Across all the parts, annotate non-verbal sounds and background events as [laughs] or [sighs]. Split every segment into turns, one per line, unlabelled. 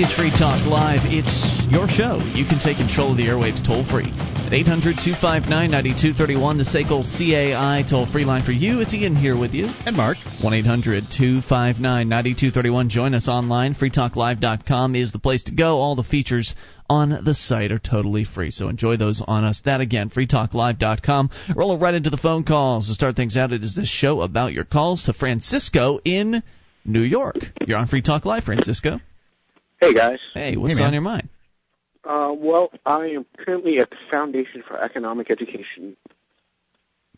It's Free Talk Live. It's your show. You can take control of the airwaves toll free at 800 259 9231, the SACL CAI toll free line for you. It's Ian here with you.
And Mark.
1 800 259 9231. Join us online. FreeTalkLive.com is the place to go. All the features on the site are totally free. So enjoy those on us. That again, freetalklive.com. Roll right into the phone calls. To start things out, it is this show about your calls to Francisco in New York. You're on Free Talk Live, Francisco.
Hey guys.
Hey, what's
Hey,
on your mind?
Uh, well, I am currently at the Foundation for Economic Education.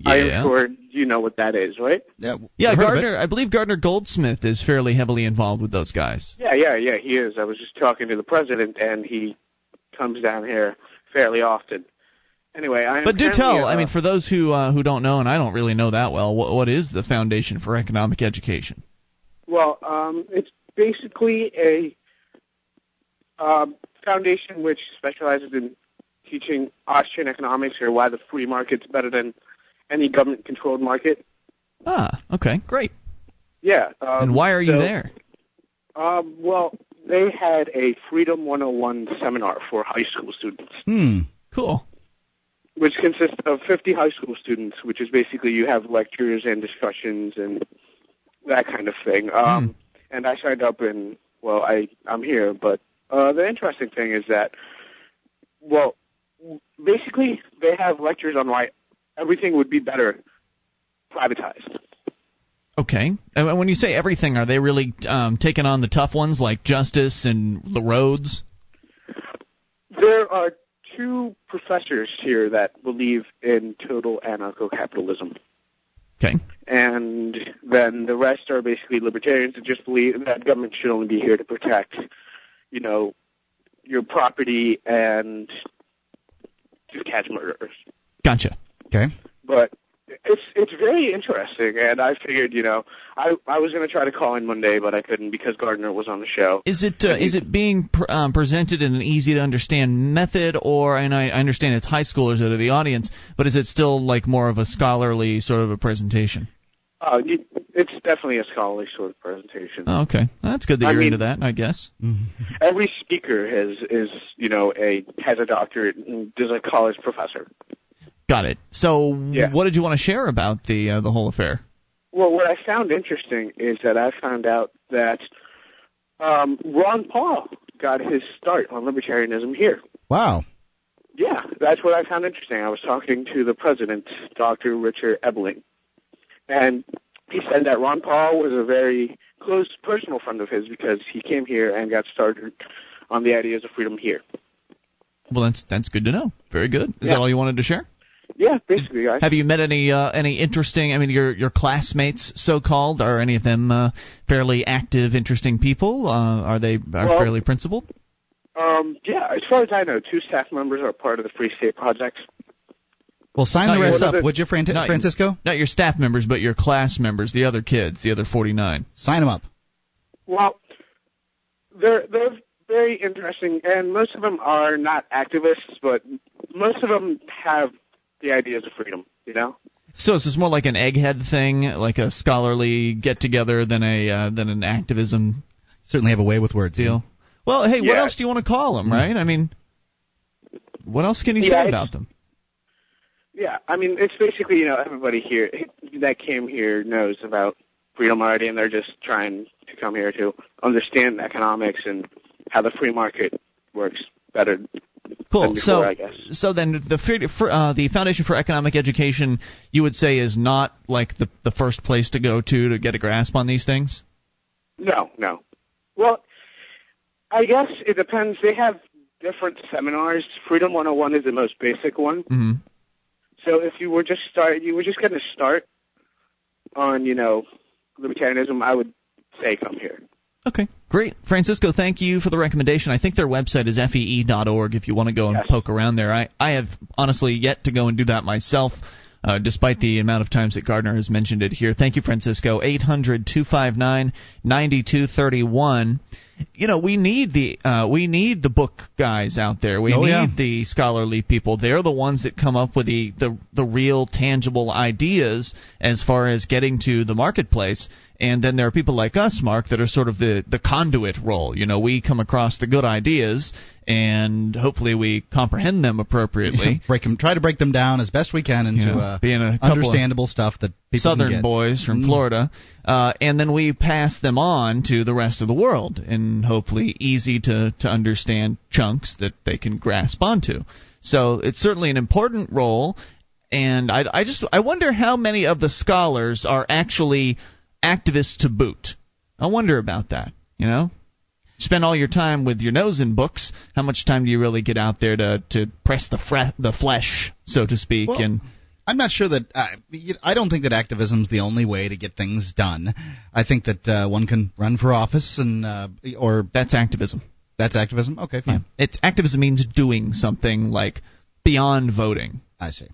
I am sure you know what that is, right?
Yeah,
Yeah,
I've heard of it.
Gardner. I believe Gardner Goldsmith is fairly heavily involved with those guys.
Yeah, yeah, yeah. He is. I was just talking to the president, and he comes down here fairly often. Anyway, I am.
But do
currently,
tell. I
uh,
mean, for those who uh, who don't know, and I don't really know that well, what, what is the Foundation for Economic Education?
Well, um, it's basically a um, foundation which specializes in teaching Austrian economics or why the free market's better than any government-controlled market.
Ah, okay, great.
Yeah. Um,
and why are you
so-
there?
Um, well, they had a Freedom 101 seminar for high school students,
Hmm.
Cool.
which consists of 50 high school students, which is basically you have lectures and discussions and that kind of thing. Um, And I signed up and, well, I, I'm here, but uh, the interesting thing is that, well, basically they have lectures on why everything would be better privatized.
Okay. And when you say everything, are they really um, taking on the tough ones like justice and the roads?
There are two professors here that believe in total anarcho-capitalism.
Okay.
and then the rest are basically libertarians that just believe that government should only be here to protect, you know, your property and to catch murderers.
Gotcha.
Okay.
But it's it's very interesting, and I figured, you know, I I was going to try to call in Monday, but I couldn't because Gardner was on the show.
Is it uh, is it being pr- um, presented in an easy to understand method, or and I I understand it's high schoolers that are the audience, but is it still like more of a scholarly sort of a presentation?
Uh, you, it's definitely a scholarly sort of presentation.
Oh, okay, that's good that
I
you're
mean-
into that. I guess. [laughs]
Every speaker has is you know a has a doctorate and is a college professor.
Got it. So,
Yeah.
what did you want to share about the uh, the whole affair?
Well, what I found interesting is that I found out that um, Ron Paul got his start on libertarianism here.
Wow.
Yeah, that's what I found interesting. I was talking to the president, Dr. Richard Ebeling, and he said that Ron Paul was a very close personal friend of his because he came here and got started on the ideas of freedom here.
Well, that's that's good to know. Very good. Is
Yeah.
that all you wanted to share?
Yeah, basically, I,
Have you met any uh, any interesting? I mean, your your classmates, so called, are any of them uh, fairly active, interesting people? Uh, are they are
Well-
fairly principled?
um, yeah. As far as I know, two staff members are part of the Free State Project.
Well, sign
Not
the rest up, would you, Fran-
Not-
Francisco?
Not your staff members, but your class members, the other kids, the other forty nine.
Sign them up.
Well, they're they're very interesting, and most of them are not activists, but most of them have the ideas of freedom. You know?
So is this more like an egghead thing, like a scholarly get together than a uh, than an activism
Certainly have a way with words.
deal? Well, hey, what else do you want to call them, right? I mean, what else can you
Yeah,
say about them?
Yeah. I mean, it's basically you know everybody here that came here knows about freedom already, and they're just trying to come here to understand economics and how the free market works better.
Cool.
before,
so,
I guess.
so then the uh, the Foundation for Economic Education, you would say, is not like the the first place to go to to get a grasp on these things.
No, no. Well, I guess it depends. They have different seminars. Freedom 101 is the most basic one.
hmm
So if you were just start, you were just going to start on, you know, libertarianism, I would say come here.
Okay, great. Francisco, thank you for the recommendation. I think their website is fee.org if you want to go and
Yes.
poke around there. I, I have honestly yet to go and do that myself, uh, despite the amount of times that Gardner has mentioned it here. Thank you, Francisco. 800 259 9231. you know we need the uh, we need the book guys out there. We
Oh,
need
yeah.
the scholarly people. They're the ones that come up with the, the the real tangible ideas as far as getting to the marketplace. And then there are people like us, Mark, that are sort of the the conduit role. You know, we come across the good ideas and hopefully we comprehend them appropriately. [laughs]
break them, try to break them down as best we can into
Yeah,
uh,
being a
understandable stuff that people can
Southern boys from
Mm.
Florida, uh, and then we pass them on to the rest of the world in hopefully easy to, to understand chunks that they can grasp onto. So it's certainly an important role, and I, I just I wonder how many of the scholars are actually activists to boot. I wonder about that. You know, spend all your time with your nose in books. How much time do you really get out there to to press the fre- the flesh, so to speak,
Well,
and
I'm not sure that I, I don't think that activism is the only way to get things done. I think that uh, one can run for office and uh, or
that's activism.
that's activism. Okay, fine.
It's activism means doing something like beyond voting.
I see.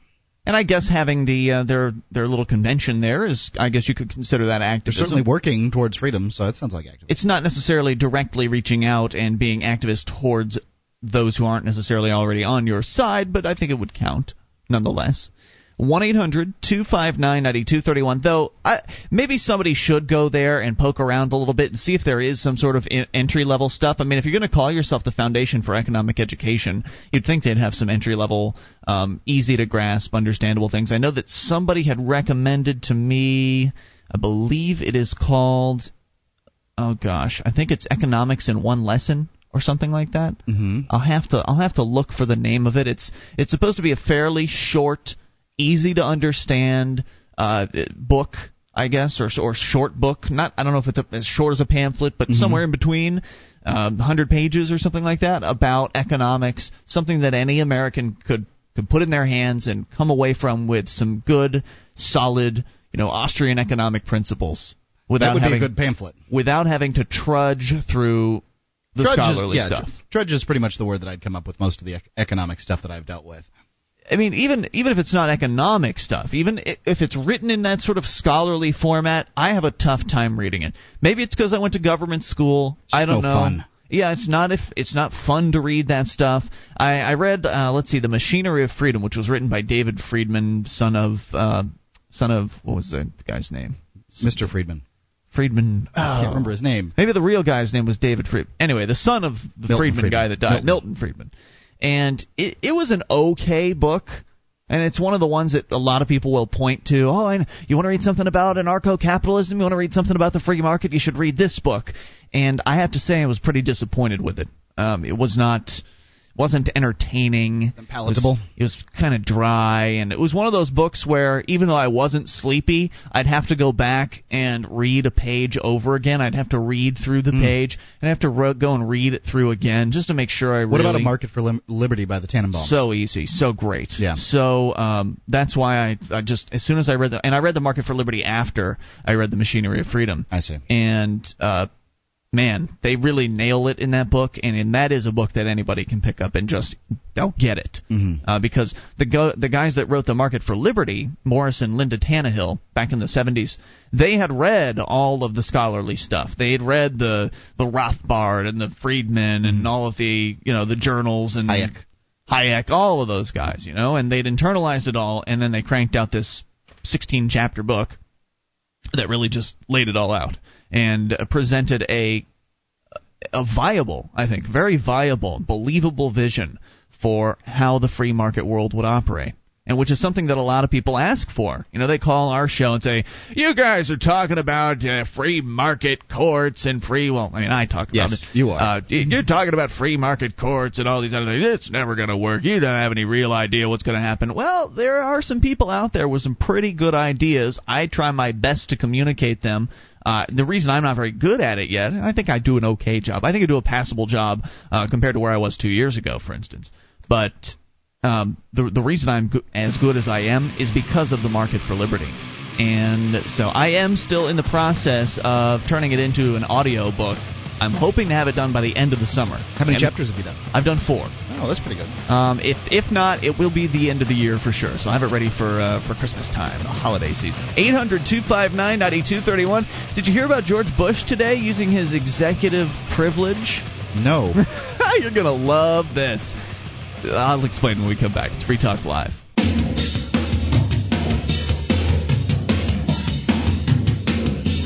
And I guess having the uh, their their little convention there is I guess you could consider that
They're certainly working towards freedom, so it sounds like activism.
it's not necessarily directly reaching out and being activist towards those who aren't necessarily already on your side, but I think it would count nonetheless. 1 800 259 9231. Though, I, maybe somebody should go there and poke around a little bit and see if there is some sort of entry level stuff. I mean, if you're going to call yourself the Foundation for Economic Education, you'd think they'd have some entry level, um, easy to grasp, understandable things. I know that somebody had recommended to me, I believe it is called oh gosh, I think it's economics in one lesson or something like that.
Mm-hmm.
I'll have to I'll have to look for the name of it. It's it's supposed to be a fairly short, easy to understand uh, book, I guess, or or short book. Not I don't know if it's a, as short as a pamphlet, but somewhere in between, um, hundred pages or something like that about economics. Something that any American could could put in their hands and come away from with some good, solid, you know, Austrian economic principles. Without
That would
having
be a good pamphlet.
without having to trudge through the
Trudge
scholarly
is, yeah,
stuff.
tr- Trudge is pretty much the word that I'd come up with most of the ec- economic stuff that I've dealt with.
I mean, even even if it's not economic stuff, even if it's written in that sort of scholarly format, I have a tough time reading it. Maybe it's because I went to government school. I don't
no
know.
fun.
Yeah, it's not if it's not fun to read that stuff. I, I read, uh, let's see, the Machinery of Freedom, which was written by David Friedman, son of uh, son of what was the guy's name?
Mr. Friedman.
Friedman.
I
oh.
can't remember his name.
Maybe the real guy's name was David Friedman. Anyway, the son of the
Milton
Friedman,
Friedman.
guy that died,
Milton.
Milton. Friedman. And it, it was an okay book. And it's one of the ones that a lot of people will point to. Oh, I, you want to read something about anarcho-capitalism? You want to read something about the free market? You should read this book. And I have to say, I was pretty disappointed with it. Um, it was not, wasn't entertaining.
Palatable.
It was, kind of dry, and it was one of those books where even though I wasn't sleepy, I'd have to go back and read a page over again. I'd have to read through the page, and I have to ro- go and read it through again just to make sure I
What
really.
about a Market for Lim- Liberty by the Tannenbaum?
So easy, so great.
Yeah.
So um, that's why I, I just as soon as I read the and I read the Market for Liberty after I read the Machinery of Freedom
I see.
and uh, man, they really nail it in that book, and, and that is a book that anybody can pick up and just they'll get it
Mhm.
uh, because the go- the guys that wrote the Market for Liberty, Morris and Linda Tannehill, back in the '70s, they had read all of the scholarly stuff. They had read the the Rothbard and the Friedman and all of the you know the journals and
Hayek.
Hayek, all of those guys, you know, and they'd internalized it all, and then they cranked out this 16 chapter book that really just laid it all out and presented a a viable, I think, very viable, believable vision for how the free market world would operate. And which is something that a lot of people ask for. You know, they call our show and say, "You guys are talking about uh, free market courts and free." Well, I mean, I talk about
Yes,
it.
you are.
Uh, you're talking about free market courts and all these other things. It's never going to work. You don't have any real idea what's going to happen. Well, there are some people out there with some pretty good ideas. I try my best to communicate them. Uh, the reason I'm not very good at it yet, I think I do an okay job. I think I do a passable job uh, compared to where I was two years ago, for instance. But um, the the reason I'm go- as good as I am is because of the market for liberty. And so I am still in the process of turning it into an audio book I'm hoping to have it done by the end of the summer.
How many
And
chapters have you done?
I've done four.
Oh, that's pretty good.
Um, if if not, it will be the end of the year for sure. So I'll have it ready for uh, for Christmas time, the holiday season. 800-259-9231. Did you hear about George Bush today using his executive privilege?
No. [laughs]
You're gonna love this. I'll explain when we come back. It's Free Talk Live.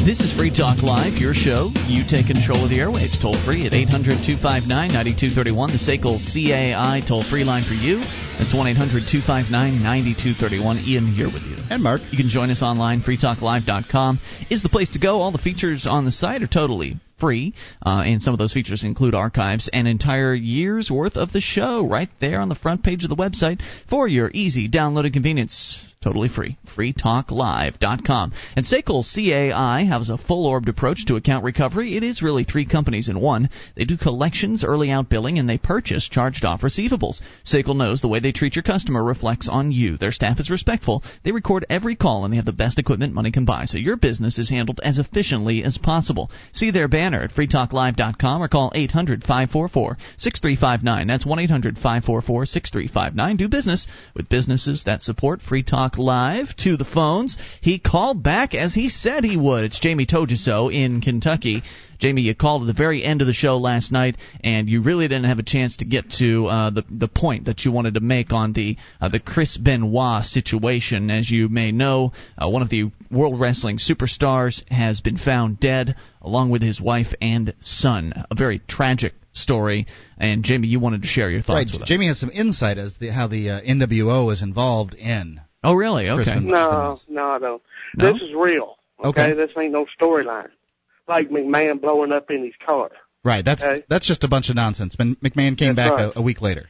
This is Free Talk Live, your show. You take control of the airwaves toll free at 800 259 9231. The SACL CAI toll free line for you. That's 1 800 259 9231. Ian here with you.
and Mark.
You can join us online. FreeTalkLive.com is the place to go. All the features on the site are totally free, uh, and some of those features include archives and entire year's worth of the show right there on the front page of the website for your easy downloading convenience. Totally free. FreeTalkLive.com. And SACL CAI has a full orbed approach to account recovery. It is really three companies in one. They do collections, early out billing, and they purchase charged off receivables. SACL knows the way they treat your customer reflects on you. Their staff is respectful. They record every call, and they have the best equipment money can buy, so your business is handled as efficiently as possible. See their banner at freetalklive.com or call 800 544 6359. That's 1 800 544 6359. Do business with businesses that support Free Talk Live to the phones. He called back as he said he would. It's Jamie told you so in Kentucky. Jamie, you called at the very end of the show last night, and you really didn't have a chance to get to uh, the the point that you wanted to make on the uh, the Chris Benoit situation. As you may know, uh, one of the World Wrestling superstars has been found dead, along with his wife and son. A very tragic story. And Jamie, you wanted to share your thoughts
Right.
with us.
Jamie has some insight as the how the uh, NWO is involved in.
Oh, really? Okay.
Kristen.
No, no, I don't.
No?
This is real.
Okay.
Okay, this ain't no storyline. Like McMahon blowing up in his car.
Right. That's
Okay.
that's just a bunch of nonsense. But McMahon came
That's
back
right.
a, a week later.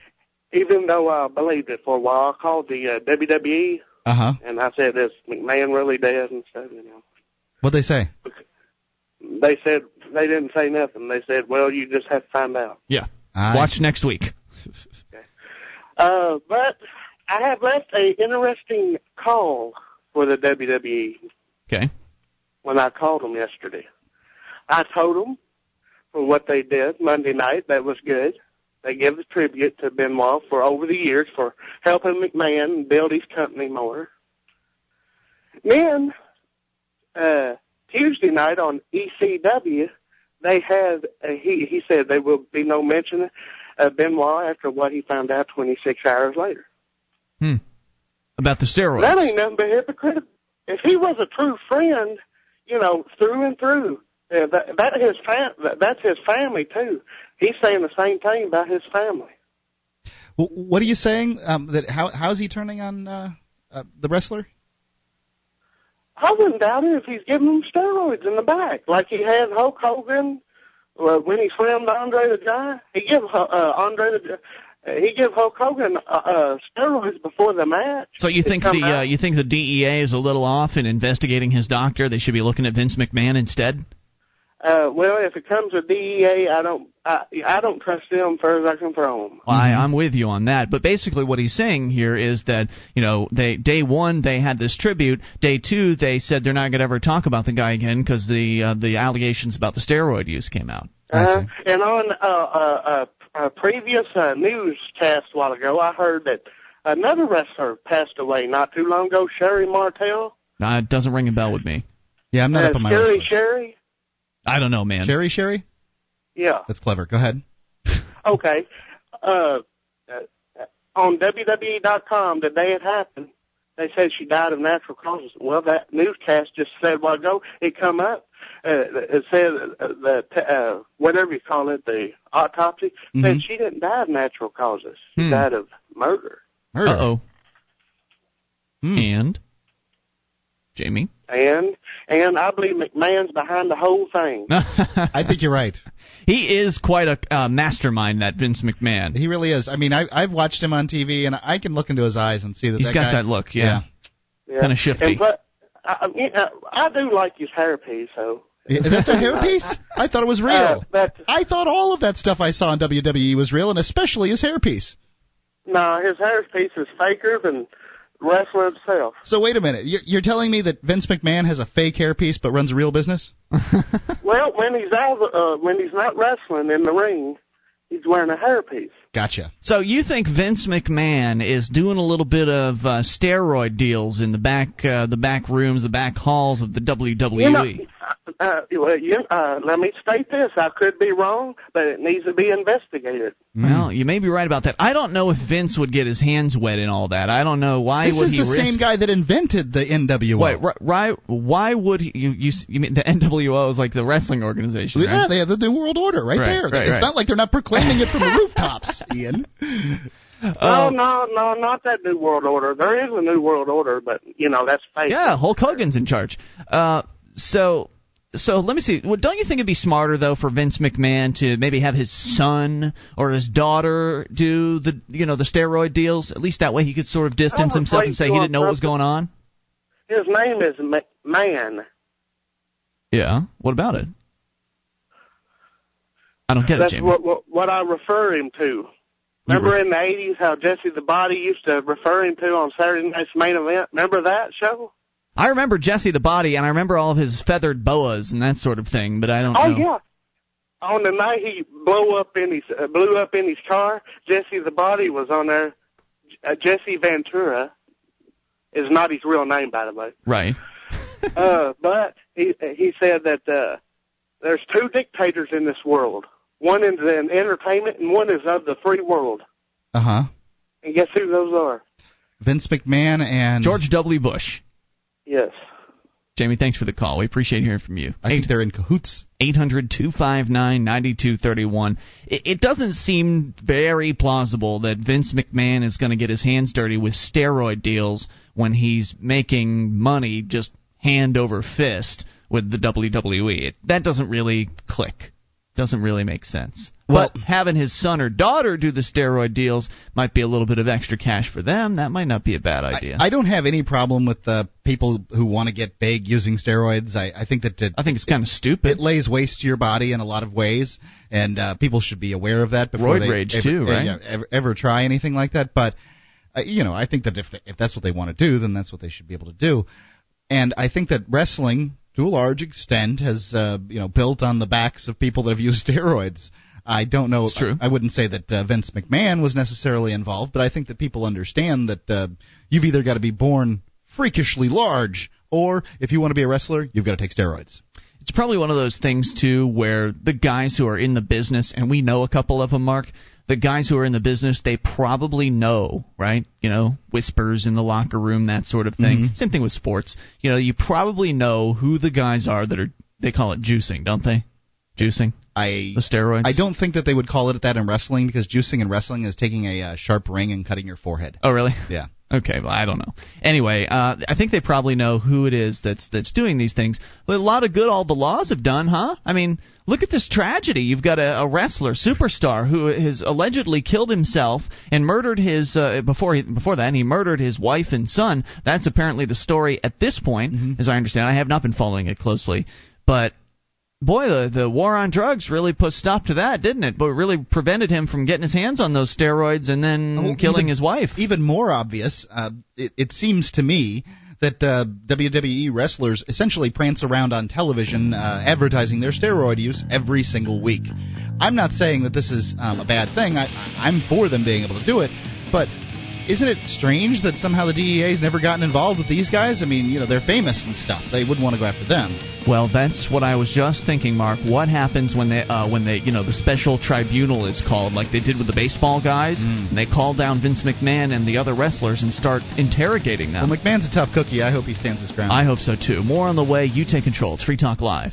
Even though I believed it for a while, I called the uh, WWE
Uh huh.
and I said, "Is McMahon really dead?" and stuff. You know,
What'd they say?
they said they didn't say nothing. They said, "Well, you just have to find out."
Yeah.
I
Watch next week. [laughs]
Uh, but I have left a interesting call for the WWE
Okay.
when I called them yesterday. I told them for what they did Monday night that was good. They give a tribute to Benoit for over the years for helping McMahon build his company more. Then uh, Tuesday night on ECW, they had uh, he he said there will be no mention of Benoit after what he found out 26 hours later.
Hmm. About the steroids.
That ain't nothing but hypocritical. If he was a true friend, you know, through and through, uh, that, that his fam- that, that's his family too. He's saying the same thing about his family.
W- What are you saying? Um, that how how's he turning on uh, uh, the wrestler?
I wouldn't doubt it if he's giving him steroids in the back, like he had Hulk Hogan uh, when he slammed Andre the Giant. He give uh, uh, Andre the he gave Hulk Hogan uh, uh, steroids before the match.
So you think the uh, you think the DEA is a little off in investigating his doctor? They should be looking at Vince McMahon instead.
Uh, well, if it comes to DEA, I don't, I, I don't trust them far as I can throw them.
Well, I, I'm with you on that. But basically, what he's saying here is that you know, they day one they had this tribute. Day two they said they're not going to ever talk about the guy again because the uh, the allegations about the steroid use came out.
I
Uh,
see.
and on uh, uh, uh, a previous uh, newscast a while ago, I heard that another wrestler passed away not too long ago, Sherri Martel.
Uh, it doesn't ring a bell with me.
Yeah, I'm not
uh,
up on my
Sherry
wrestler.
Sherry?
I don't know, man.
Sherry, Sherry.
Yeah.
That's clever. Go ahead. [laughs]
Okay. Uh, uh, on WWE.com, the day it happened, they said she died of natural causes. Well, that newscast just said a while ago, it come up. Uh, it said that the uh, whatever you call it, the autopsy said
Mhm.
she didn't die of natural causes. She
Hmm.
died of murder.
Murder.
Uh oh.
Hmm.
And Jamie.
And and I believe McMahon's behind the whole thing. [laughs]
I think you're right.
he is quite a uh, mastermind, that Vince McMahon.
He really is. I mean, I, I've watched him on TV, and I can look into his eyes and see that
He's
that
got
guy,
that look, yeah.
Yeah.
Kinda shifty.
And but I, I mean, uh, I do like his hairpiece, so.
That's a hairpiece. I thought it was real.
Uh,
I thought all of that stuff I saw in WWE was real, and especially his hairpiece.
no, his hairpiece is faker than wrestling himself.
So wait a minute. You're, you're telling me that Vince McMahon has a fake hairpiece but runs a real business? [laughs]
well, when he's out, uh, when he's not wrestling in the ring, he's wearing a hairpiece.
Gotcha.
So you think Vince McMahon is doing a little bit of uh, steroid deals in the back, uh, the back rooms, the back halls of the WWE?
You know, uh, well, you, uh, let me state this: I could be wrong, but it needs to be investigated.
Well, you may be right about that. I don't know if Vince would get his hands wet in all that. I don't know why
this
would
is the
risk.
same guy that invented the NWO.
Wait, right, right? Why would he, you, you? You mean the [laughs] NWO is like the wrestling organization?
Yeah,
right?
they have the New World Order right,
Right,
there.
right,
it's
right.
not like they're not proclaiming it from the [laughs] rooftops, Ian.
no, [laughs] no, no, not that new world order. There is a new world order, but you know that's fake.
Yeah, Hulk Hogan's in charge. Uh, so, so let me see. Well, don't you think it'd be smarter though for Vince McMahon to maybe have his son or his daughter do the, you know, the steroid deals? At least that way he could sort of distance himself and say he didn't know what was going on.
His name is McMahon.
Yeah. What about it? I don't get it,
That's
Jamie.
what, what what I refer him to. Remember in the '80s how Jesse the Body used to refer him to on Saturday Night's Main Event? Remember that show?
I remember Jesse the Body, and I remember all of his feathered boas and that sort of thing, but I don't
Oh
know.
yeah. On the night he blew up in his uh, blew up in his car, Jesse the Body was on there. Uh, Jesse Ventura is not his real name, by the way.
Right.
uh, but he he said that uh, there's two dictators in this world. One is in entertainment, and one is of the free world.
Uh huh.
And guess who those are?
Vince McMahon and
George W. Bush.
Yes.
Jamie, thanks for the call. We appreciate hearing from you.
I think they're in cahoots.
800 259 9231. It doesn't seem very plausible that Vince McMahon is going to get his hands dirty with steroid deals when he's making money just hand over fist with the WWE. It, that doesn't really click. Doesn't really make sense.
Well-
but having his son or daughter do the steroid deals might be a little bit of extra cash for them. That might not be a bad idea.
I, I don't have any problem with uh, people who want to get big using steroids. I, I think that it,
I think it's kind of stupid.
it lays waste to your body in a lot of ways, and uh, people should be aware of that before
Roid
they
rage,
ever,
too,
uh,
right?
ever, ever try anything like that. But uh, you know, I think that if if that's what they want to do, then that's what they should be able to do. And I think that wrestling, to a large extent, has uh, you know built on the backs of people that have used [laughs] steroids. I don't know.
It's true.
I, I wouldn't say that uh, Vince McMahon was necessarily involved, but I think that people understand that uh, you've either got to be born freakishly large, or if you want to be a wrestler, you've got to take steroids.
it's probably one of those things too where the guys who are in the business and we know a couple of them mark the guys who are in the business they probably know right? You know whispers in the locker room that sort of thing. Same thing with sports. You know you probably know who the guys are that are they call it juicing don't they? Juicing?
I
the steroids?
I don't think that they would call it that in wrestling because juicing in wrestling is taking a uh, sharp ring and cutting your forehead.
oh really?
Yeah.
Okay, well, I don't know. Anyway, uh, I think they probably know who it is that's that's doing these things. But a lot of good all the laws have done, huh? I mean, look at this tragedy. You've got a, a wrestler, superstar, who has allegedly killed himself and murdered his uh, before he, before that he murdered his wife and son. That's apparently the story at this point, as I understand. I have not been following it closely, but boy, the the war on drugs really put stop to that, didn't it? But it really prevented him from getting his hands on those steroids and then
Oh,
killing
even-
his wife.
Even more obvious, uh, it, it seems to me that uh, WWE wrestlers essentially prance around on television uh, advertising their steroid use every single week. I'm not saying that this is um, a bad thing. I, I'm for them being able to do it, but isn't it strange that somehow the DEA's never gotten involved with these guys? I mean, you know, they're famous and stuff. They wouldn't want to go after them.
Well, that's what I was just thinking, Mark. What happens when they, uh, when they, you know, the special tribunal is called, like they did with the baseball guys, and they call down Vince McMahon and the other wrestlers and start interrogating them?
Well, McMahon's a tough cookie. I hope he stands his ground.
I hope so too. More on the way. You take control. It's Free Talk Live.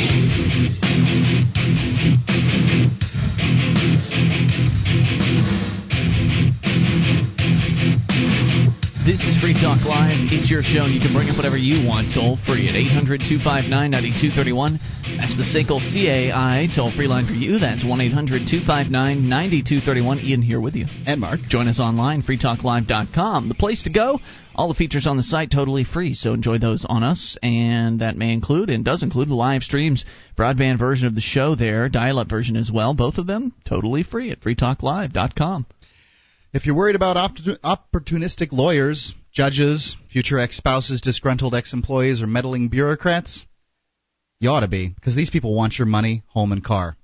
This is Free Talk Live. It's your show, and you can bring up whatever you want toll free at 800 259 9231. That's the SACL CAI toll free line for you. That's 1 800 259 9231. Ian here with you.
And Mark.
Join us online, freetalklive.com. The place to go. All the features on the site totally free, so enjoy those on us. And that may include and does include the live streams, broadband version of the show there, dial up version as well. Both of them totally free at freetalklive.com.
If you're worried about opportunistic lawyers, judges, future ex spouses, disgruntled ex employees, or meddling bureaucrats, you ought to be, because these people want your money, home, and car.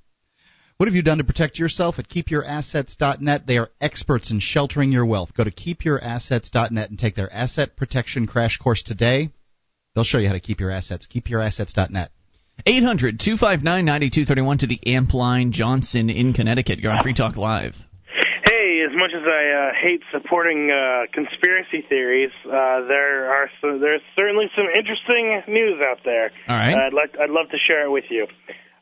What have you done to protect yourself at keepyourassets.net? They are experts in sheltering your wealth. Go to keepyourassets.net and take their asset protection crash course today. They'll show you how to keep your assets. Keepyourassets.net.
800 259 9231 to the Amp line Johnson in Connecticut. You're on Free Talk Live
as much as I uh, hate supporting uh, conspiracy theories, uh, there are so, there's certainly some interesting news out there.
All right,
I'd like I'd love to share it with you.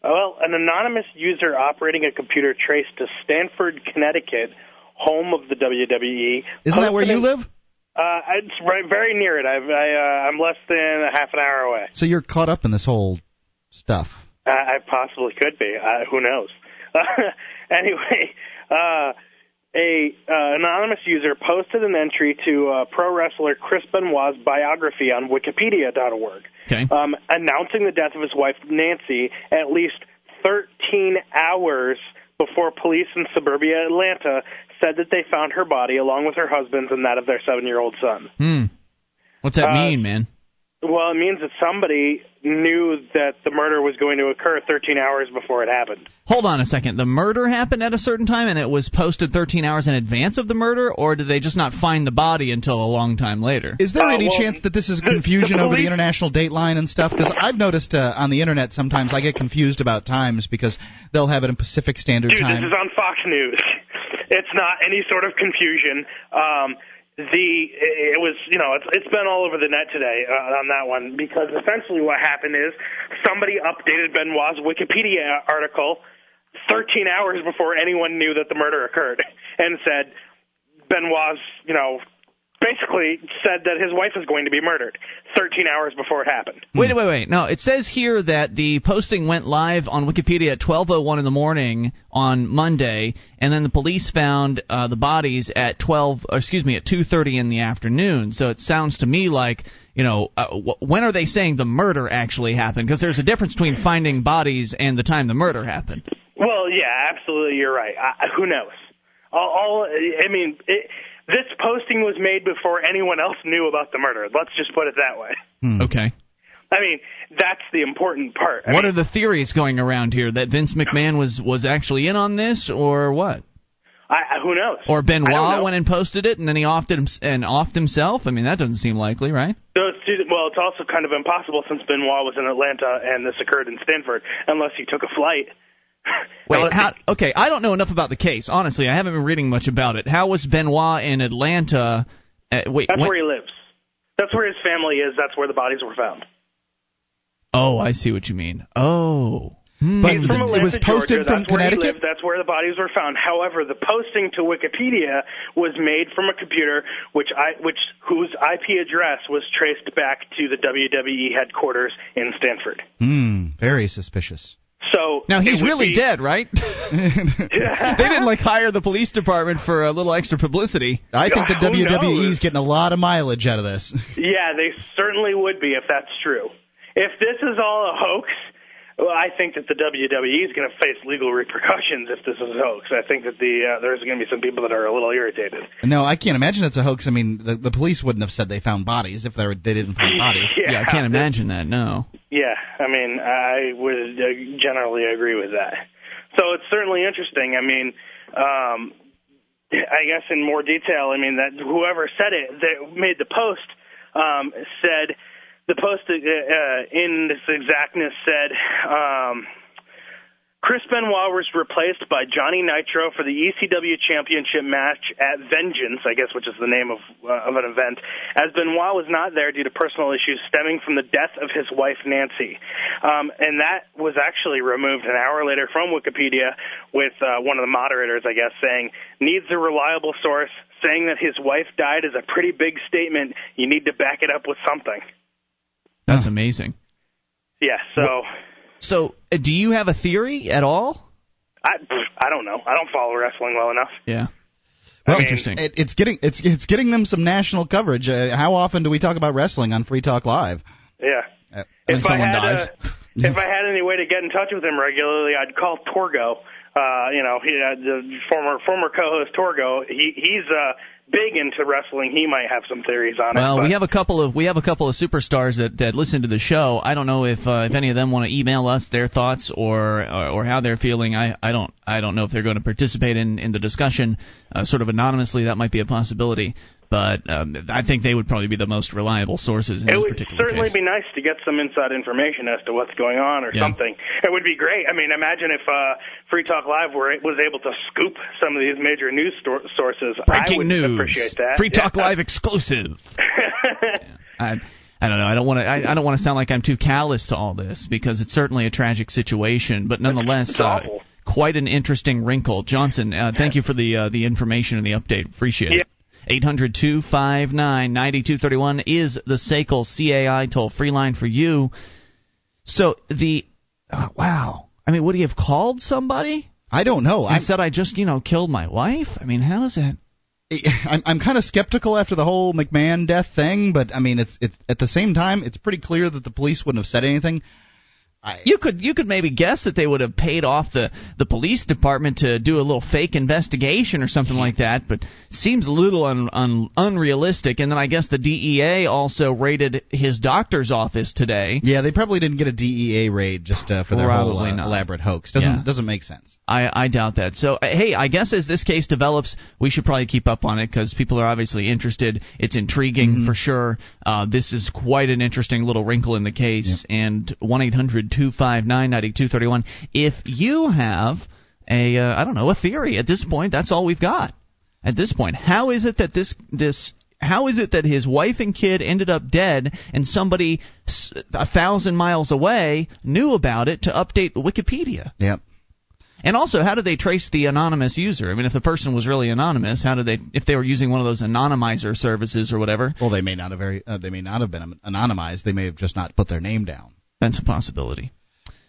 Well, an anonymous user operating a computer traced to Stamford, Connecticut, home of the WWE.
Isn't that where you live?
Uh, it's right very near it. I've, I, uh, I'm less than a half an hour away.
So you're caught up in this whole stuff.
Uh, I possibly could be. Uh, who knows? [laughs] anyway, uh, a uh, anonymous user posted an entry to uh, pro wrestler Chris Benoit's biography on Wikipedia.org,
okay.
um, announcing the death of his wife Nancy at least 13 hours before police in suburbia Atlanta said that they found her body along with her husband's and that of their seven-year-old son.
Hmm. What's that uh, mean, man?
Well, it means that somebody knew that the murder was going to occur 13 hours before it happened.
Hold on a second. The murder happened at a certain time and it was posted 13 hours in advance of the murder, or did they just not find the body until a long time later?
Is there
uh,
any
well,
chance that this is confusion
the, the
over the
police...
international dateline and stuff? Because I've noticed uh, on the internet sometimes I get confused about times because they'll have it in Pacific Standard
Dude,
Time.
this is on Fox News. [laughs] It's not any sort of confusion. Um, the it was you know it's it's been all over the net today uh, on that one because essentially what happened is somebody updated Benoit's Wikipedia article 13 hours before anyone knew that the murder occurred [laughs] and said Benoit's you know basically said that his wife was going to be murdered 13 hours before it happened.
Wait, wait, wait. No, it says here that the posting went live on Wikipedia at 12:01 in the morning on Monday, and then the police found uh, the bodies at 12, excuse me, at 2:30 in the afternoon. So it sounds to me like you know, uh, w- when are they saying the murder actually happened? Because there's a difference between finding bodies and the time the murder happened.
Well, yeah, absolutely, you're right. I, who knows? All, all I mean, it, this posting was made before anyone else knew about the murder. Let's just put it that way.
Hmm. Okay.
I mean, that's the important part.
I what
mean,
are the theories going around here that Vince McMahon was was actually in on this, or what?
I, who knows?
Or Benoit went and posted it, and then he offed it and offed himself. I mean, that doesn't seem likely, right?
So it's, well, it's also kind of impossible since Benoit was in Atlanta and this occurred in Stamford, unless he took a flight. [laughs]
Wait, how, okay, I don't know enough about the case. Honestly, I haven't been reading much about it. How was Benoit in Atlanta? Uh, wait,
that's
when,
where he lives. That's where his family is. That's where the bodies were found.
Oh, I see what you mean. Oh. Hmm.
But He's from Atlanta,
it was posted
Georgia.
from
that's where
Connecticut.
He lived. That's where the bodies were found. However, the posting to Wikipedia was made from a computer, which I, which whose IP address was traced back to the WWE headquarters in Stamford.
Hmm. Very suspicious.
So
now he's really
be,
dead, right? [laughs] [laughs] they didn't like hire the police department for a little extra publicity.
I think the [laughs]
Who
WWE
knows?
is getting a lot of mileage out of this.
Yeah, they certainly would be if that's true. If this is all a hoax, well, I think that the WWE is going to face legal repercussions if this is a hoax. I think that the uh, there's going to be some people that are a little irritated.
No, I can't imagine it's a hoax. I mean, the, the police wouldn't have said they found bodies if they, were, they didn't find [laughs] bodies.
yeah,
yeah, I can't imagine that. No.
Yeah, I mean, I would uh, generally agree with that. So it's certainly interesting. I mean, um, I guess in more detail, I mean that whoever said it that made the post um, said the post uh, uh, in this exactness said. Um, Chris Benoit was replaced by Johnny Nitro for the ECW Championship match at Vengeance, I guess, which is the name of uh, of an event, as Benoit was not there due to personal issues stemming from the death of his wife Nancy, um, and that was actually removed an hour later from Wikipedia with uh, one of the moderators, I guess, saying needs a reliable source. saying that his wife died is a pretty big statement. You need to back it up with something.
That's amazing.
Yeah. So.
So, uh, do you have a theory at all?
I I don't know. I don't follow wrestling well enough.
Yeah.
Well,
I mean,
interesting.
It, it's getting it's it's getting them some national coverage. Uh, how often do we talk about wrestling on Free Talk Live?
Yeah.
Uh,
When
if I
someone
had
dies.
A, [laughs] if I had any way to get in touch with him regularly, I'd call Torgo. Uh, you know, he, uh, the former former co-host Torgo. He he's uh, big into wrestling. He might have some theories on it.
Well, we have a couple of we have a couple of superstars that, that listen to the show. I don't know if uh, if any of them want to email us their thoughts or, or or how they're feeling. I, I don't I don't know if they're going to participate in, in the discussion uh, sort of anonymously. That might be a possibility, but um, I think they would probably be the most reliable sources in
It
this
would certainly
case.
be nice to get some inside information as to what's going on or
Yeah.
something. It would be great. I mean, imagine if uh, Free Talk Live were was able to scoop some of these major news stor- sources. I
Breaking
would
news.
Appreciate that.
Free Talk
Yeah.
Live exclusive. [laughs] I, I don't know. I don't want to. I, I don't want to sound like I'm too callous to all this because it's certainly a tragic situation, but nonetheless,
It's
uh, quite an interesting wrinkle. Johnson, uh, thank you for the uh, the information and the update. Appreciate it. 800 259 9231 is the SACL CAI toll free line for you. So the. Uh, wow. I mean, would he have called somebody
I don't know. I'm,
said, I just, you know, killed my wife? I mean, how does that.
I'm I'm kind of skeptical after the whole McMahon death thing, but I mean, it's it's at the same time, it's pretty clear that the police wouldn't have said anything. I,
You could you could maybe guess that they would have paid off the the police department to do a little fake investigation or something like that, but seems a little un, un, unrealistic. And then I guess the DEA also raided his doctor's office today.
yeah, they probably didn't get a DEA raid just uh, for their whole uh, elaborate hoax. Doesn't
Yeah.
doesn't make sense.
I, I doubt that. So uh, hey, I guess as this case develops, we should probably keep up on it because people are obviously interested. It's intriguing for sure. Uh, this is quite an interesting little wrinkle in the case. And one eight hundred two five nine ninety two thirty one. If you have a uh, I don't know a theory at this point, that's all we've got. At this point, how is it that this this how is it that his wife and kid ended up dead and somebody a thousand miles away knew about it to update Wikipedia?
Yep.
And also, how did they trace the anonymous user? I mean, if the person was really anonymous, how did they? If they were using one of those anonymizer services or whatever,
Well, they may not have very uh, they may not have been anonymized. They may have just not put their name down.
That's a possibility.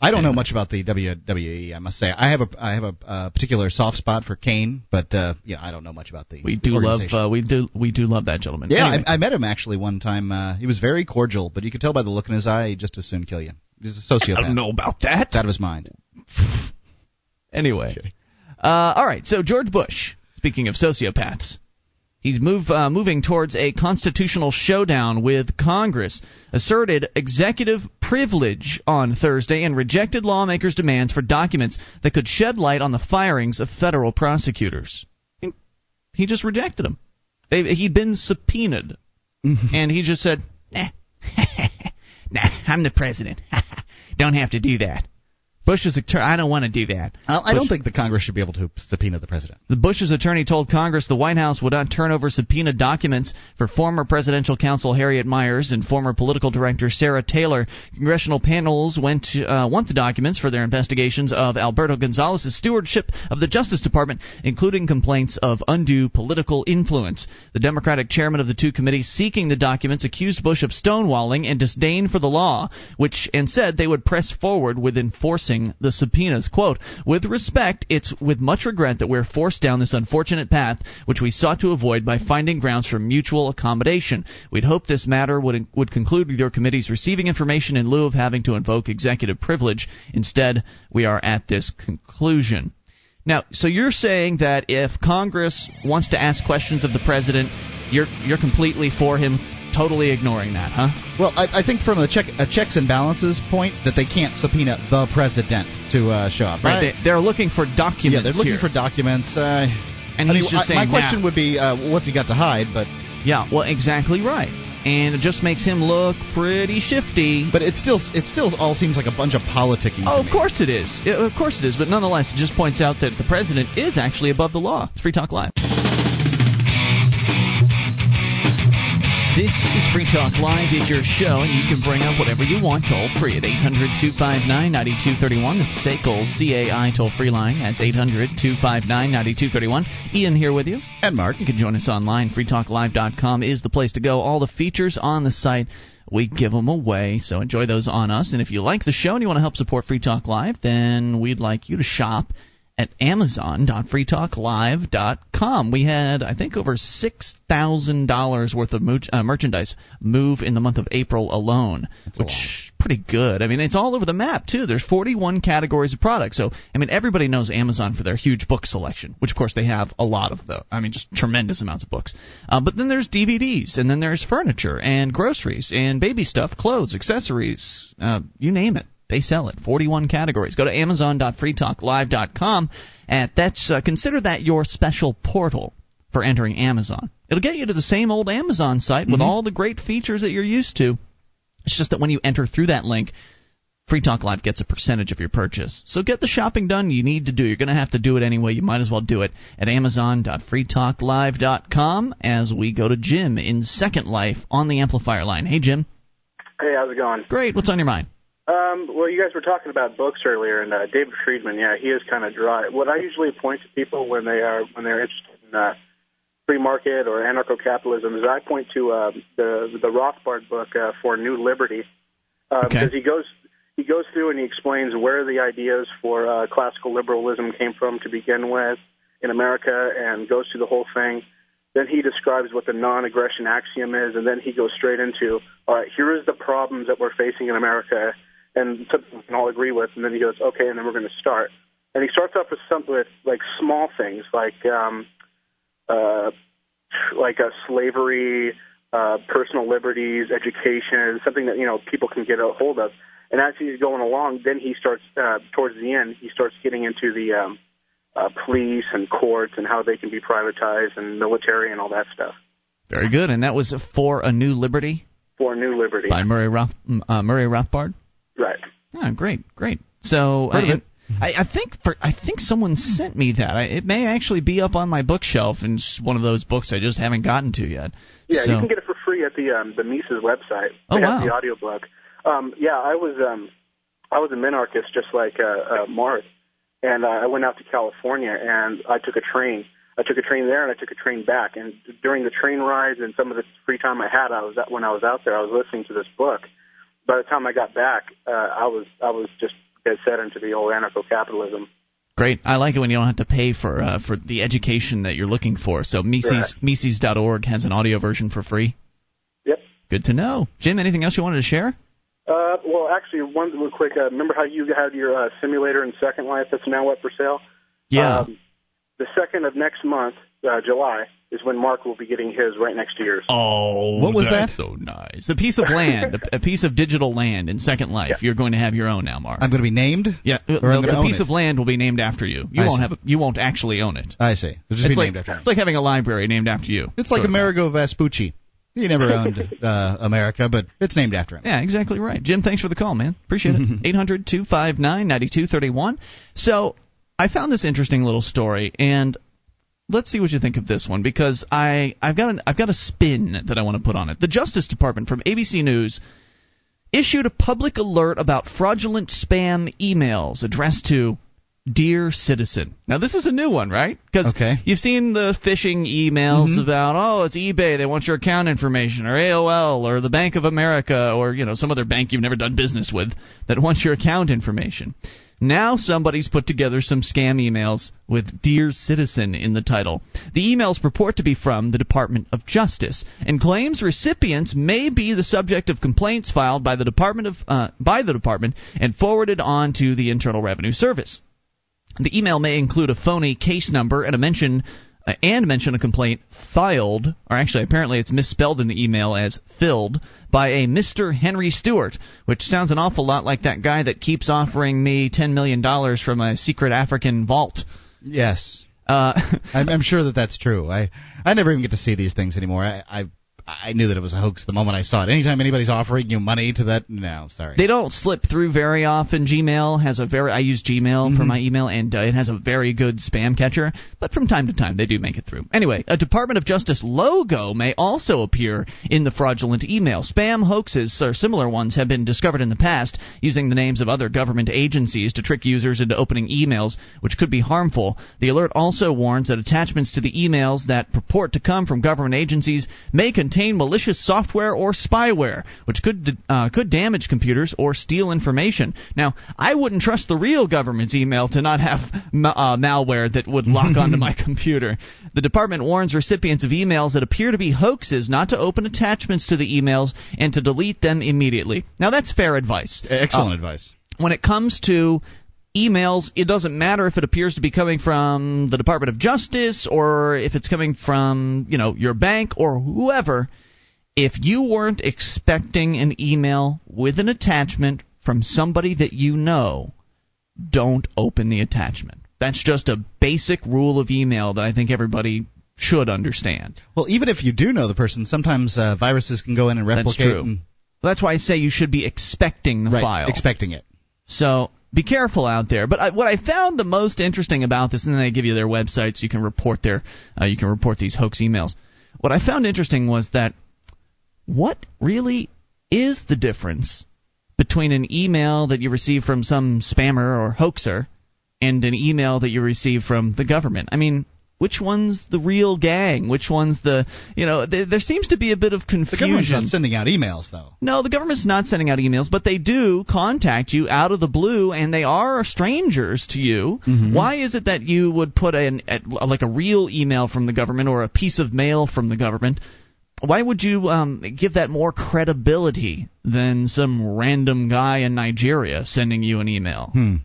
I don't know much about the WWE. I must say, I have a I have a uh, particular soft spot for Kane, but uh, yeah, I don't know much about the.
We do love uh, we do we do love that gentleman.
Yeah,
Anyway,
I, I met him actually one time. Uh, he was very cordial, but you could tell by the look in his eye, he'd just as soon kill you. He's a sociopath.
I don't know about that.
It's out of his mind.
Anyway, uh, all right. So George Bush, speaking of sociopaths, he's move, uh, moving towards a constitutional showdown with Congress. Asserted executive privilege on Thursday and rejected lawmakers' demands for documents that could shed light on the firings of federal prosecutors. He just rejected them. They, he'd been subpoenaed, and he just said, "Nah, [laughs] nah, I'm the president. [laughs] Don't have to do that." Bush's attorney, I don't want to do that.
I, I don't think the Congress should be able to subpoena the president.
the Bush's attorney told Congress the White House would not turn over subpoenaed documents for former presidential counsel Harriet Miers and former political director Sarah Taylor. Congressional panels went to, uh, want the documents for their investigations of Alberto Gonzales's stewardship of the Justice Department, including complaints of undue political influence. The Democratic chairman of the two committees seeking the documents accused Bush of stonewalling and disdain for the law, which and said they would press forward with enforcing the subpoenas. Quote, with respect, it's with much regret that we're forced down this unfortunate path, which we sought to avoid by finding grounds for mutual accommodation. We'd hoped this matter would, would conclude with your committees receiving information in lieu of having to invoke executive privilege. Instead, we are at this conclusion. Now, so you're saying that if Congress wants to ask questions of the president, you're you're completely for him totally ignoring that, huh?
Well, I, I think from a check a checks and balances point that they can't subpoena the president to uh, show up.
Right. They, they're looking for documents.
yeah, they're looking
here.
for documents. Uh,
And
I
he's
mean,
just
I- my question would be, uh, what's he got to hide? But
Yeah, well, exactly right. And it just makes him look pretty shifty.
but it still it still all seems like a bunch of politicking.
Oh, of course it is. Yeah, Of course it is. But nonetheless, it just points out that the president is actually above the law. It's Free Talk Live. This is Free Talk Live. It's your show, and you can bring up whatever you want toll free at 800 259 9231. The SACL CAI toll free line. That's 800 259 9231. Ian here with you.
And Mark.
You can join us online. FreeTalkLive.com is the place to go. All the features on the site. We give them away, so enjoy those on us. And if you like the show and you want to help support Free Talk Live, then we'd like you to shop at amazon.freetalklive.com. We had, I think, over $6,000 worth of mo- uh, merchandise move in the month of April alone,
That's
which is pretty good. I mean, it's all over the map, too. There's 41 categories of products. So, I mean, everybody knows Amazon for their huge book selection, which, of course, they have a lot of, though. I mean, just tremendous amounts of books. Uh, but then there's DVDs, and then there's furniture, and groceries, and baby stuff, clothes, accessories, uh, you name it. They sell it. 41 categories. Go to amazon.freetalklive.com. And that's uh, consider that your special portal for entering Amazon. It'll get you to the same old Amazon site with all the great features that you're used to. It's just that when you enter through that link, Free Talk Live gets a percentage of your purchase. So get the shopping done you need to do. You're going to have to do it anyway. You might as well do it at amazon.freetalklive.com as we go to Jim in Second Life on the amplifier line. Hey, Jim.
Hey, how's it going?
Great. What's on your mind?
Um, well, you guys were talking about books earlier, and uh, David Friedman, yeah, he is kind of dry. What I usually point to people when they are when they're interested in uh, free market or anarcho-capitalism is I point to uh, the the Rothbard book uh, for New Liberty uh,
Okay.
because he goes he goes through and he explains where the ideas for uh, classical liberalism came from to begin with in America, and goes through the whole thing. Then he describes what the non-aggression axiom is, and then he goes straight into, all right, here is the problems that we're facing in America, and something we can all agree with. And then he goes, okay, and then we're going to start. And he starts off with something with like small things, like um, uh, like uh, slavery, uh, personal liberties, education, something that you know people can get a hold of. And as he's going along, then he starts uh, towards the end. He starts getting into the um, uh, police and courts and how they can be privatized and military and all that stuff
Very good. And that was For a New Liberty
for New Liberty.
by Murray, Roth, uh, Murray Rothbard.
Right.
Ah, great, great. So I. I, I think for, I think someone sent me that. I, it may actually be up on my bookshelf and it's one of those books I just haven't gotten to yet.
Yeah,
so,
you can get it for free at the um, the Mises website.
Oh,
they
wow.
have the audiobook. Um, yeah, I was um, I was a minarchist just like uh, uh, Mark, and uh, I went out to California and I took a train. I took a train there and I took a train back. And during the train rides and some of the free time I had, I was at, when I was out there, I was listening to this book. By the time I got back, uh, I was I was just dead set into the old anarcho-capitalism.
Great. I like it when you don't have to pay for uh, for the education that you're looking for. So Mises Mises.org has an audio version for free.
Yep.
Good to know. Jim, anything else you wanted to share?
Uh, well, actually, one real quick. Uh, remember how you had your uh, simulator in Second Life that's now up for sale?
Yeah.
Um, the second of next month, uh, July, is when Mark will be getting his right next to yours.
Oh,
What was
that's
that?
so nice. A piece of land, a, a piece of digital land in Second Life. You're going to have your own now, Mark.
I'm going to be named.
yeah,
Or
no,
gonna
the piece
it.
of land will be named after you. You
I
won't
see.
have a, you won't actually own it.
I see. It'll just
It's
be
like
named after me.
it's like having a library named after you.
It's like
Sort of.
Amerigo Vespucci. He never owned [laughs] uh, America, but it's named after him.
Yeah, exactly right. Jim, thanks for the call, man. Appreciate it. [laughs] 800 259 9231. So, I found this interesting little story, and let's see what you think of this one because I, I've, got an, I've got a spin that I want to put on it. The Justice Department from ABC News issued a public alert about fraudulent spam emails addressed to Dear Citizen. Now, this is a new one, right? Because
Okay.
you've seen the phishing emails mm-hmm. about, oh, it's eBay, they want your account information, or AOL, or the Bank of America, or, you know, some other bank you've never done business with that wants your account information. Now somebody's put together some scam emails with Dear Citizen in the title. The emails purport to be from the Department of Justice and claims recipients may be the subject of complaints filed by the Department of uh, by the department and forwarded on to the Internal Revenue Service. The email may include a phony case number and a mention and mention a complaint filed, or actually apparently it's misspelled in the email as filled by a Mr. Henry Stewart, which sounds an awful lot like that guy that keeps offering me 10 million dollars from a secret African vault.
Yes.
Uh,
I'm, I'm [laughs] sure that that's true. I I never even get to see these things anymore. I, I I knew that it was a hoax the moment I saw it. Anytime anybody's offering you money to that, no, sorry.
They don't slip through very often. Gmail has a very I use Gmail mm-hmm. for my email, and uh, it has a very good spam catcher. But from time to time, they do make it through. Anyway, a Department of Justice logo may also appear in the fraudulent email. Spam hoaxes or similar ones have been discovered in the past using the names of other government agencies to trick users into opening emails, which could be harmful. The alert also warns that attachments to the emails that purport to come from government agencies may contain malicious software or spyware, which could uh, could damage computers or steal information. Now, I wouldn't trust the real government's email to not have uh, malware that would lock [laughs] onto my computer. The department warns recipients of emails that appear to be hoaxes not to open attachments to the emails and to delete them immediately. Now, that's fair advice.
Excellent uh, advice.
When it comes to emails, it doesn't matter if it appears to be coming from the Department of Justice or if it's coming from, you know, your bank or whoever. If you weren't expecting an email with an attachment from somebody that you know, don't open the attachment. That's just a basic rule of email that I think everybody should understand.
Well, even if you do know the person, sometimes uh, viruses can go in and replicate.
That's true.
And...
That's why I say you should be expecting the
right,
file.
Expecting it.
So be careful out there. But I, what I found the most interesting about this, and then they give you their websites, you can report their, uh, you can report these hoax emails. What I found interesting was that what really is the difference between an email that you receive from some spammer or hoaxer and an email that you receive from the government? I mean, which one's the real gang? Which one's the you know? Th- there seems to be a bit of confusion.
The government's not sending out emails, though.
No, the government's not sending out emails, but they do contact you out of the blue, and they are strangers to you.
Mm-hmm.
Why is it that you would put an like a real email from the government or a piece of mail from the government? Why would you um, give that more credibility than some random guy in Nigeria sending you an email?
Hmm.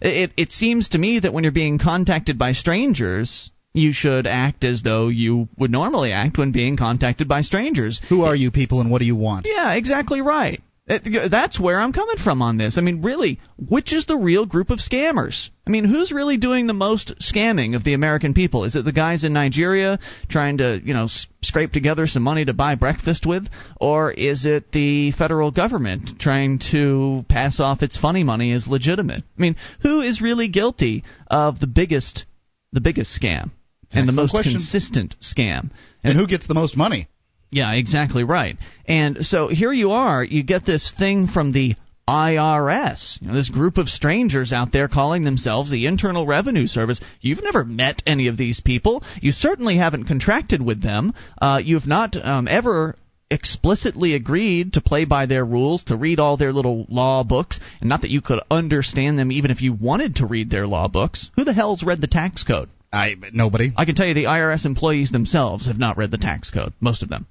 It, it seems to me that when you're being contacted by strangers, you should act as though you would normally act when being contacted by strangers.
Who are you people and what do you want?
Yeah, exactly right. Uh, that's where I'm coming from on this. I mean, really, which is the real group of scammers? I mean, who's really doing the most scamming of the American people? Is it the guys in Nigeria trying to, you know, scrape together some money to buy breakfast with, or is it the federal government trying to pass off its funny money as legitimate? I mean, who is really guilty of the biggest the biggest scam? And the most
question.
consistent scam.
And, and who gets the most money?
Yeah, exactly right. And so here you are, you get this thing from the IRS, you know, this group of strangers out there calling themselves the Internal Revenue Service. You've never met any of these people. You certainly haven't contracted with them. Uh, you've not um, ever explicitly agreed to play by their rules, to read all their little law books, and not that you could understand them even if you wanted to read their law books. Who the hell's read the tax code?
I nobody.
I can tell you the IRS employees themselves have not read the tax code. Most of them.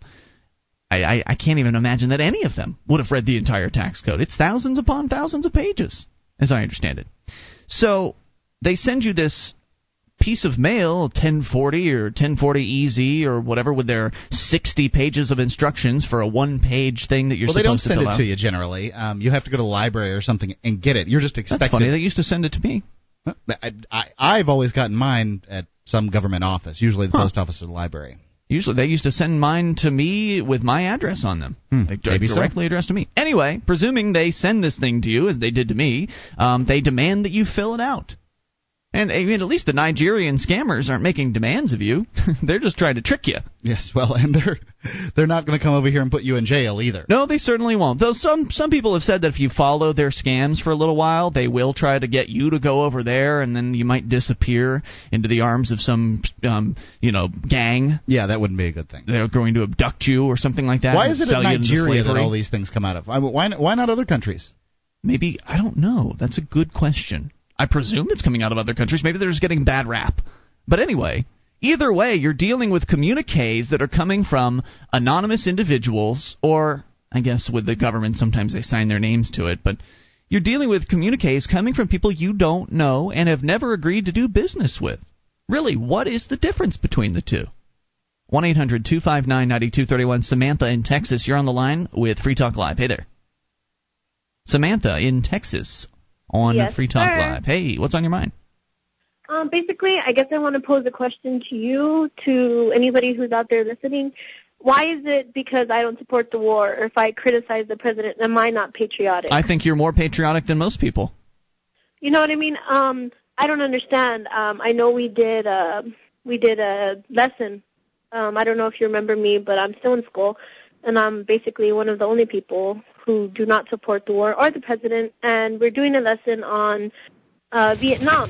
I, I, I can't even imagine that any of them would have read the entire tax code. It's thousands upon thousands of pages, as I understand it. So they send you this piece of mail, 1040 or 1040 EZ or whatever, with their 60 pages of instructions for a one-page thing that you're
well,
supposed
to Well, they don't send
it
out. to you generally. Um, you have to go to the library or something and get it. You're just expected.
That's funny. They used to send it to me.
I, I, I've always gotten mine at some government office, usually the
huh.
post office or the library.
Usually, they used to send mine to me with my address on them,
hmm,
like, directly
so.
addressed to me. Anyway, presuming they send this thing to you as they did to me, um, they demand that you fill it out. And I mean, at least the Nigerian scammers aren't making demands of you; [laughs] they're just trying to trick you.
Yes, well, and they're they're not going to come over here and put you in jail either.
No, they certainly won't. Though some some people have said that if you follow their scams for a little while, they will try to get you to go over there, and then you might disappear into the arms of some um, you know gang.
Yeah, that wouldn't be a good thing.
They're going to abduct you or something like that.
Why is it in Nigeria that all these things come out of? Why why not other countries?
Maybe I don't know. That's a good question. I presume it's coming out of other countries. Maybe they're just getting bad rap. But anyway, either way, you're dealing with communiques that are coming from anonymous individuals, or I guess with the government, sometimes they sign their names to it, but you're dealing with communiques coming from people you don't know and have never agreed to do business with. Really, what is the difference between the two? 1 800 259 9231. Samantha in Texas, you're on the line with Free Talk Live. Hey there. Samantha in Texas on
yes,
Free Talk
sir.
Live. Hey, what's on your mind?
Um, basically, I guess I want to pose a question to you, to anybody who's out there listening. why is it because I don't support the war or if I criticize the president, am I not patriotic?
I think you're more patriotic than most people.
You know what I mean? Um, I don't understand. Um, I know we did a we did a lesson. Um, I don't know if you remember me, but I'm still in school, and I'm basically one of the only people who do not support the war or the president. And we're doing a lesson on uh, Vietnam.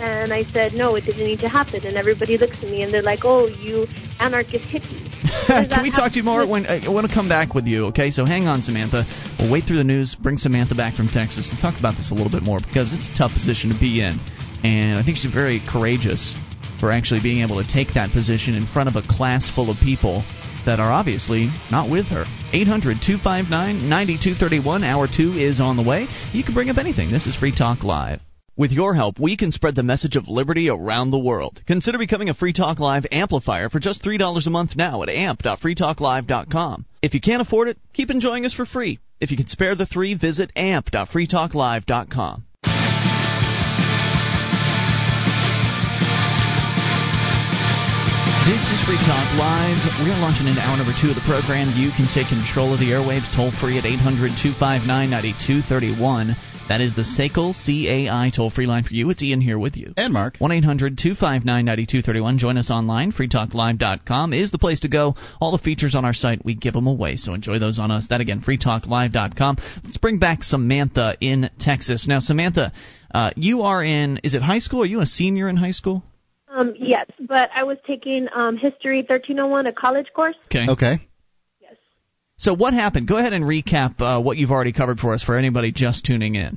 And I said, no, it didn't need to happen. And everybody looks at me and they're like, oh, you anarchist hippie. [laughs]
Can we talk to you more when uh, I want to come back with you? Okay, so hang on, Samantha. We'll wait through the news, bring Samantha back from Texas, and talk about this a little bit more because it's a tough position to be in, and I think she's very courageous for actually being able to take that position in front of a class full of people that are obviously not with her. 800 259 9231. Hour 2 is on the way. You can bring up anything. This is Free Talk Live. With your help, we can spread the message of liberty around the world. Consider becoming a Free Talk Live amplifier for just $3 a month now at amp.freetalklive.com. If you can't afford it, keep enjoying us for free. If you can spare the three, visit amp.freetalklive.com. This is Free Talk Live. We are launching into hour number two of the program. You can take control of the airwaves toll free at 800 259 9231. That is the SACL CAI toll free line for you. It's Ian here with you.
And Mark.
1 800 259 9231. Join us online. FreeTalkLive.com is the place to go. All the features on our site, we give them away, so enjoy those on us. That again, FreeTalkLive.com. Let's bring back Samantha in Texas. Now, Samantha, uh, you are in, is it high school? Are you a senior in high school?
Um, yes, but I was taking um, History 1301, a college course.
Okay.
Okay.
Yes.
So what happened? Go ahead and recap uh, what you've already covered for us for anybody just tuning in.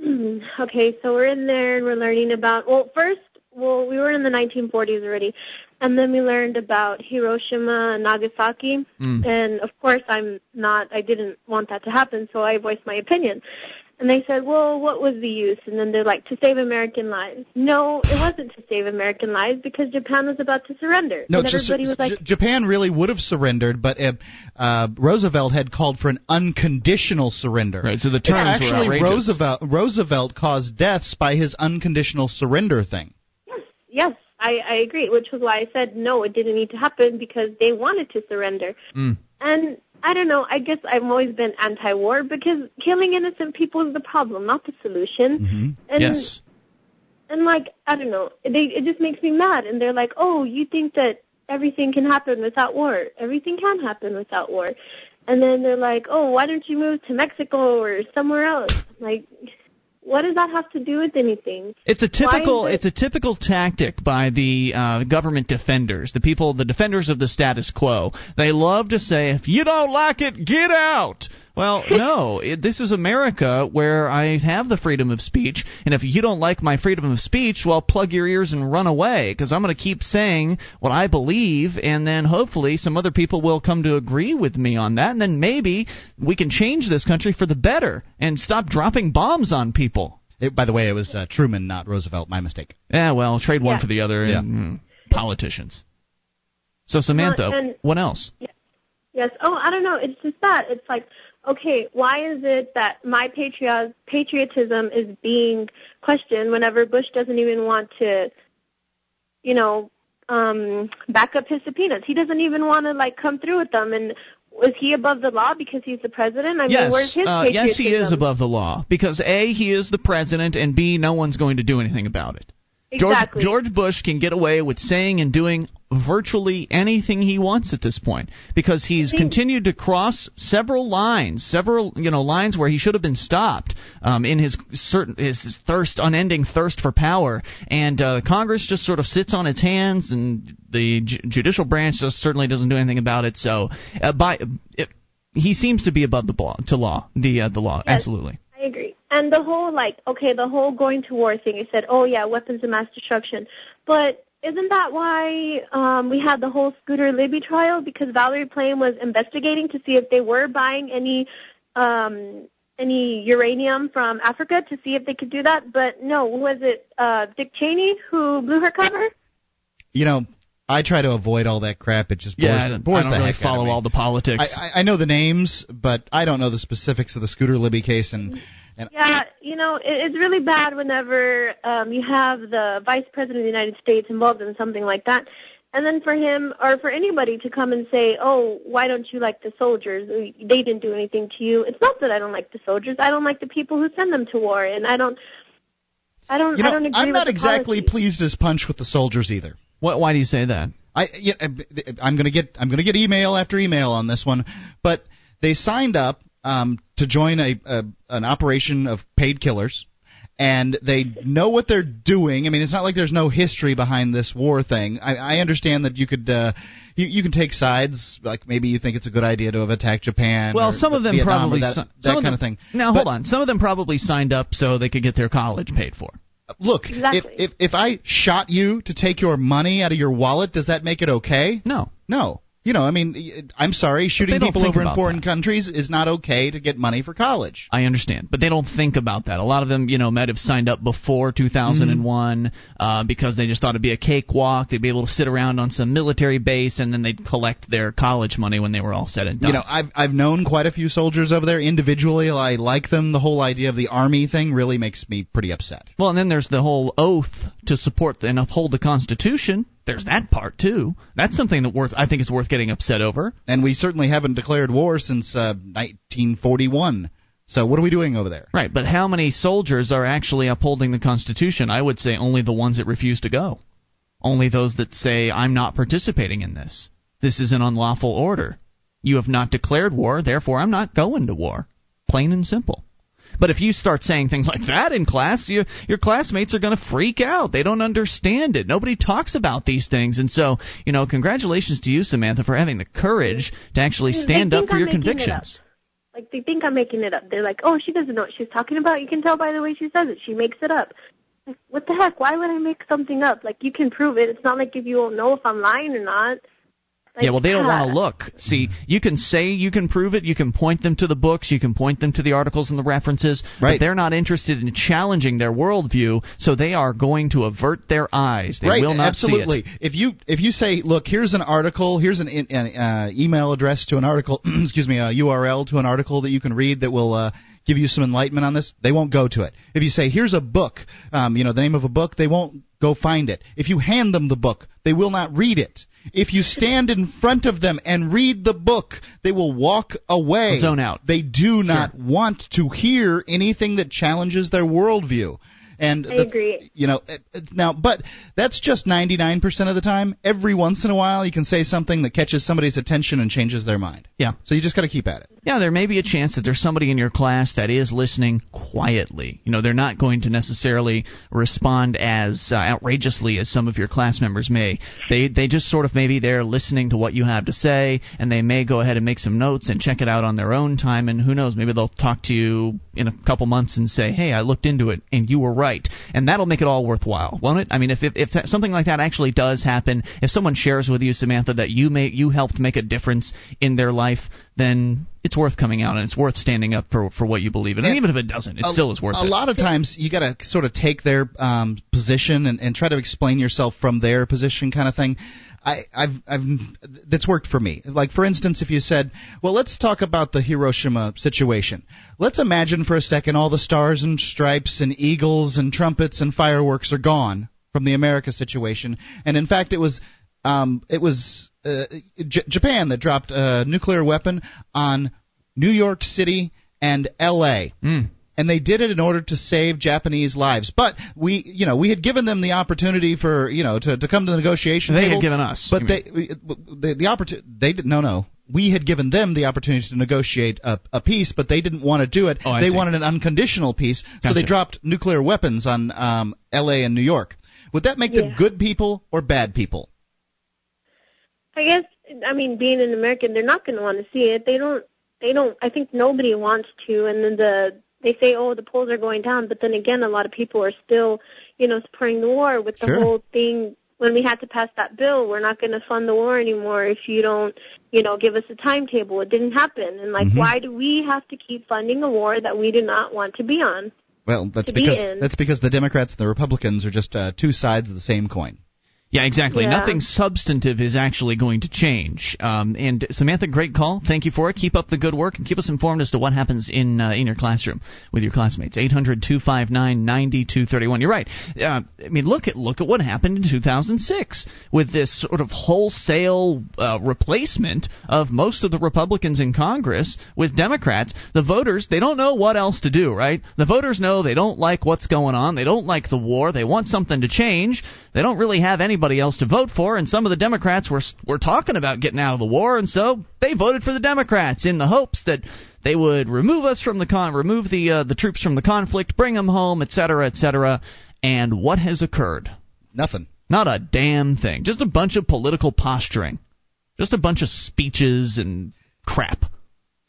Mm, Okay, so we're in there and we're learning about. Well, first, well, we were in the 1940s already, and then we learned about Hiroshima and Nagasaki.
Mm.
And of course, I'm not. I didn't want that to happen, so I voiced my opinion. And they said, "Well, what was the use?" And then they're like, "To save American lives." No, it wasn't to save American lives because Japan was about to surrender.
No,
and
just,
everybody was like,
J- Japan really would have surrendered, but uh, uh, Roosevelt had called for an unconditional surrender.
Right, so the
It's
terms were
actually
outrageous.
Roosevelt Roosevelt caused deaths by his unconditional surrender thing.
Yes, yes, I, I agree, which was why I said no, it didn't need to happen because they wanted to surrender.
Mm.
And I don't know, I guess I've always been anti war because killing innocent people is the problem, not the solution.
Mm-hmm.
And
yes.
and like, I don't know, they it just makes me mad and they're like, "Oh, you think that everything can happen without war? Everything can happen without war." And then they're like, "Oh, why don't you move to Mexico or somewhere else?" Like what does that have to do with anything?
It's a typical
it?
it's a typical tactic by the uh, government defenders, the people, the defenders of the status quo. They love to say, "If you don't like it, get out." Well, [laughs] no, it, this is America where I have the freedom of speech, and if you don't like my freedom of speech, well, plug your ears and run away, because I'm going to keep saying what I believe, and then hopefully some other people will come to agree with me on that, and then maybe we can change this country for the better and stop dropping bombs on people.
It, by the way, it was uh, Truman, not Roosevelt. My mistake.
Yeah, well, trade one
Yeah.
for the other,
Yeah.
and mm, politicians. So Samantha,
and-
what else?
Yes. Oh, I don't know. It's just that. It's like, okay, why is it that my patriot patriotism is being questioned whenever Bush doesn't even want to, you know, um, back up his subpoenas? He doesn't even want to like come through with them. And Is he above the law because he's the president? I mean, where's
Yes,
his
uh,
patriotism?
yes, he is above the law because a he is the president, and b no one's going to do anything about it.
Exactly.
George, George Bush can get away with saying and doing virtually anything he wants at this point because he's continued to cross several lines, several you know lines where he should have been stopped um, in his certain his thirst, unending thirst for power, and uh, Congress just sort of sits on its hands, and the ju- judicial branch just certainly doesn't do anything about it. So uh, by it, he seems to be above the law to law the uh, the law
Yes.
absolutely.
I agree. And the whole like, okay, the whole going to war thing. It said, oh yeah, weapons of mass destruction. But isn't that why um, we had the whole Scooter Libby trial? Because Valerie Plame was investigating to see if they were buying any um, any uranium from Africa to see if they could do that. But no, was it uh, Dick Cheney who blew her cover?
You know, I try to avoid all that crap. It just bores,
Yeah, I don't,
bores
I don't
the
really
heck out of
follow
me.
all the politics.
I, I, I know the names, but I don't know the specifics of the Scooter Libby case, and and
Yeah, you know, it, it's really bad whenever um, you have the vice president of the United States involved in something like that. And then for him or for anybody to come and say, "Oh, why don't you like the soldiers? They didn't do anything to you." It's not that I don't like the soldiers. I don't like the people who send them to war, and I don't. I don't.
You know,
I don't agree
I'm
with
not
the
exactly
policy.
pleased as punch with the soldiers either.
What, why do you say that?
I yeah, I'm going to get I'm going to get email after email on this one, but they signed up um, to join a, a an operation of paid killers, and they know what they're doing. I mean, it's not like there's no history behind this war thing. I, I understand that you could. Uh, you, you can take sides, like maybe you think it's a good idea to have attacked Japan.
Well,
or
some of them
Vietnam
probably
that,
si-
that
some
kind
them,
of thing.
Now
But-
hold on, some of them probably signed up so they could get their college paid for.
Look,
Exactly.
if, if if I shot you to take your money out of your wallet, does that make it okay?
No,
No. You know, I mean, I'm sorry, shooting people over in foreign
that.
countries is not okay to get money for college.
I understand, but they don't think about that. A lot of them, you know, might have signed up before 2001 uh, because they just thought it'd be a cakewalk. They'd be able to sit around on some military base and then they'd collect their college money when they were all said and done.
You know, I've I've known quite a few soldiers over there individually. I like them. The whole idea of the army thing really makes me pretty upset.
Well, and then there's the whole oath to support and uphold the Constitution. There's that part too. That's something that worth I think is worth getting upset over.
And we certainly haven't declared war since uh, 1941. So what are we doing over there?
Right, but how many soldiers are actually upholding the Constitution? I would say only the ones that refuse to go. Only those that say, I'm not participating in this. This is an unlawful order. You have not declared war, therefore I'm not going to war. Plain and simple. But if you start saying things like that in class, you, your classmates are going to freak out. They don't understand it. Nobody talks about these things. And so, you know, congratulations to you, Samantha, for having the courage to actually stand up for
I'm
your
making it up.
convictions.
Like they think I'm making it up. They're like, "Oh, she doesn't know what she's talking about." You can tell by the way she says it. She makes it up. Like, what the heck? Why would I make something up? Like you can prove it. It's not like if you won't know if I'm lying or not. Like,
yeah, well, they don't want to look. See, you can say you can prove it. You can point them to the books. You can point them to the articles and the references.
Right.
But they're not interested in challenging their worldview, so they are going to avert their eyes. They
right,
will not
absolutely.
see it.
If you if you say, look, here's an article, here's an, an uh, email address to an article, [clears throat] excuse me, a URL to an article that you can read that will uh, give you some enlightenment on this, they won't go to it. If you say, here's a book, um, you know, the name of a book, they won't go find it. If you hand them the book, they will not read it. If you stand in front of them and read the book, they will walk away.
Zone out.
They do not want to hear anything that challenges their worldview. And
I
the-
agree.
you know it- it's now but that's just 99% of the time every once in a while you can say something that catches somebody's attention and changes their mind
Yeah.
so you just got to keep at it
Yeah, there may be a chance that there's somebody in your class that is listening quietly. You know, they're not going to necessarily respond as uh, outrageously as some of your class members may. They they just sort of maybe they're listening to what you have to say, and they may go ahead and make some notes and check it out on their own time. And who knows, maybe they'll talk to you in a couple months and say, "Hey, I looked into it, and you were right," and that'll make it all worthwhile, won't it? I mean, if if, if that, something like that actually does happen, if someone shares with you, Samantha, that you may you helped make a difference in their life, then it's worth coming out and it's worth standing up for for what you believe in. And,
And
even if it doesn't, it
a,
still is worth
a
it.
lot of times you got to sort of take their um, position and, and try to explain yourself from their position kind of thing I, I've, I've, that's worked for me. Like, for instance, if you said, well, let's talk about the Hiroshima situation. Let's imagine for a second all the stars and stripes and eagles and trumpets and fireworks are gone from the America situation. And in fact, it was, um, it was uh, J- Japan that dropped a nuclear weapon on New York City and L.A.
Mm.
And they did it in order to save Japanese lives. But we, you know, we had given them the opportunity for, you know, to, to come to the negotiation
They
table.
had given us.
But
you
they, the, the opportunity, they did, no, no. We had given them the opportunity to negotiate a, a peace, but they didn't want to do it.
Oh,
they
see.
wanted an unconditional peace, so they dropped nuclear weapons on um, L.A. and New York. Would that make them good people or bad people?
I guess I mean being an American, they're not going to want to see it. They don't. They don't. I think nobody wants to. And then the they say, oh, the polls are going down, but then again, a lot of people are still, you know, supporting the war with the
Sure.
whole thing. When we had to pass that bill, we're not going to fund the war anymore if you don't, you know, give us a timetable. It didn't happen. And like,
Mhm.
why do we have to keep funding a war that we do not want to be on?
Well, that's
To be
because that's because the Democrats and the Republicans are just uh, two sides of the same coin.
Yeah, exactly.
Yeah.
Nothing substantive is actually going to change. Um, and Samantha, great call. Thank you for it. Keep up the good work and keep us informed as to what happens in uh, in your classroom with your classmates. 800-259-9231. You're right. Uh, I mean, look at look at what happened in 2006 with this sort of wholesale uh, replacement of most of the Republicans in Congress with Democrats. The voters they don't know what else to do. Right? The voters know they don't like what's going on. They don't like the war. They want something to change. They don't really have anybody else to vote for, and some of the Democrats were were talking about getting out of the war, and so they voted for the Democrats in the hopes that they would remove us from the con, remove the uh, the troops from the conflict, bring them home, etc., etc. And what has occurred?
Nothing.
Not a damn thing. Just a bunch of political posturing. Just a bunch of speeches and crap.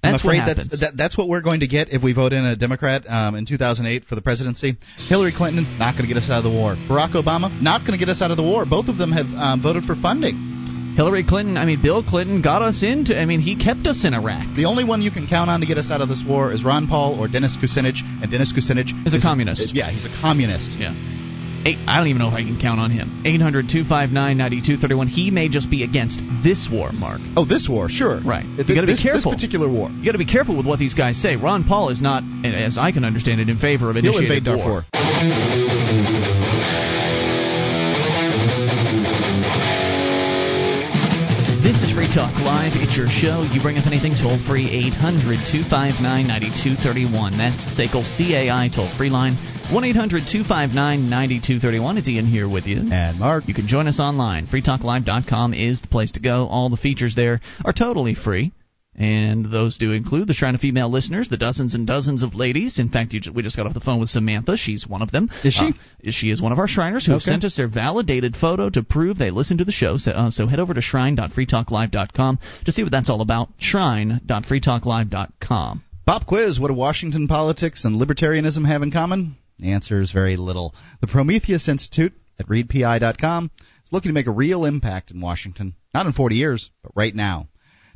That's
I'm afraid
what
that's that, that's what we're going to get if we vote in a Democrat um, in 2008 for the presidency. Hillary Clinton not going to get us out of the war. Barack Obama not going to get us out of the war. Both of them have um, voted for funding.
Hillary Clinton, I mean, Bill Clinton got us into, I mean, he kept us in Iraq.
The only one you can count on to get us out of this war is Ron Paul or Dennis Kucinich, and Dennis Kucinich
Is a communist.
yeah, he's a communist.
Yeah. Eight, I don't even know if I can count on him. 800 259 9231. He may just be against this war, Mark.
Oh, this war, sure.
Right.
Th-
You gotta be
this,
careful.
This particular war.
You got to be careful with what these guys say. Ron Paul is not, as I can understand it, in favor of initiating war.
Darfur.
Free Talk Live. It's your show. You bring up anything toll free 800 259 9231. That's the SACL CAI toll free line 1 800 259 9231. It's Ian here with you.
And Mark.
You can join us online. FreeTalkLive.com is the place to go. All the features there are totally free. And those do include the Shrine of Female listeners, the dozens and dozens of ladies. In fact, ju- we just got off the phone with Samantha. She's one of them.
Is she?
Uh, she is one of our Shriners who
Okay.
sent us their validated photo to prove they listen to the show. So, uh, so head over to shrine.freetalklive.com to see what that's all about. Shrine.freetalklive.com.
Pop quiz What do Washington politics and libertarianism have in common? The answer is very little. The Prometheus Institute at readpi.com is looking to make a real impact in Washington. Not in 40 years, but right now.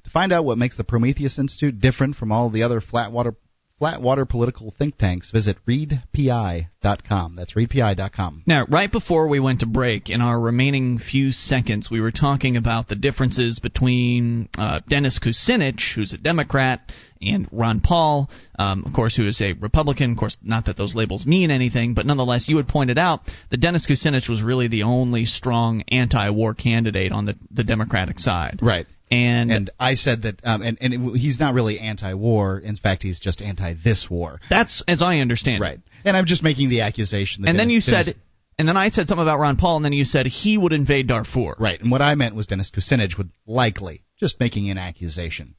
To find out what makes the Prometheus Institute different from all the other flat water, flat water political think tanks, visit readpi.com. That's readpi.com.
Now, right before we went to break, in our remaining few seconds, we were talking about the differences between uh, Dennis Kucinich, who's a Democrat, and Ron Paul, um, of course, who is a Republican. Of course, not that those labels mean anything, but nonetheless, you had pointed out that Dennis Kucinich was really the only strong anti-war candidate on the the Democratic side.
Right.
And,
And I said that, um, and, and it, he's not really anti-war. In fact, he's just anti-this war.
that's as I understand. it.
Right. And I'm just making the accusation. That
And then you
Dennis-
said, and then I said something about Ron Paul, and then you said he would invade Darfur.
Right, and what I meant was Dennis Kucinich would likely, just making an accusation.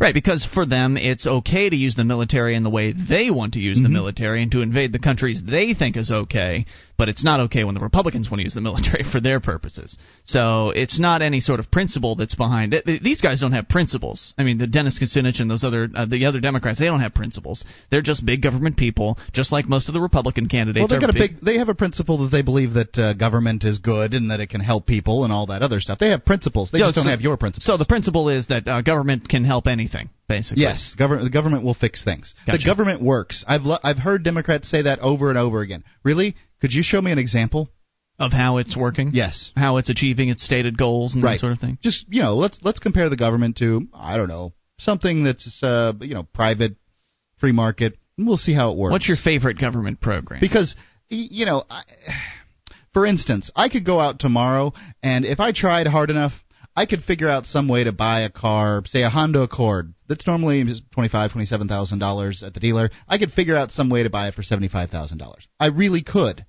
Right, because for them it's okay to use the military in the way they want to use the military and to invade the countries they think is okay, but it's not okay when the Republicans want to use the military [laughs] for their purposes. So it's not any sort of principle that's behind it. These guys don't have principles. I mean, the Dennis Kucinich and those other uh, the other Democrats, they don't have principles. They're just big government people, just like most of the Republican candidates.
Well, they got a big. They have a principle that they believe that uh, government is good and that it can help people and all that other stuff. They have principles. They just don't have your principles.
So the principle is that uh, government can help anything, basically.
Yes, government. The government will fix things.
Gotcha.
The government works. I've lo- I've heard Democrats say that over and over again. Really? Could you show me an example?
Of how it's working.
Yes.
How it's achieving its stated goals and
Right.
that sort of thing.
Just you know, let's let's compare the government to I don't know something that's uh, you know private, free market. And we'll see how it works.
What's your favorite government program?
because you know I, [sighs] for instance i could go out tomorrow and if i tried hard enough i could figure out some way to buy a car say a honda accord that's normally twenty five twenty seven thousand dollars at the dealer i could figure out some way to buy it for seventy five thousand dollars i really could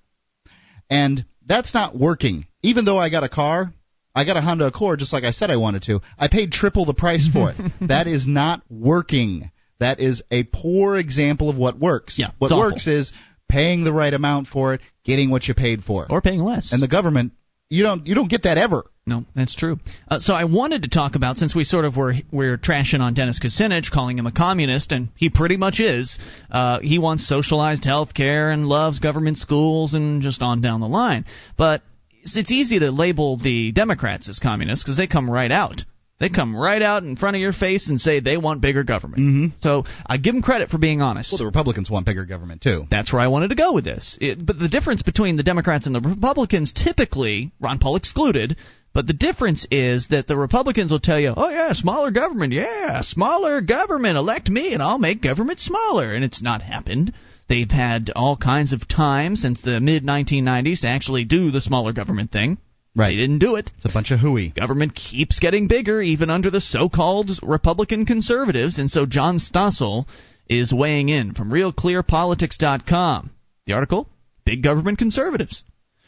and that's not working even though i got a car I got a Honda Accord just like I said I wanted to. I paid triple the price for it. [laughs] that is not working. That is a poor example of what works.
Yeah,
what
awful.
works is paying the right amount for it, getting what you paid for.
or paying less.
and the government, you don't you don't get that ever.
No, that's true. Uh, so I wanted to talk about since we sort of were we're trashing on Dennis Kucinich, calling him a communist, and he pretty much is. Uh, he wants socialized health care and loves government schools and just on down the line. But it's, it's easy to label the Democrats as communists because they come right out They come right out in front of your face and say they want bigger government. Mm-hmm. So I give them credit for being honest.
Well, the Republicans want bigger government too.
That's where I wanted to go with this. It, but the difference between the Democrats and the Republicans, typically, Ron Paul excluded, but the difference is that the Republicans will tell you, oh, yeah, smaller government. Yeah, smaller government. Elect me and I'll make government smaller. And it's not happened. They've had all kinds of time since the mid 1990s to actually do the smaller government thing.
Right.
They didn't do it.
It's a bunch of hooey.
Government keeps getting bigger, even under the so called Republican conservatives, and so John Stossel is weighing in from RealClearPolitics.com. The article Big Government Conservatives.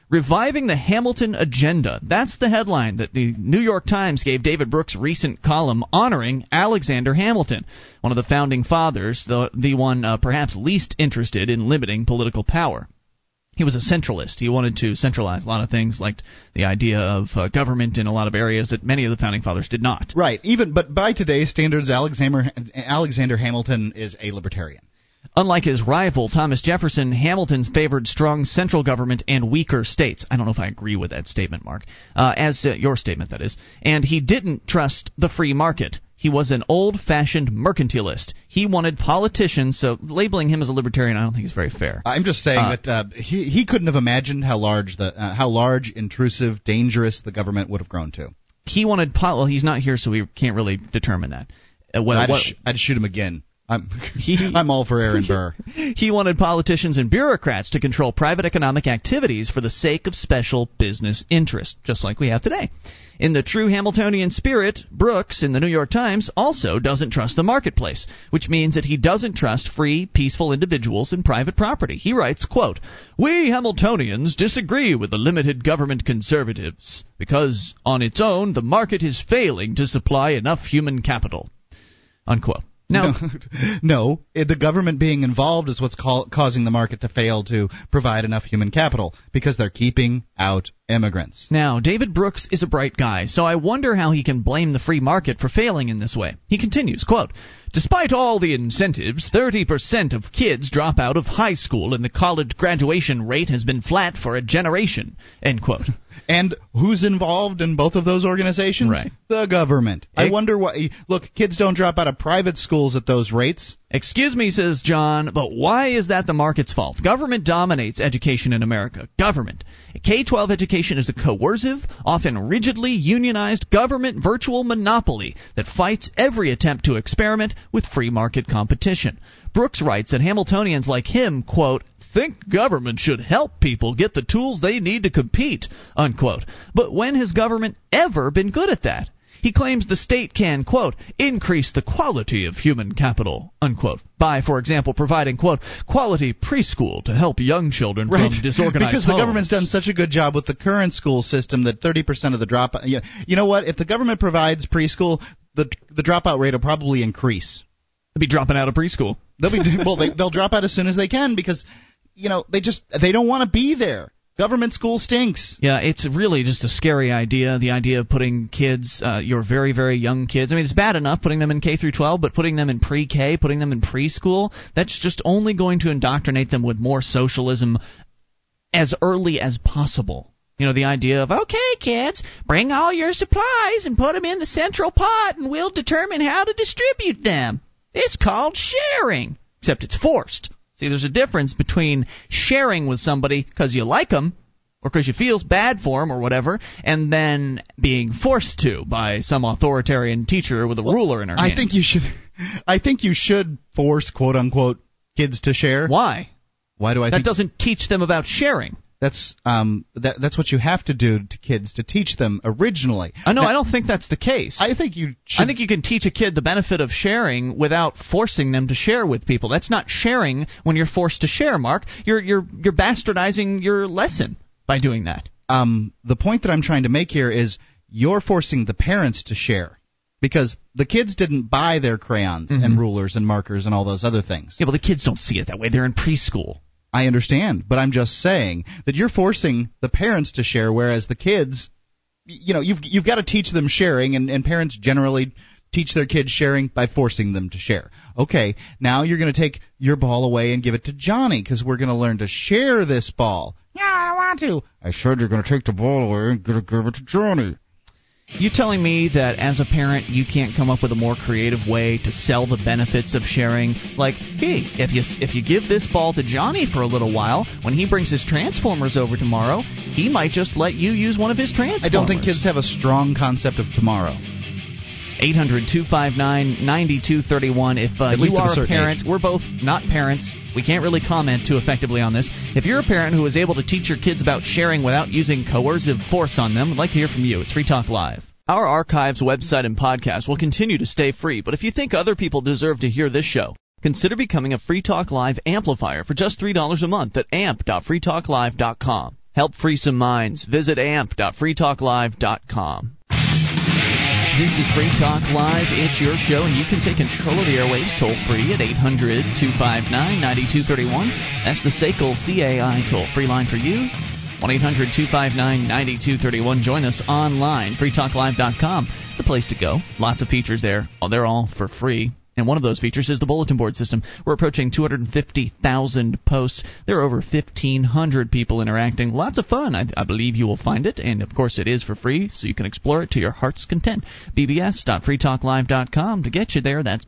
Reviving the Hamilton Agenda. That's the headline that the New York Times gave David Brooks' recent column honoring Alexander Hamilton, one of the founding fathers, the, the one uh, perhaps least interested in limiting political power he was a centralist. He wanted to centralize a lot of things, like the idea of uh, government in a lot of areas that many of the founding fathers did not.
Right. Even but by today's standards, Alexander Alexander Hamilton is a libertarian.
Unlike his rival, Thomas Jefferson, Hamilton favored strong central government and weaker states. I don't know if I agree with that statement, Mark, uh, as uh, your statement, that is. And he didn't trust the free market. He was an old fashioned mercantilist. He wanted politicians, so labeling him as a libertarian, I don't think is very fair.
I'm just saying uh, that uh, he he couldn't have imagined how large the uh, how large, intrusive, dangerous the government would have grown to.
He wanted well, he's not here, so we can't really determine that.
Uh, what, I'd, what, sh- I'd shoot him again. I'm he, [laughs] I'm all for Aaron [laughs] Burr.
he wanted politicians and bureaucrats to control private economic activities for the sake of special business interests, just like we have today. In the true Hamiltonian spirit, Brooks in the New York Times also doesn't trust the marketplace, which means that he doesn't trust free, peaceful individuals and private property. He writes, quote, "We Hamiltonians disagree with the limited government conservatives because on its own the market is failing to supply enough human capital." Unquote.
No, [laughs] no. Eh, the government being involved is what's call, causing the market to fail to provide enough human capital because they're keeping out immigrants.
Now, David Brooks is a bright guy, so I wonder how he can blame the free market for failing in this way. He continues, quote, Despite all the incentives, 30% of kids drop out of high school and the college graduation rate has been flat for a generation, end quote.
And who's involved in both of those organizations?
Right.
The government. I wonder why. Look, kids don't drop out of private schools at those rates.
Excuse me, says John, but why is that the market's fault? Government dominates education in America. Government. K 12 education is a coercive, often rigidly unionized government virtual monopoly that fights every attempt to experiment with free market competition. Brooks writes that Hamiltonians like him, quote, think government should help people get the tools they need to compete, unquote. But when has government ever been good at that? He claims the state can, quote, increase the quality of human capital, unquote, by, for example, providing, quote, quality preschool to help young children
right.
from [laughs] disorganized
Because
homes.
the government's done such a good job with the current school system that 30% of the dropout. You know, you know what? If the government provides preschool, the the dropout rate will probably increase.
They'll be dropping out of preschool.
They'll be [laughs] well. They, they'll drop out as soon as they can because you know they just they don't want to be there. Government school stinks.
Yeah, it's really just a scary idea. The idea of putting kids, uh, your very very young kids. I mean, it's bad enough putting them in K through 12, but putting them in pre-K, putting them in preschool, that's just only going to indoctrinate them with more socialism as early as possible. You know, the idea of, okay, kids, bring all your supplies and put them in the central pot and we'll determine how to distribute them. It's called sharing, except it's forced. See, there's a difference between sharing with somebody because you like them or because you feel bad for them or whatever, and then being forced to by some authoritarian teacher with a well, ruler in her
I
hand.
I think you should. [laughs] I think you should force quote unquote kids to share.
Why?
Why do I?
That doesn't teach them about sharing.
That's um that that's what you have to do to kids to teach them originally.
I know. Now, I don't think that's the case.
I think you. Should,
I think you can teach a kid the benefit of sharing without forcing them to share with people. That's not sharing when you're forced to share, Mark. You're you're you're bastardizing your lesson by doing that.
Um, the point that I'm trying to make here is you're forcing the parents to share because the kids didn't buy their crayons mm-hmm. and rulers and markers and all those other things.
Yeah, but the kids don't see it that way. They're in preschool.
I understand, but I'm just saying that you're forcing the parents to share, whereas the kids, you know, you've you've got to teach them sharing, and, and parents generally teach their kids sharing by forcing them to share. Okay, now you're going to take your ball away and give it to Johnny because we're going to learn to share this ball. Yeah, I don't want to. I said you're going to take the ball away and give it to Johnny.
You telling me that as a parent you can't come up with a more creative way to sell the benefits of sharing? Like, hey, if you if you give this ball to Johnny for a little while, when he brings his transformers over tomorrow, he might just let you use one of his transformers.
I don't think kids have a strong concept of tomorrow.
800 259 9231. If uh,
At least
you
at a
are a parent,
age.
we're both not parents. We can't really comment too effectively on this. If you're a parent who is able to teach your kids about sharing without using coercive force on them, I'd like to hear from you. It's Free Talk Live. Our archives, website, and podcast will continue to stay free, but if you think other people deserve to hear this show, consider becoming a Free Talk Live amplifier for just $3 a month at amp.freetalklive.com. Help free some minds. Visit amp.freetalklive.com. This is Free Talk Live. It's your show, and you can take control of the airwaves toll free at 800 259 9231. That's the SACL CAI toll free line for you. 1 800 259 9231. Join us online, freetalklive.com, the place to go. Lots of features there. They're all for free. And one of those features is the bulletin board system. We're approaching 250,000 posts. There are over 1,500 people interacting. Lots of fun. I, I believe you will find it. And of course, it is for free, so you can explore it to your heart's content. bbs.freetalklive.com to get you there. That's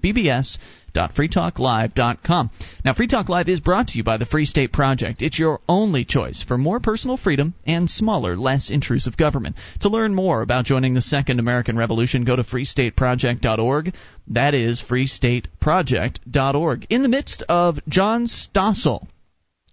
bbs.freetalklive.com. Now, Free Talk Live is brought to you by the Free State Project. It's your only choice for more personal freedom and smaller, less intrusive government. To learn more about joining the Second American Revolution, go to freestateproject.org. That is freestateproject.org. In the midst of John Stossel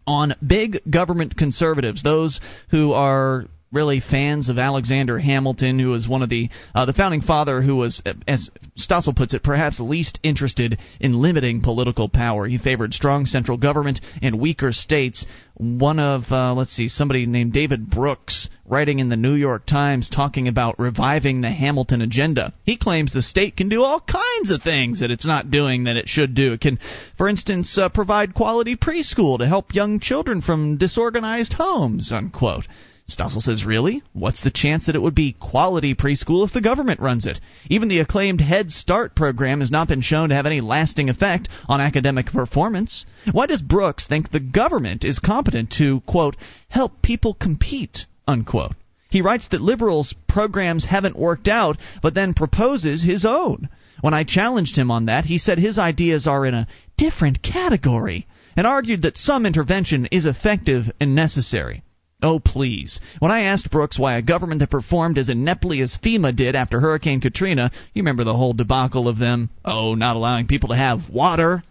on big government conservatives, those who are really fans of Alexander Hamilton, who was one of the uh, the founding father, who was, as Stossel puts it, perhaps least interested in limiting political power. He favored strong central government and weaker states. One of uh, let's see, somebody named David Brooks, writing in the New York Times, talking about reviving the Hamilton agenda. He claims the state can do all kinds of things that it's not doing that it should do. It can, for instance, uh, provide quality preschool to help young children from disorganized homes. Unquote. Stossel says, Really? What's the chance that it would be quality preschool if the government runs it? Even the acclaimed Head Start program has not been shown to have any lasting effect on academic performance. Why does Brooks think the government is competent to, quote, help people compete, unquote? He writes that liberals' programs haven't worked out, but then proposes his own. When I challenged him on that, he said his ideas are in a different category and argued that some intervention is effective and necessary. Oh, please. When I asked Brooks why a government that performed as ineptly as FEMA did after Hurricane Katrina, you remember the whole debacle of them, oh, not allowing people to have water,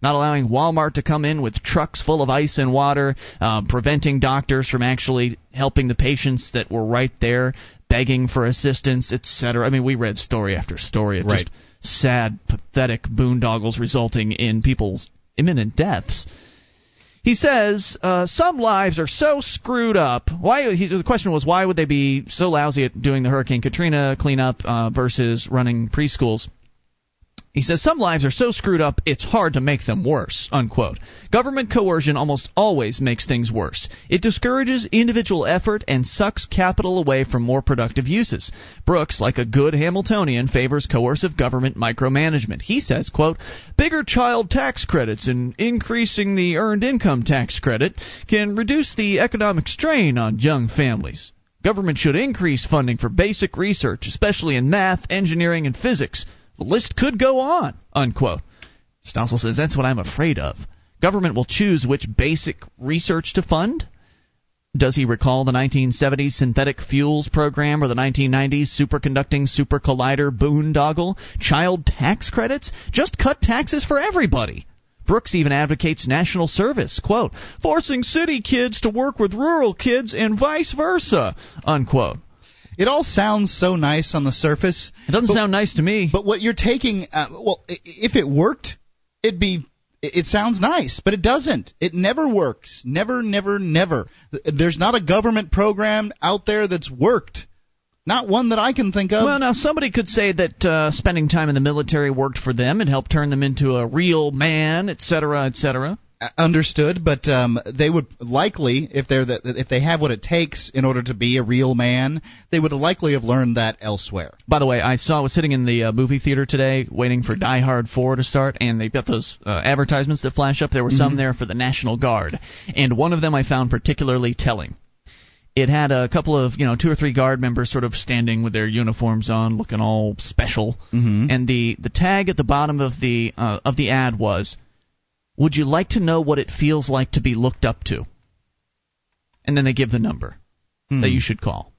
not allowing Walmart to come in with trucks full of ice and water, uh, preventing doctors from actually helping the patients that were right there, begging for assistance, etc. I mean, we read story after story of
Right.
just sad, pathetic boondoggles resulting in people's imminent deaths. He says uh, some lives are so screwed up. Why? He, the question was why would they be so lousy at doing the Hurricane Katrina cleanup uh, versus running preschools? He says some lives are so screwed up it's hard to make them worse. Unquote. Government coercion almost always makes things worse. It discourages individual effort and sucks capital away from more productive uses. Brooks, like a good Hamiltonian, favors coercive government micromanagement. He says, quote, bigger child tax credits and increasing the earned income tax credit can reduce the economic strain on young families. Government should increase funding for basic research, especially in math, engineering, and physics. The list could go on. Unquote. Stossel says that's what I'm afraid of. Government will choose which basic research to fund. Does he recall the 1970s synthetic fuels program or the 1990s superconducting super collider boondoggle? Child tax credits? Just cut taxes for everybody. Brooks even advocates national service, quote, forcing city kids to work with rural kids and vice versa, unquote.
It all sounds so nice on the surface.
It doesn't
but,
sound nice to me.
But what you're taking, uh, well, if it worked, it'd be. It sounds nice, but it doesn't. It never works. Never, never, never. There's not a government program out there that's worked. Not one that I can think of.
Well, now somebody could say that uh, spending time in the military worked for them and helped turn them into a real man, et cetera, et
Uh, Understood, but um, they would likely, if they're the, if they have what it takes in order to be a real man, they would likely have learned that elsewhere.
By the way, I saw I was sitting in the uh, movie theater today waiting for Die Hard 4 to start, and they've got those uh, advertisements that flash up. There were some there for the National Guard, and one of them I found particularly telling. It had a couple of, you know, two or three guard members sort of standing with their uniforms on, looking all special.
Mm-hmm.
And the the tag at the bottom of the uh, of the ad was, "Would you like to know what it feels like to be looked up to?" And then they give the number
Hmm.
that you should call.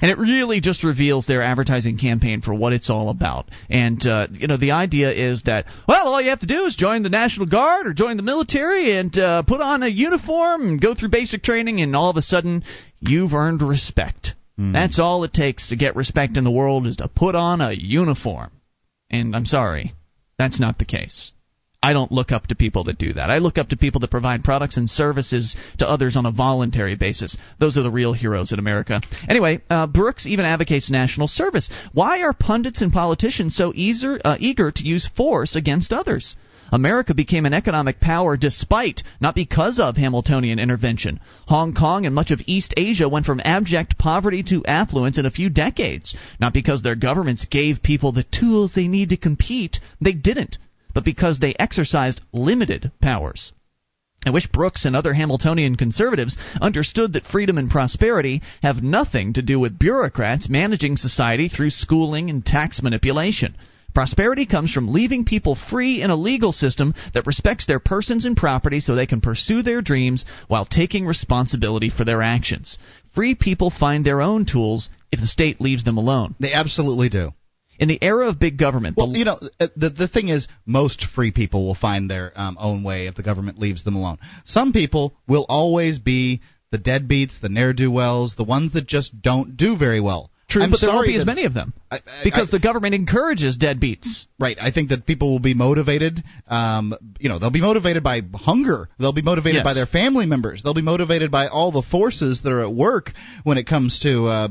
And it really just reveals their advertising campaign for what it's all about. And uh, you know, the idea is that well, all you have to do is join the National Guard or join the military and uh, put on a uniform and go through basic training, and all of a sudden you've earned respect. That's all it takes to get respect in the world is to put on a uniform. And I'm sorry, that's not the case. I don't look up to people that do that. I look up to people that provide products and services to others on a voluntary basis. Those are the real heroes in America. Anyway, uh, Brooks even advocates national service. Why are pundits and politicians so eager, uh, eager to use force against others? America became an economic power despite, not because of, Hamiltonian intervention. Hong Kong and much of East Asia went from abject poverty to affluence in a few decades. Not because their governments gave people the tools they need to compete. They didn't but because they exercised limited powers. I wish Brooks and other Hamiltonian conservatives understood that freedom and prosperity have nothing to do with bureaucrats managing society through schooling and tax manipulation. Prosperity comes from leaving people free in a legal system that respects their persons and property so they can pursue their dreams while taking responsibility for their actions. Free people find their own tools if the state leaves them alone.
They absolutely do.
In the era of big government,
Well,
the-
you know, uh, the the thing is, most free people will find their um, own way if the government leaves them alone. Some people will always be the deadbeats, the ne'er do wells, the ones that just don't do very well.
True,
I'm
but there won't be as many of them
I- I-
because
I-
the government encourages deadbeats.
Right. I think that people will be motivated. Um, you know, they'll be motivated by hunger. They'll be motivated
Yes.
by their family members. They'll be motivated by all the forces that are at work when it comes to, uh,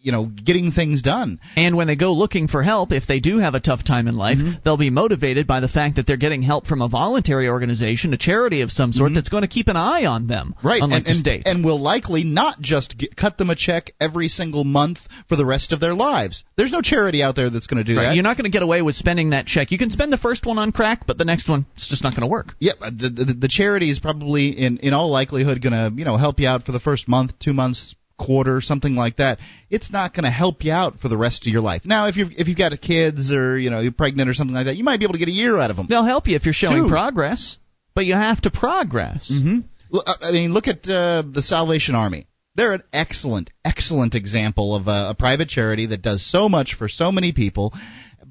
you know, getting things done.
And when they go looking for help, if they do have a tough time in life, they'll be motivated by the fact that they're getting help from a voluntary organization, a charity of some sort that's going to keep an eye on them,
Right,
unlike
and,
the
and,
state.
and will likely not just get, cut them a check every single month for the rest of their lives. There's no charity out there that's going to do
Right,
that.
You're not going to get away with spending that check. You can spend the first one on crack, but the next one it's just not going to work.
Yep, uh, the, the, the charity is probably in in all likelihood going to you know help you out for the first month, two months, quarter, something like that. It's not going to help you out for the rest of your life. Now, if you've if you've got kids or you know you're pregnant or something like that, you might be able to get a year out of them.
They'll help you if you're showing
Two.
progress, but you have to progress.
Mm-hmm. I mean, look at uh, the Salvation Army. They're an excellent, excellent example of a, a private charity that does so much for so many people.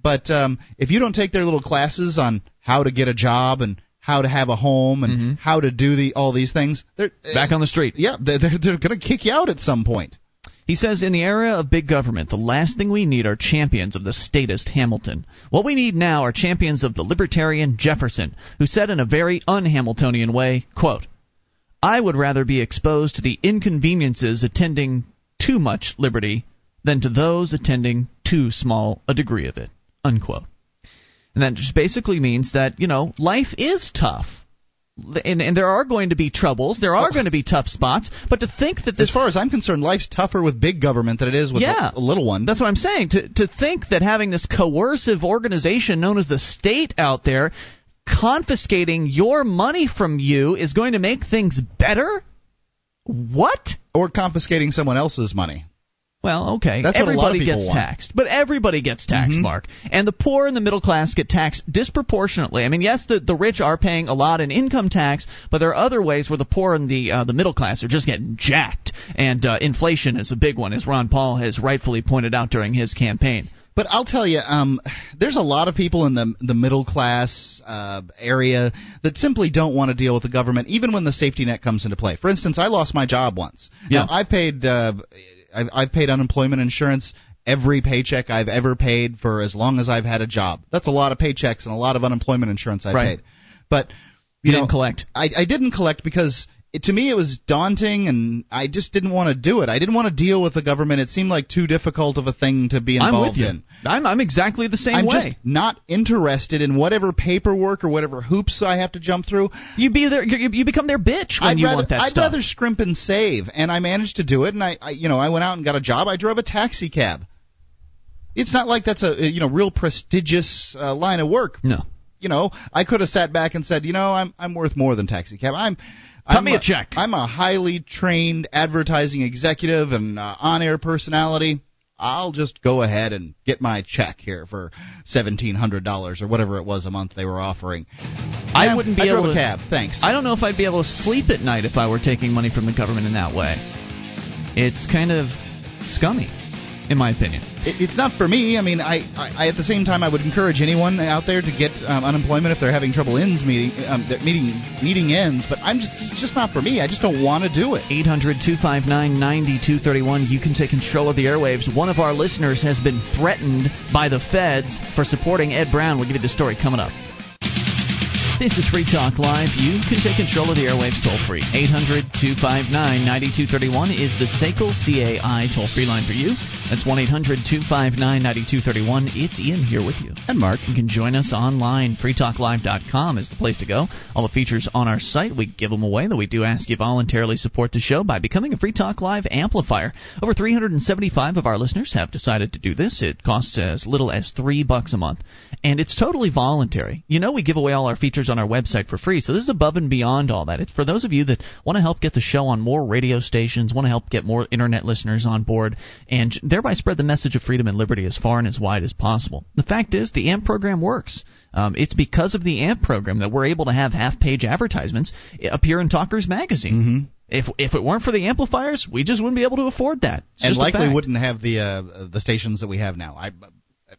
But um, if you don't take their little classes on how to get a job and how to have a home and mm-hmm. how to do the all these things, they're eh,
Back on the street.
yeah, they're they're, they're going to kick you out at some point.
He says, in the era of big government, the last thing we need are champions of the statist Hamilton. What we need now are champions of the libertarian Jefferson, who said in a very un-Hamiltonian way, quote, I would rather be exposed to the inconveniences attending too much liberty than to those attending too small a degree of it. Unquote. And that just basically means that, you know, life is tough. And, and there are going to be troubles, there are going to be tough spots, but to think that this
As far as I'm concerned, life's tougher with big government than it is with
Yeah.
a, a little one.
That's what I'm saying. To to think that having this coercive organization known as the state out there confiscating your money from you is going to make things better? What?
or confiscating someone else's money.
Well, okay.
That's
everybody
lot of people
gets
want.
taxed, but everybody gets taxed,
Mhm.
Mark. And the poor and the middle class get taxed disproportionately. I mean, yes, the the rich are paying a lot in income tax, but there are other ways where the poor and the uh, the middle class are just getting jacked. And uh, inflation is a big one, as Ron Paul has rightfully pointed out during his campaign.
But I'll tell you, um, there's a lot of people in the the middle class uh, area that simply don't want to deal with the government, even when the safety net comes into play. For instance, I lost my job once.
Yeah.
Now, I paid uh, I've, I've paid unemployment insurance every paycheck I've ever paid for as long as I've had a job. That's a lot of paychecks and a lot of unemployment insurance I've
Right.
paid. But
You,
you know,
didn't collect.
I, I didn't collect because it, to me it was daunting and I just didn't want to do it. I didn't want to deal with the government. It seemed like too difficult of a thing to be involved
I'm with you.
in.
I'm I'm exactly the same
I'm
way.
just not interested in whatever paperwork or whatever hoops I have to jump through.
you be there. You, you become their bitch when
I'd
you
rather,
want that stuff.
I'd
stuff.
rather scrimp and save, and I managed to do it. And I, I, you know, I went out and got a job. I drove a taxi cab. It's not like that's a you know real prestigious uh, line of work.
no.
You know, I could have sat back and said, you know, I'm I'm worth more than taxi cab. I'm
Cut
I'm
me a check.
I'm a highly trained advertising executive and uh, on-air personality. I'll just go ahead and get my check here for seventeen hundred dollars or whatever it was a month they were offering.
I
Yeah,
wouldn't be
I
able
drove
to
a cab. Thanks.
I don't know if I'd be able to sleep at night if I were taking money from the government in that way. It's kind of scummy, in my opinion.
It, it's not for me. I mean, I, I, at the same time I would encourage anyone out there to get um, unemployment if they're having trouble ends meeting um, meeting meeting ends. But I'm just it's just not for me. I just don't want to do it.
800 259 9231. You can take control of the airwaves. One of our listeners has been threatened by the feds for supporting Ed Brown. We'll give you the story coming up. This is Free Talk Live. You can take control of the airwaves toll free. 800 259 9231 is the SACL CAI toll free line for you. That's 1 800 259 9231. It's Ian here with you.
And Mark,
You can join us online. FreeTalkLive.com is the place to go. All the features on our site, we give them away, though we do ask you voluntarily support the show by becoming a Free Talk Live amplifier. Over 375 of our listeners have decided to do this. It costs as little as three bucks a month, and it's totally voluntary. You know, we give away all our features on our website for free, so this is above and beyond all that. It's for those of you that want to help get the show on more radio stations, want to help get more internet listeners on board, and thereby spread the message of freedom and liberty as far and as wide as possible. The fact is, the AMP program works. Um, it's because of the AMP program that we're able to have half-page advertisements appear in Talkers Magazine.
Mm-hmm.
If if it weren't for the amplifiers, we just wouldn't be able to afford that. It's
and likely wouldn't have the uh, the stations that we have now. I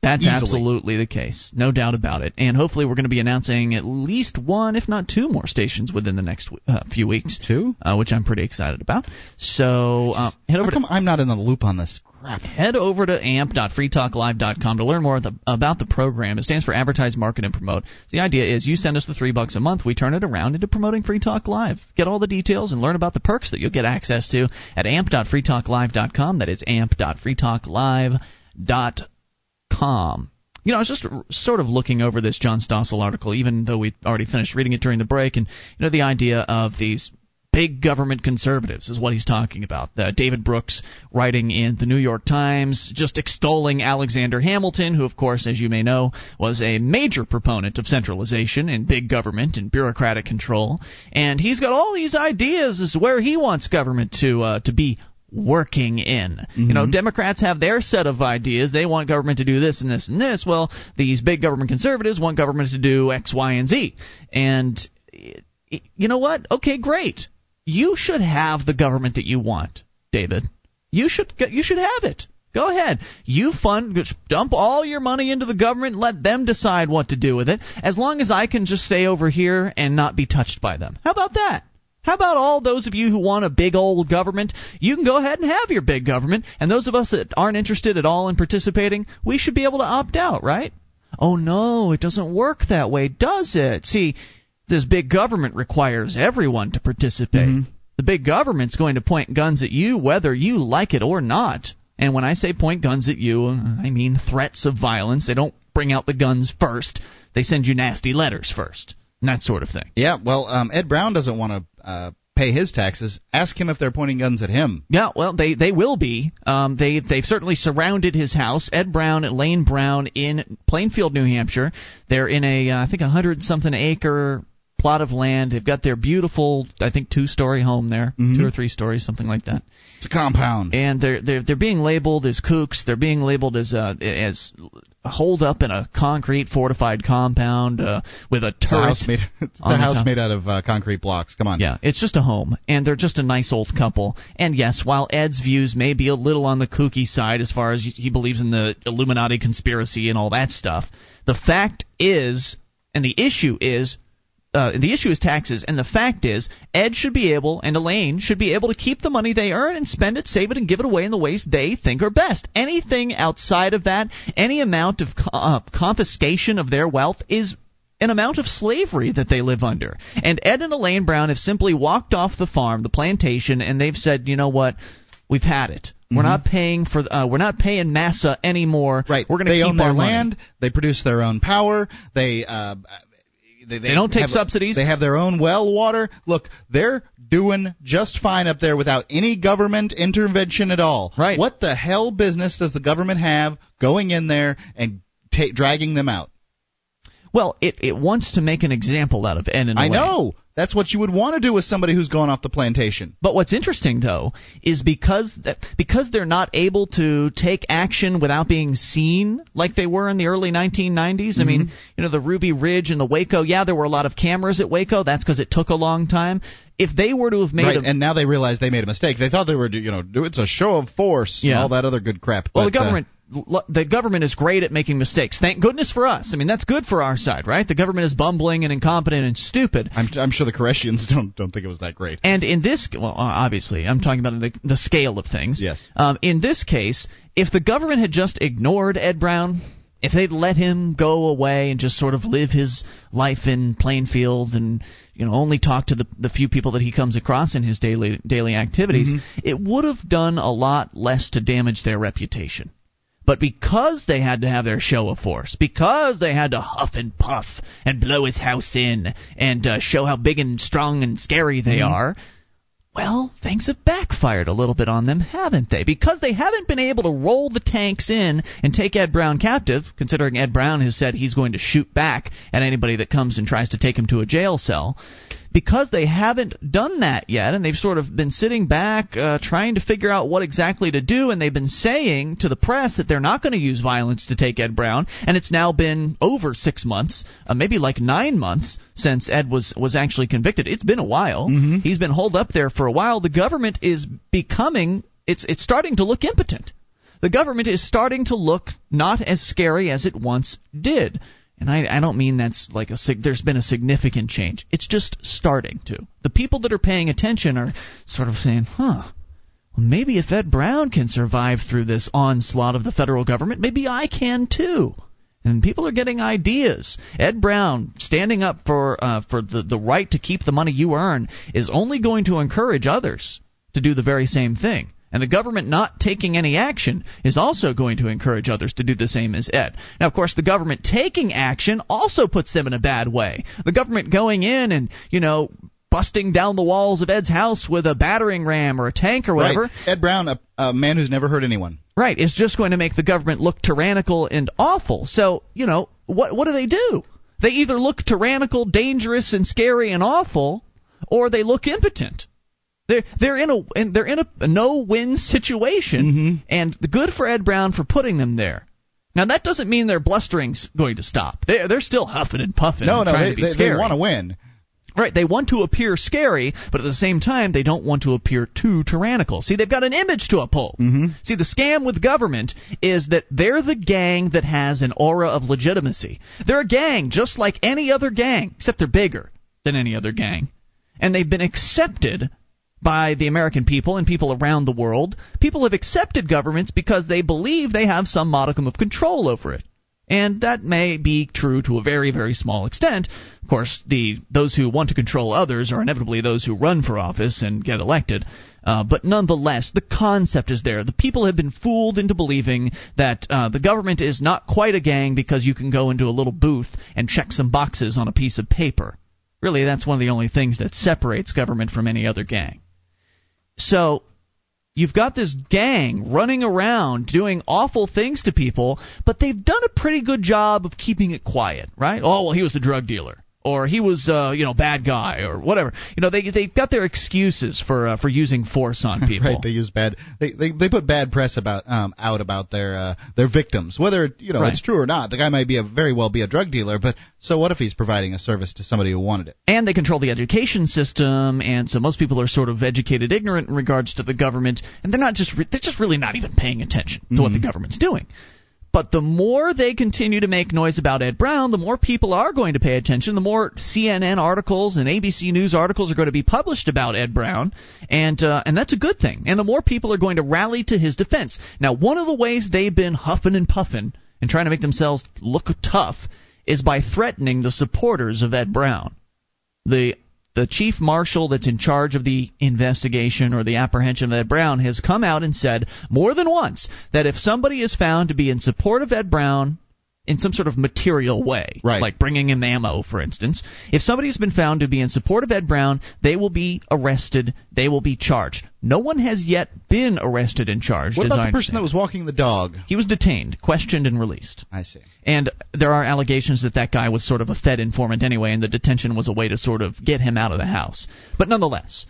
That's
easily.
absolutely the case, no doubt about it. And hopefully, we're going to be announcing at least one, if not two, more stations within the next uh, few weeks.
Two?
uh, which I'm pretty excited about. So uh, head
How
over to
I'm not in the loop on this crap?
head over to amp.freetalklive.com to learn more the, about the program. It stands for Advertise, Market, and Promote. The idea is you send us the three bucks a month, we turn it around into promoting Free Talk Live. Get all the details and learn about the perks that you'll get access to at amp.freetalklive.com. That is amp.freetalklive.com. You know, I was just sort of looking over this John Stossel article, even though we already finished reading it during the break, and you know the idea of these big government conservatives is what he's talking about. Uh, David Brooks writing in the New York Times, just extolling Alexander Hamilton, who, of course, as you may know, was a major proponent of centralization and big government and bureaucratic control. And he's got all these ideas as to where he wants government to uh, to be working in. You know, mm-hmm. Democrats have their set of ideas. They want government to do this and this and this. Well, these big government conservatives want government to do X, Y, and Z. And you know what? Okay, great. You should have the government that you want, David. You should you should have it. Go ahead. You fund dump all your money into the government, let them decide what to do with it. As long as I can just stay over here and not be touched by them. How about that? How about all those of you who want a big old government? You can go ahead and have your big government, and those of us that aren't interested at all in participating, we should be able to opt out, right? Oh no, it doesn't work that way, does it? See, this big government requires everyone to participate. Mm-hmm. The big government's going to point guns at you whether you like it or not. And when I say point guns at you, I mean threats of violence. They don't bring out the guns first. They send you nasty letters first. And that sort of thing.
Yeah, well, um, Ed Brown doesn't want to uh, pay his taxes. Ask him if they're pointing guns at him.
Yeah, well, they they will be. Um, they they've certainly surrounded his house. Ed Brown, Elaine Brown in Plainfield, New Hampshire. They're in a uh, I think a hundred something acre plot of land. They've got their beautiful, I think, two story home there, two or three stories, something like that.
It's a compound.
And they're they're they're being labeled as kooks. They're being labeled as uh, as holed up in a concrete fortified compound uh, with a
It's a
turret.
house made. [laughs] It's a
the
house
top.
made out of uh, concrete blocks. Come on.
Yeah, it's just a home, and they're just a nice old couple. And yes, while Ed's views may be a little on the kooky side as far as he believes in the Illuminati conspiracy and all that stuff, the fact is, and the issue is, uh, the issue is taxes, and the fact is, Ed should be able and Elaine should be able to keep the money they earn and spend it, save it, and give it away in the ways they think are best. Anything outside of that, any amount of uh, confiscation of their wealth is an amount of slavery that they live under. And Ed and Elaine Brown have simply walked off the farm, the plantation, and they've said, you know what, we've had it. We're not paying for. Uh, we're not paying Massa anymore.
Right.
We're going to
they
keep
own their
our money.
land. They produce their own power. They. Uh, they,
They don't take
have-
subsidies.
They have their own well water. Look, they're doing just fine up there without any government intervention at all.
Right.
What the hell business does the government have going in there and ta- dragging them out?
Well, it it wants to make an example out of Ed and
I
Elaine.
know. That's what you would want to do with somebody who's gone off the plantation.
But what's interesting though is because that, because they're not able to take action without being seen like they were in the early 1990s. Mm-hmm. I mean, you know, the Ruby Ridge and the Waco. Yeah, there were a lot of cameras at Waco. That's because it took a long time. If they were to have made
right,
a,
and now they realize they made a mistake. They thought they were, you know, it's a show of force
Yeah.
and all that other good crap.
well,
but,
the
uh,
government. l- The government is great at making mistakes. Thank goodness for us. I mean, that's good for our side, right? The government is bumbling and incompetent and stupid.
I'm, I'm sure the Koreshians [laughs] don't don't think it was that great.
And in this, well, obviously, I'm talking about the, the scale of things.
Yes.
Um, in this case, if the government had just ignored Ed Brown, if they'd let him go away and just sort of live his life in Plainfield and you know only talk to the the few people that he comes across in his daily daily activities, it would have done a lot less to damage their reputation. But because they had to have their show of force, because they had to huff and puff and blow his house in and uh, show how big and strong and scary they are, well, things have backfired a little bit on them, haven't they? Because they haven't been able to roll the tanks in and take Ed Brown captive, considering Ed Brown has said he's going to shoot back at anybody that comes and tries to take him to a jail cell. Because they haven't done that yet, and they've sort of been sitting back uh, trying to figure out what exactly to do, and they've been saying to the press that they're not going to use violence to take Ed Brown, and it's now been over six months, uh, maybe like nine months since Ed was was actually convicted. It's been a while. He's been holed up there for a while. The government is becoming it's it's starting to look impotent. The government is starting to look not as scary as it once did. And I, I don't mean that's like a there's been a significant change. It's just starting to. The people that are paying attention are sort of saying, "Huh, well, maybe if Ed Brown can survive through this onslaught of the federal government, maybe I can too." And people are getting ideas. Ed Brown standing up for uh, for the the right to keep the money you earn is only going to encourage others to do the very same thing. And the government not taking any action is also going to encourage others to do the same as Ed. Now, of course, the government taking action also puts them in a bad way. The government going in and, you know, busting down the walls of Ed's house with a battering ram or a tank or whatever.
Right. Ed Brown, a, a man who's never hurt anyone.
Right, is just going to make the government look tyrannical and awful. So, you know, what what do they do? They either look tyrannical, dangerous, and scary and awful, or they look impotent. They're they're in a and they're in a, no-win situation, and good for Ed Brown for putting them there. Now that doesn't mean their blustering's going to stop. They they're still huffing and puffing.
No,
and
no,
trying
they, they, they want to win.
Right, they want to appear scary, but at the same time, they don't want to appear too tyrannical. See, they've got an image to uphold. Mm-hmm. See, the scam with government is that they're the gang that has an aura of legitimacy. They're a gang just like any other gang, except they're bigger than any other gang. And they've been accepted by the American people and people around the world. People have accepted governments because they believe they have some modicum of control over it. And that may be true to a very very small extent. Of course the those who want to control others are inevitably those who run for office and get elected. Uh, but nonetheless the concept is there. The people have been fooled into believing that uh, the government is not quite a gang because you can go into a little booth and check some boxes on a piece of paper. Really that's one of the only things that separates government from any other gang so You've got this gang running around doing awful things to people, but they've done a pretty good job of keeping it quiet, right? Oh, well, he was a drug dealer. Or he was, uh, you know, bad guy, or whatever. You know, they they've got their excuses for uh, for using force on [laughs] people.
Right, they use bad. They, they they put bad press about um out about their uh, their victims, whether you know
Right.
it's true or not. The guy might be a very well be a drug dealer, but so what if he's providing a service to somebody who wanted it?
and they control the education system, and so most people are sort of educated ignorant in regards to the government, and they're not just re- they're just really not even paying attention to what the government's doing. But the more they continue to make noise about Ed Brown, the more people are going to pay attention. The more CNN articles and ABC News articles are going to be published about Ed Brown, and uh, and that's a good thing. And the more people are going to rally to his defense. Now, one of the ways they've been huffing and puffing and trying to make themselves look tough is by threatening the supporters of Ed Brown the the chief marshal that's in charge of the investigation or the apprehension of Ed Brown has come out and said more than once that if somebody is found to be in support of Ed Brown, in some sort of material way,
Right.
like bringing him ammo, for instance. If somebody's been found to be in support of Ed Brown, they will be arrested. They will be charged. No one has yet been arrested and charged.
What about the person that was walking the dog?
He was detained, questioned, and released.
I see.
And there are allegations that that guy was sort of a Fed informant anyway, and the detention was a way to sort of get him out of the house. But nonetheless,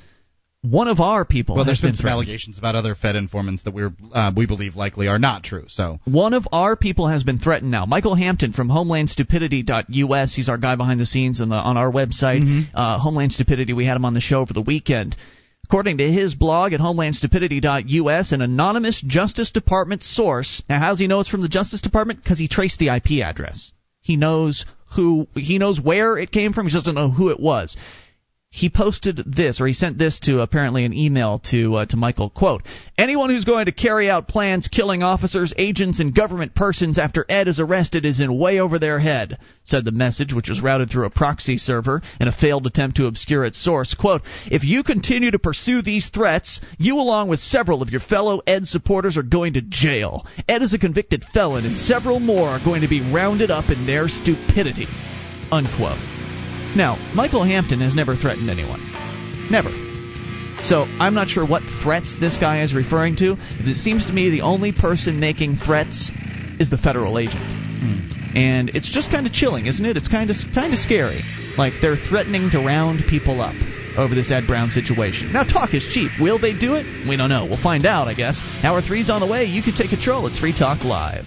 one of our people
Well, there's been some allegations about other Fed informants that we're uh, we believe likely are not true. So
One of our people has been threatened now. Michael Hampton from HomelandStupidity.us. He's our guy behind the scenes on, the, on our website. Uh, Homeland Stupidity. We had him on the show over the weekend. According to his blog at HomelandStupidity.us, an anonymous Justice Department source. Now, how does he know it's from the Justice Department? Because he traced the IP address. He knows who. He knows where it came from. He just doesn't know who it was he posted this, or he sent this to apparently an email to uh, to Michael. Quote: Anyone who's going to carry out plans killing officers, agents, and government persons after Ed is arrested is in way over their head," said the message, which was routed through a proxy server in a failed attempt to obscure its source. Quote: If you continue to pursue these threats, you, along with several of your fellow Ed supporters, are going to jail. Ed is a convicted felon, and several more are going to be rounded up in their stupidity. Unquote. Now, Michael Hampton has never threatened anyone. Never. So I'm not sure what threats this guy is referring to. It seems to me the only person making threats is the federal agent. Hmm. And it's just kind of chilling, isn't it? It's kind of kind of scary. Like they're threatening to round people up over this Ed Brown situation. Now talk is cheap. Will they do it? We don't know. We'll find out, I guess. Hour three's on the way. You can take control. It's Free Talk Live.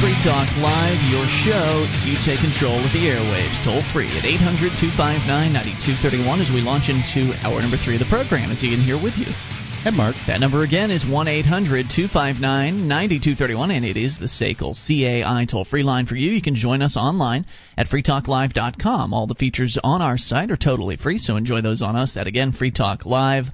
Free Talk Live, your show. You take control of the airwaves, toll free at 800 259 9231 as we launch into hour number three of the program. It's Ian here with you.
and Mark,
That number again is 1 800 259 9231, and it is the SACL CAI toll free line for you. You can join us online at freetalklive.com. All the features on our site are totally free, so enjoy those on us. That again, freetalklive.com.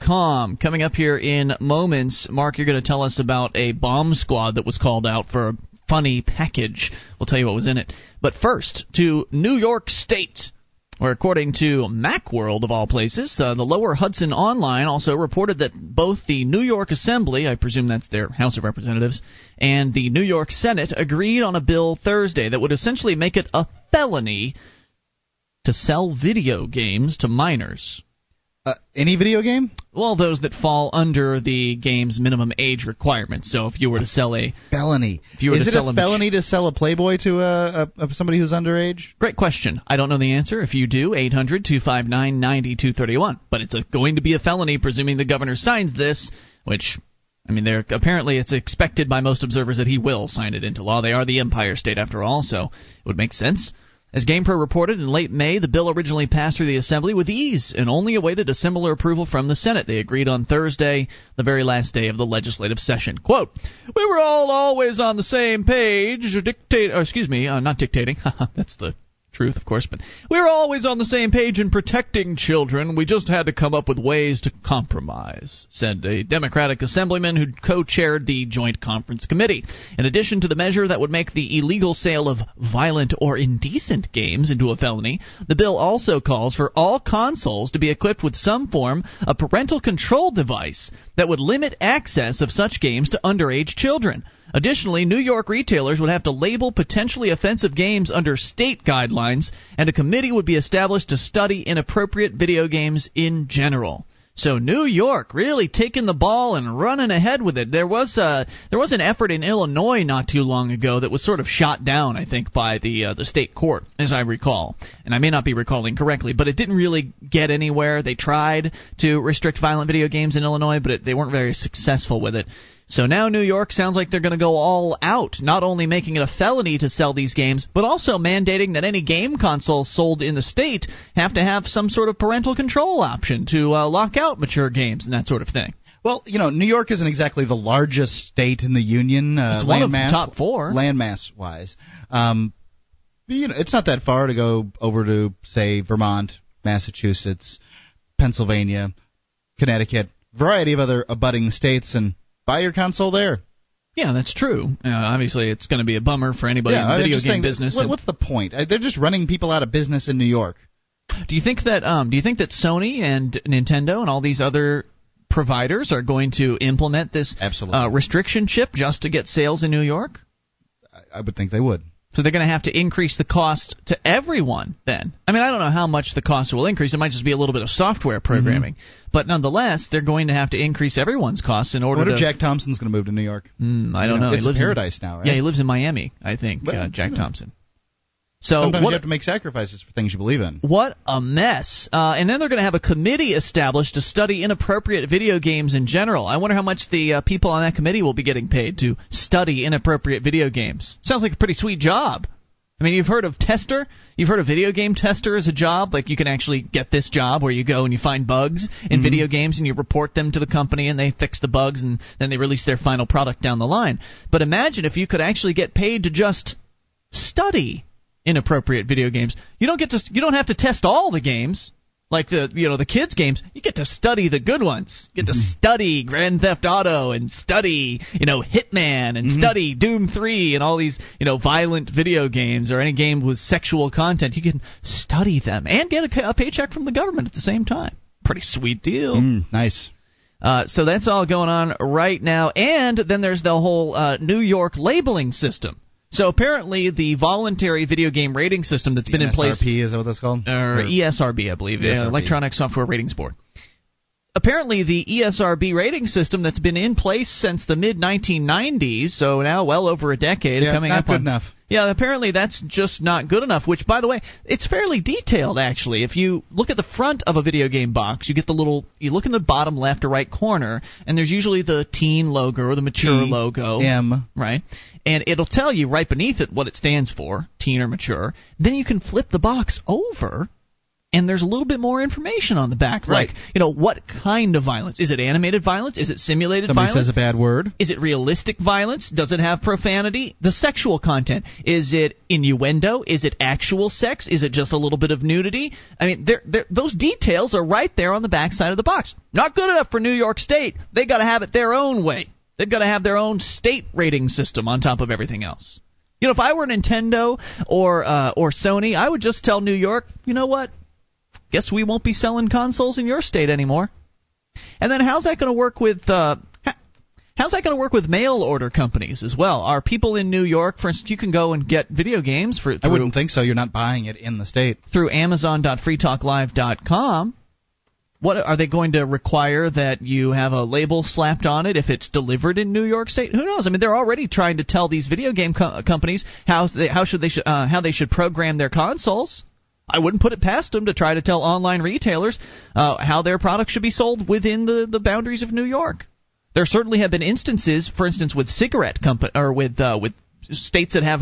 Coming up here in moments, Mark, you're going to tell us about a bomb squad that was called out for a funny package. We'll tell you what was in it. But first, to New York State where according to Macworld of all places, uh, the Lower Hudson Online also reported that both the New York Assembly, I presume that's their House of Representatives, and the New York Senate agreed on a bill Thursday that would essentially make it a felony to sell video games to minors.
Uh, any video game
Well, those that fall under the game's minimum age requirements. So if you were to sell a
felony.
If you were
Is
to
it
sell
a felony to sell a Playboy to a, a, a somebody who's underage?
Great question. I don't know the answer. If you do, 800 259 9231. But it's a, going to be a felony, presuming the governor signs this, which, I mean, they're, apparently it's expected by most observers that he will sign it into law. They are the Empire State, after all, so it would make sense. As GamePro reported in late May, the bill originally passed through the Assembly with ease and only awaited a similar approval from the Senate. They agreed on Thursday, the very last day of the legislative session. Quote, We were all always on the same page, dictate, excuse me, uh, not dictating, [laughs] that's the truth, of course, but we were always on the same page in protecting children. We just had to come up with ways to compromise, said a Democratic assemblyman who co chaired the Joint Conference Committee. In addition to the measure that would make the illegal sale of violent or indecent games into a felony, the bill also calls for all consoles to be equipped with some form of parental control device that would limit access of such games to underage children. Additionally, New York retailers would have to label potentially offensive games under state guidelines, and a committee would be established to study inappropriate video games in general. So New York really taking the ball and running ahead with it. There was a there was an effort in Illinois not too long ago that was sort of shot down, I think, by the uh, the state court, as I recall. And I may not be recalling correctly, but it didn't really get anywhere. They tried to restrict violent video games in Illinois, but it, they weren't very successful with it. So now New York sounds like they're going to go all out, not only making it a felony to sell these games, but also mandating that any game consoles sold in the state have to have some sort of parental control option to uh, lock out mature games and that sort of thing.
Well, you know, New York isn't exactly the largest state in the union. Uh,
It's one of the top four.
landmass wise. Um, you know, it's not that far to go over to say Vermont, Massachusetts, Pennsylvania, Connecticut, variety of other abutting states, and buy your console there.
Yeah, that's true. Uh, obviously, it's going to be a bummer for anybody
yeah,
in the video game
saying,
business.
What, what's the point? Uh, They're just running people out of business in New York.
Do you think that um, do you think that Sony and Nintendo and all these other providers are going to implement this
Absolutely.
uh, restriction chip just to get sales in New York?
I, I would think they would.
So they're going to have to increase the cost to everyone then. I mean, I don't know how much the cost will increase. It might just be a little bit of software programming. But nonetheless, they're going to have to increase everyone's costs in order
What
to
if Jack Thompson's going to move to New York?
Hmm, I don't
You know,
know.
it's
he lives in-
paradise now, right?
Yeah, he lives in Miami, I think,
But,
uh, Jack. Thompson. So
Sometimes
what
you have to make sacrifices for things you believe in.
What a mess. Uh, and then they're going to have a committee established to study inappropriate video games in general. I wonder how much the uh, people on that committee will be getting paid to study inappropriate video games. Sounds like a pretty sweet job. I mean, you've heard of tester? You've heard of video game tester as a job? Like, you can actually get this job where you go and you find bugs in video games and you report them to the company and they fix the bugs and then they release their final product down the line. But imagine if you could actually get paid to just study inappropriate video games. You don't get to you don't have to test all the games like the you know the kids games. You get to study the good ones. You get to study Grand Theft Auto and study you know Hitman and study Doom 3 and all these you know violent video games or any game with sexual content. You can study them and get a, a paycheck from the government at the same time. Pretty sweet deal.
Mm, nice.
Uh, so that's all going on right now. And then there's the whole uh, New York labeling system. So apparently, the voluntary video game rating system that's been in place,
MSRP, is that what that's called?
or ESRB, I believe,
ESRB.
Electronic Software Ratings Board. Apparently, the ESRB rating system that's been in place since the mid 1990s, so now well over a decade,
Yeah,
coming
not
up
good
on
enough.
yeah, apparently that's just not good enough. Which, by the way, it's fairly detailed actually. If you look at the front of a video game box, you get the little. You look in the bottom left or right corner, and there's usually the teen logo or the mature
T,
logo,
M.
right? And it'll tell you right beneath it what it stands for, teen or mature. Then you can flip the box over. And there's a little bit more information on the back,
Right.
like you know what kind of violence? Is it animated violence? Is it simulated violence?
Somebody
violence?
says a bad word.
Is it realistic violence? Does it have profanity? The sexual content. Is it innuendo? Is it actual sex? Is it just a little bit of nudity? I mean, they're, they're, those details are right there on the back side of the box. Not good enough for New York State. They got to have it their own way. They've got to have their own state rating system on top of everything else. You know, if I were Nintendo or uh, or Sony, I would just tell New York, you know what? Guess we won't be selling consoles in your state anymore. And then how's that going to work with uh, how's that going to work with mail order companies as well? Are people in New York, for instance, you can go and get video games for
I wouldn't think so. You're not buying it in the state.
through Amazon.freetalklive.com. What are they going to require that you have a label slapped on it if it's delivered in New York State? Who knows? I mean, they're already trying to tell these video game co- companies how they how should they sh- uh, how they should program their consoles. I wouldn't put it past them to try to tell online retailers uh, how their products should be sold within the, the boundaries of New York. There certainly have been instances, for instance, with cigarette company or with uh, with states that have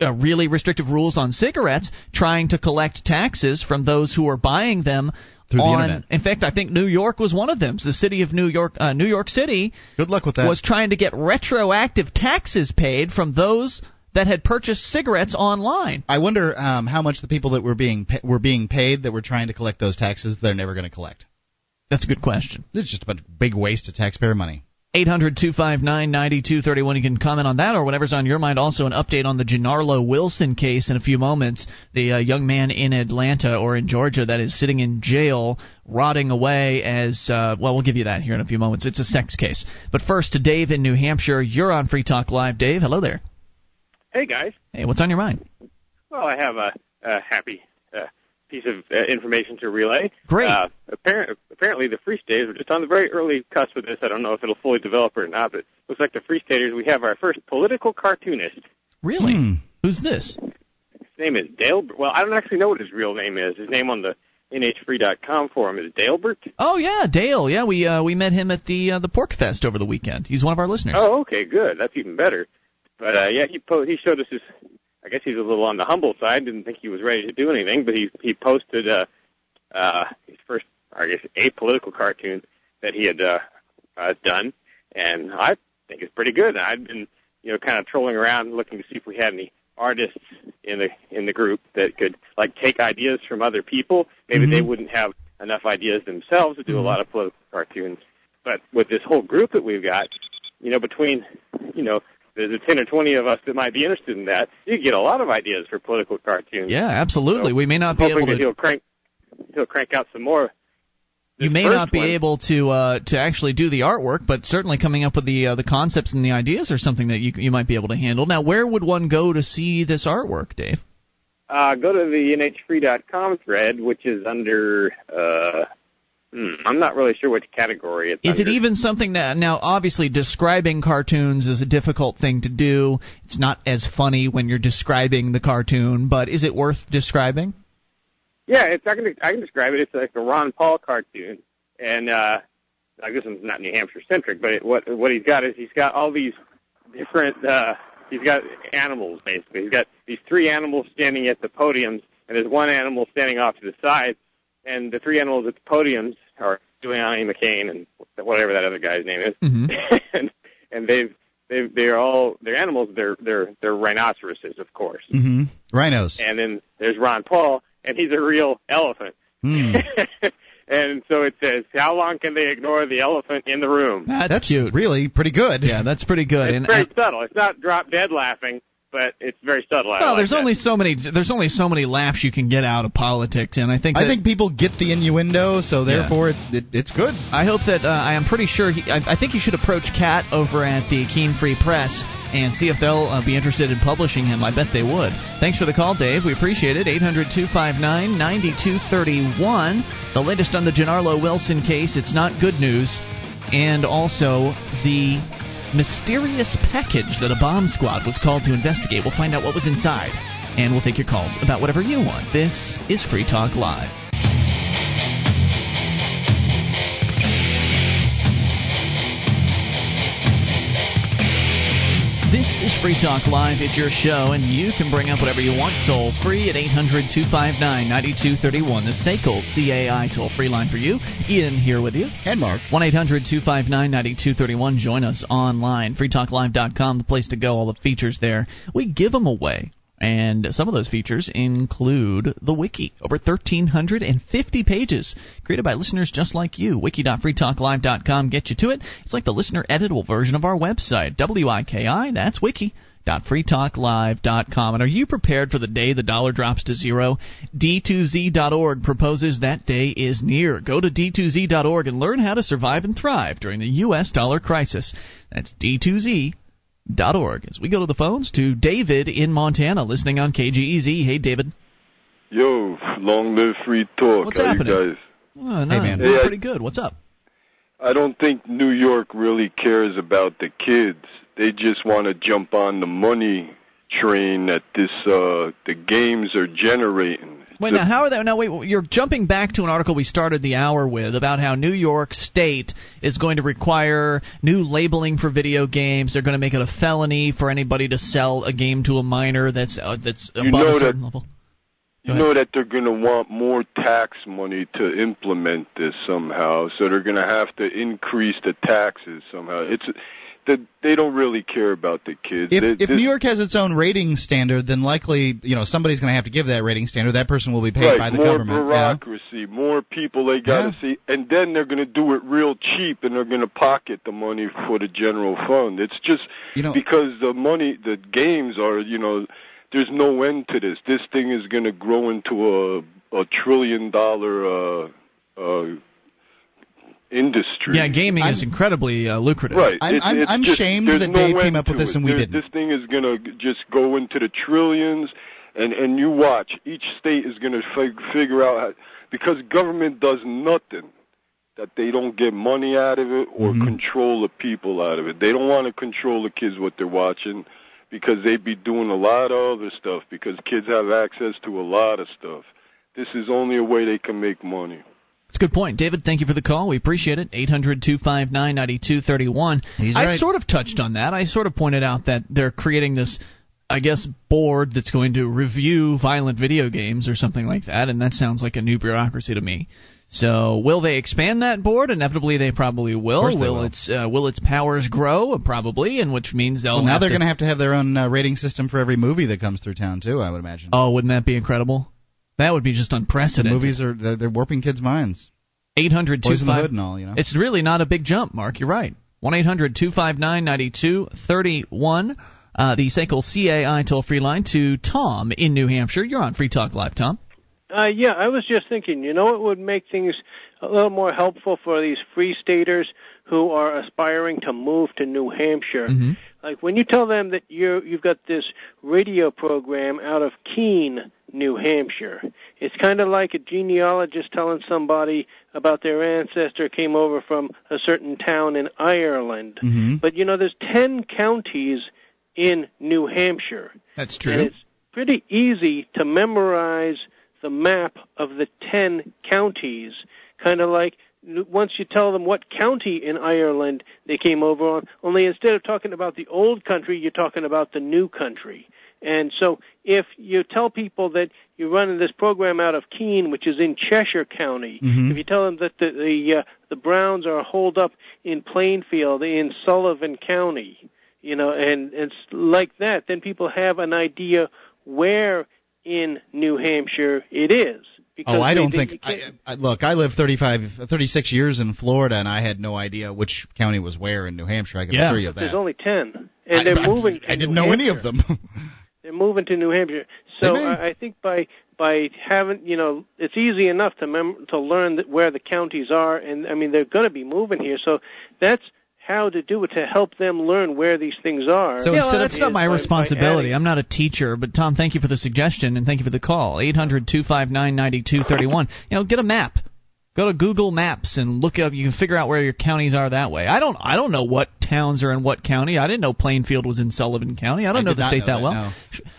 uh, really restrictive rules on cigarettes, trying to collect taxes from those who are buying them.
Through the
on,
internet.
In fact, I think New York was one of them. The city of New York, uh, New York City,
Good luck with that.
was trying to get retroactive taxes paid from those that had purchased cigarettes online.
I wonder um, how much the people that were being pa- were being paid that were trying to collect those taxes they're never going to collect.
That's a good question.
It's just a big waste of taxpayer money.
800 259 9231. You can comment on that or whatever's on your mind. Also, an update on the Genarlow Wilson case in a few moments. The uh, young man in Atlanta or in Georgia that is sitting in jail, rotting away as, uh, well, we'll give you that here in a few moments. It's a sex case. But first, to Dave in New Hampshire. You're on Free Talk Live. Dave, hello there.
Hey guys.
Hey, what's on your mind?
Well, I have a, a happy uh, piece of uh, information to relay.
Great.
Uh, apparent, apparently, the Free Staters are just on the very early cusp of this. I don't know if it'll fully develop or not, but it looks like the Free Staters. We have our first political cartoonist.
Really?
Hmm.
Who's this?
His name is Dale. Well, I don't actually know what his real name is. His name on the NHFree.com forum is Dalebert.
Oh yeah, Dale. Yeah, we uh, we met him at the uh, the PorcFest over the weekend. He's one of our listeners.
Oh, okay, good. That's even better. But uh, yeah, he po- he showed us his. I guess he's a little on the humble side. Didn't think he was ready to do anything, but he he posted uh, uh, his first, I guess, a political cartoon that he had uh, uh, done, and I think it's pretty good. I'd been you know kind of trolling around looking to see if we had any artists in the in the group that could like take ideas from other people. Maybe they wouldn't have enough ideas themselves to do
Mm-hmm.
a lot of political cartoons. But with this whole group that we've got, you know, between, you know, there's a 10 or 20 of us that might be interested in that, you get a lot of ideas for political cartoons.
Yeah, absolutely.
So,
we may not be able to
he'll crank, he'll crank out some more.
you may not be
one-
able to uh, to actually do the artwork, but certainly coming up with the uh, the concepts and the ideas are something that you you might be able to handle. Now, where would one go to see this artwork, Dave?
Uh, go to the nhfree.com thread, which is under, uh, I'm not really sure which category it's
Is it even something that now obviously describing cartoons is a difficult thing to do. It's not as funny when you're describing the cartoon, but is it worth describing?
Yeah, it's I can I can describe it. It's like a Ron Paul cartoon, and uh, like this one's not New Hampshire centric, but it, what what he's got is he's got all these different. uh He's got animals basically. He's got these three animals standing at the podiums, and there's one animal standing off to the side, and the three animals at the podiums are Giuliani, McCain, and whatever that other guy's name is,
Mhm. [laughs]
and and they've they they're all they're animals. They're they're they're rhinoceroses, of course.
Mm-hmm. Rhinos.
And then there's Ron Paul, and he's a real elephant.
Hmm. [laughs]
and so it says, how long can they ignore the elephant in the room?
That's,
That's
cute.
really pretty good.
Yeah, that's pretty good.
It's
and
very
and-
subtle. It's not drop dead laughing, but it's very subtle. I
well,
like
there's
that.
only so many there's only so many laughs you can get out of politics, and I think
I think people get the innuendo, so
Yeah.
therefore it, it, it's good.
I hope that uh, I am pretty sure. He, I, I think you should approach Cat over at the Keene Free Press and see if they'll uh, be interested in publishing him. I bet they would. Thanks for the call, Dave. We appreciate it. 800-259-9231. The latest on the Genarlow Wilson case. It's not good news, and also the mysterious package that a bomb squad was called to investigate. We'll find out what was inside, and we'll take your calls about whatever you want. This is Free Talk Live. This is Free Talk Live. It's your show, and you can bring up whatever you want toll free at 800 259 9231. The SACL CAI toll free line for you. Ian here with you.
And Mark.
1 800 259 9231. Join us online. FreeTalkLive.com, the place to go. All the features there. We give them away. And some of those features include the wiki, over 1,350 pages created by listeners just like you. Wiki.freetalklive.com get you to it. It's like the listener editable version of our website, W-I-K-I, that's wiki.freetalklive.com. And are you prepared for the day the dollar drops to zero? D2Z.org proposes that day is near. Go to D2Z.org and learn how to survive and thrive during the U.S. dollar crisis. That's D2Z dot org. As we go to the phones to David in Montana, listening on KGEZ. Hey, David.
Yo, long live free talk.
What's
How
happening?
you guys?
Oh, no,
man.
we're
Hey,
pretty good. What's up?
I don't think New York really cares about the kids. They just want to jump on the money train that this uh the games are generating.
Wait, now how are that? Now, wait, you're jumping back to an article we started the hour with about how New York State is going to require new labeling for video games. They're going to make it a felony for anybody to sell a game to a minor that's uh, that's
You
above a
that-
certain level.
You
Go
know that they're going to want more tax money to implement this somehow, so they're going to have to increase the taxes somehow. It's that they don't really care about the kids.
If,
They-
if New York has its own rating standard, then likely you know somebody's going to have to give that rating standard. That person will be paid
right,
by the
more
government. More
bureaucracy, more people they got to
Yeah.
see, and then they're going to do it real cheap, and they're going to pocket the money for the general fund. It's just
You know-
because the money, the games are, you know, there's no end to this. This thing is going to grow into a a trillion dollar uh, uh, industry.
Yeah, gaming is
I'm-
incredibly uh, lucrative.
Right.
I'm-
It's-
I'm-
it's
I'm
just-
shamed that
no
Dave came up with this
it.
and we
There-
didn't.
This thing is going to just go into the trillions, and and you watch. Each state is going to fig- figure out how, because government does nothing that they don't get money out of it or
Mhm.
control the people out of it. They don't want to control the kids what they're watching because they'd be doing a lot of other stuff because kids have access to a lot of stuff. This is only a way they can make money.
It's a good point. David, thank you for the call. We appreciate it. 800 259 9231.
He's
I sort of touched on that. I sort of pointed out that they're creating this, I guess, board that's going to review violent video games or something like that, and that sounds like a new bureaucracy to me. So, will they expand that board? Inevitably, they probably will.
they
will,
will.
its uh, will its powers grow? Probably, and which means they'll.
Well, now they're going to have to have their own uh, rating system for every movie that comes through town too. I would imagine.
Oh, wouldn't that be incredible? That would be just
The
unprecedented.
movies are they're, they're warping kids' minds.
800
Boys in the Hood and all, you know.
It's really not a big jump, Mark. You're right. 1 800 259 9231. Uh, the SACL CAI toll free line to Tom in New Hampshire. You're on Free Talk Live, Tom.
Uh, yeah, I was just thinking, you know, it would make things a little more helpful for these free staters who are aspiring to move to New Hampshire.
Mm-hmm.
Like when you tell them that you're—you've got this radio program out of Keene, New Hampshire, it's kind of like a genealogist telling somebody about their ancestor came over from a certain town in Ireland.
Mm-hmm.
But you know, there's ten counties in New Hampshire.
That's true.
And it's pretty easy to memorize the map of the 10 counties. Kind of like once you tell them what county in Ireland they came over on, only instead of talking about the old country, you're talking about the new country. And so if you tell people that you're running this program out of Keene, which is in Cheshire County,
Mhm.
if you tell them that the the, uh, the Browns are holed up in Plainfield in Sullivan County, you know, and and it's like that, then people have an idea where in New Hampshire it is. Because
Oh, I don't think. I, I, look, I lived 35, 36 years in Florida, and I had no idea which county was where in New Hampshire. I can
Yeah.
assure you of
there's
that.
only ten, and
I,
they're
I-
moving.
I
to
didn't
New
know any of them. [laughs]
They're moving to New Hampshire. So I, I think by by having you know it's easy enough to mem- to learn that where the counties are, and I mean they're going to be moving here, so that's how to do it to help them learn where these things are.
So
yeah, well,
instead of-
that's not my
by- by
responsibility.
adding-
I'm not a teacher, but Tom, thank you for the suggestion and thank you for the call. 800 259 9231. You know, get a map. Go to Google Maps and look up. You can figure out where your counties are that way. I don't. I don't know what towns are in what county. I didn't know Plainfield was in Sullivan County. I don't
I
know the state
know
that
that,
well.
no.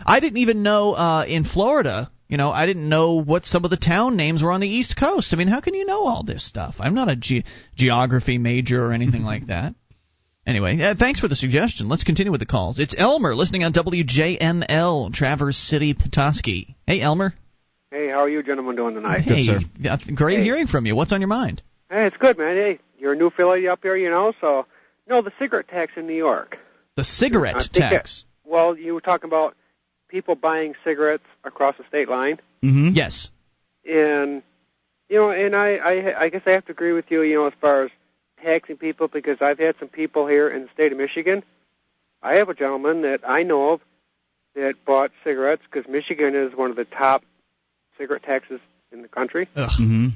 I didn't even know uh, in Florida. You know, I didn't know what some of the town names were on the East Coast. I mean, how can you know all this stuff? I'm not a ge- geography major or anything like [laughs] that. Anyway, uh, thanks for the suggestion. Let's continue with the calls. It's Elmer listening on WJML, Traverse City, Petoskey. Hey, Elmer.
Hey, how are you gentlemen doing tonight?
Hey,
sir.
uh, great
Hey.
hearing from you. What's on your mind?
Hey, it's good, man. Hey, you're a new Philly up here, you know, so no, the cigarette tax in New York.
The cigarette tax.
that- well, you were talking about people buying cigarettes across the state line,
hmm
Yes.
and you know, and I, I, I guess I have to agree with you, you know, as far as taxing people because I've had some people here in the state of Michigan. I have a gentleman that I know of that bought cigarettes because Michigan is one of the top cigarette taxes in the country,
Ugh.
hmm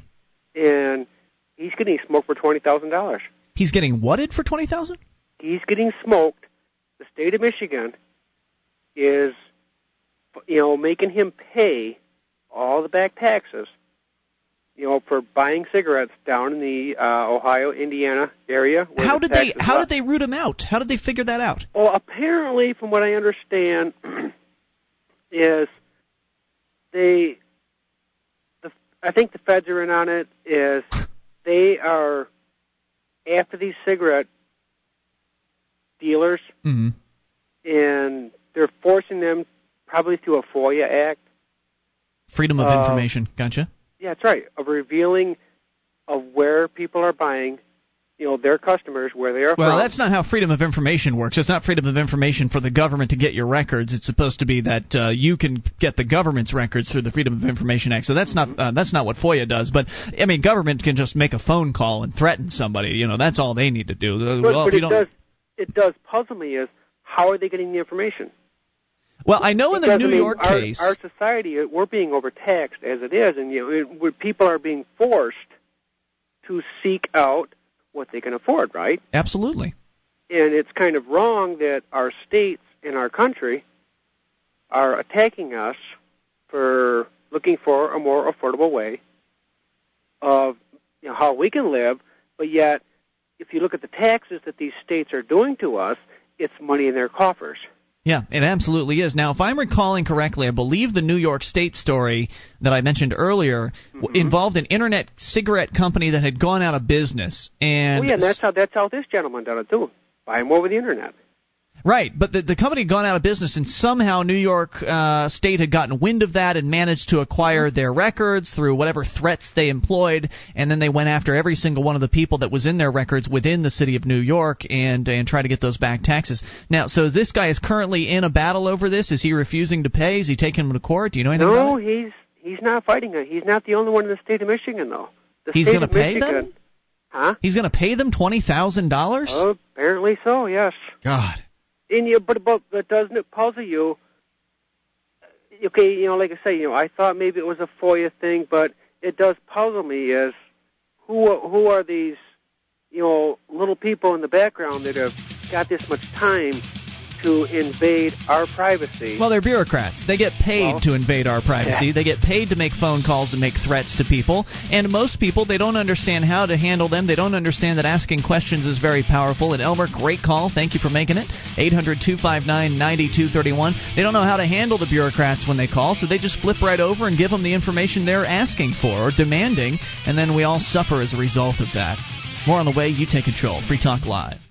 and he's getting smoked for twenty thousand dollars.
He's getting whatted for twenty thousand?
he's getting smoked. The state of Michigan is, you know, making him pay all the back taxes, you know, for buying cigarettes down in the uh, Ohio, Indiana area. where
How
the
did they? How
are-
did they root him out? How did they figure that out?
Well, apparently, from what I understand, [clears throat] is they, the, I think the feds are in on it. Is they are after these cigarette dealers
hmm
and they're forcing them probably through a FOIA act.
Freedom of
Uh,
information. Gotcha.
Yeah, that's right. Of revealing of where people are buying, you know, their customers where they are
Well,
from.
that's not how freedom of information works. It's not freedom of information for the government to get your records. It's supposed to be that uh, you can get the government's records through the Freedom of Information Act. So that's not uh, that's not what FOIA does. But I mean, government can just make a phone call and threaten somebody. You know, that's all they need to do. Uh,
but,
well,
but it
don't,
does it does puzzle me is how are they getting the information?
well, I know in the New
I mean,
York
our,
case,
our society uh, we're being overtaxed as it is, and you know, it, people are being forced to seek out what they can afford, right?
absolutely.
and it's kind of wrong that our states in our country are attacking us for looking for a more affordable way of you know, how we can live, but yet if you look at the taxes that these states are doing to us, it's money in their coffers.
Yeah, it absolutely is. Now, if I'm recalling correctly, I believe the New York State story that I mentioned earlier w mm-hmm. involved an internet cigarette company that had gone out of business. And
oh yeah, and that's how that's how this gentleman done it too. Buy them over the internet.
Right, but the, the company had gone out of business, and somehow New York uh, State had gotten wind of that and managed to acquire their records through whatever threats they employed, and then they went after every single one of the people that was in their records within the city of New York and and try to get those back taxes. Now, so this guy is currently in a battle over this. Is he refusing to pay? Is he taking him to court? Do you know anything about
No,
it?
he's he's not fighting it. He's not the only one in the state of Michigan, though. The
He's gonna pay
Michigan,
them?
Huh?
He's going to pay them twenty thousand dollars.
Oh, apparently so. Yes.
God.
And you, but but but doesn't it puzzle you? Okay, you know, like I say, you know, I thought maybe it was a FOIA thing, but it does puzzle me. Is who who are these, you know, little people in the background that have got this much time to invade our privacy?
Well, they're bureaucrats. They get paid
Well,
to invade our privacy.
yeah.
They get paid to make phone calls and make threats to people. And most people, they don't understand how to handle them. They don't understand that asking questions is very powerful. And Elmer, great call. Thank you for making it. 800 259 9231. They don't know how to handle the bureaucrats when they call, so they just flip right over and give them the information they're asking for or demanding. And then we all suffer as a result of that. More on the way. You take control. Free Talk Live.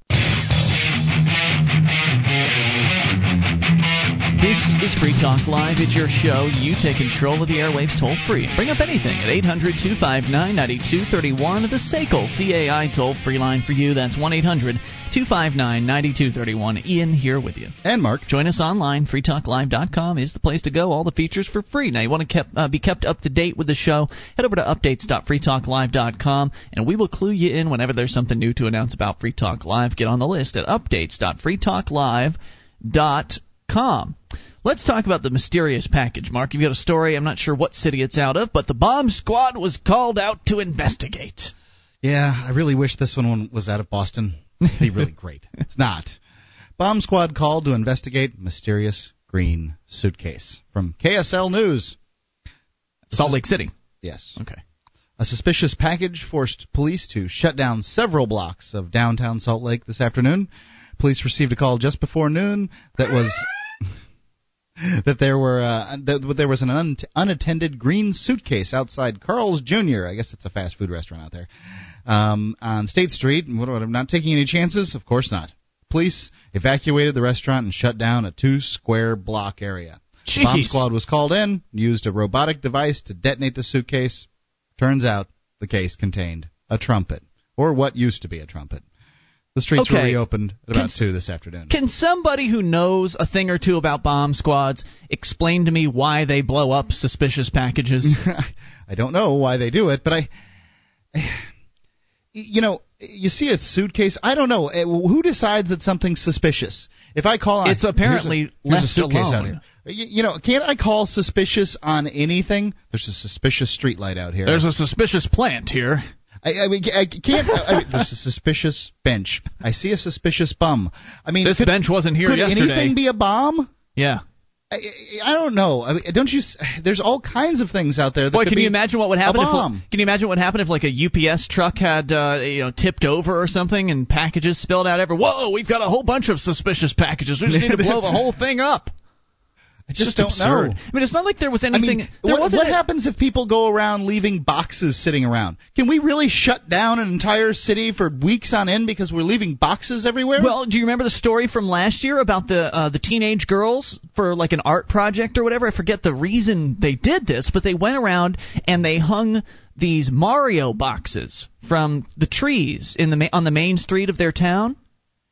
This is Free Talk Live. It's your show. You take control of the airwaves toll free. Bring up anything at 800 259 9231. The SACL CAI toll free line for you. That's 1 800 259 9231. Ian here with you.
And Mark.
Join us online. FreeTalkLive.com is the place to go. All the features for free. Now, you want to kept, uh, be kept up to date with the show, head over to updates.freetalklive.com, and we will clue you in whenever there's something new to announce about Free Talk Live. Get on the list at updates.freetalklive.com. Let's talk about the mysterious package. Mark, you've got a story. I'm not sure what city it's out of, but the bomb squad was called out to investigate.
Yeah, I really wish this one was out of Boston. It'd be really [laughs] great. It's not. Bomb squad called to investigate mysterious green suitcase from KSL News.
Salt Lake City.
Yes.
Okay.
A suspicious package forced police to shut down several blocks of downtown Salt Lake this afternoon. Police received a call just before noon that was [laughs] that there were uh, that there was an un- unattended green suitcase outside Carl's Jr. I guess it's a fast food restaurant out there um, on State Street. What, what, I'm not taking any chances. Of course not. Police evacuated the restaurant and shut down a two square block area. The bomb squad was called in, used a robotic device to detonate the suitcase. Turns out the case contained a trumpet, or what used to be a trumpet. The streets were reopened at about
Can-
two this afternoon.
Can somebody who knows a thing or two about bomb squads explain to me why they blow up suspicious packages? [laughs]
I don't know why they do it, but I, you know, you see a suitcase. I don't know eh, who decides that something's suspicious. If I call, on,
It's apparently
here's a, here's a
left
suitcase out here. You, you know, can't I call suspicious on anything? There's a suspicious streetlight out here.
There's a suspicious plant here.
I, I mean, I can't. I mean, there's a suspicious bench. I see a suspicious bum. I mean,
This
could,
bench wasn't here
could
yesterday.
anything be a bomb?
Yeah.
I, I don't know. I mean, don't you? There's all kinds of things out there. That
Boy,
could
can
be
you imagine what would happen
a
if
bomb.
can you imagine what happened if like a UPS truck had uh, you know tipped over or something and packages spilled out everywhere? Whoa, we've got a whole bunch of suspicious packages. We just need to blow the whole thing up.
I just,
Just
don't
absurd.
know.
I mean, it's not like there was
I
anything.
mean,
there
what, what
a-
happens if people go around leaving boxes sitting around? Can we really shut down an entire city for weeks on end because we're leaving boxes everywhere?
Well, do you remember the story from last year about the uh, the teenage girls for like an art project or whatever? I forget the reason they did this, but they went around and they hung these Mario boxes from the trees in the ma- on the main street of their town.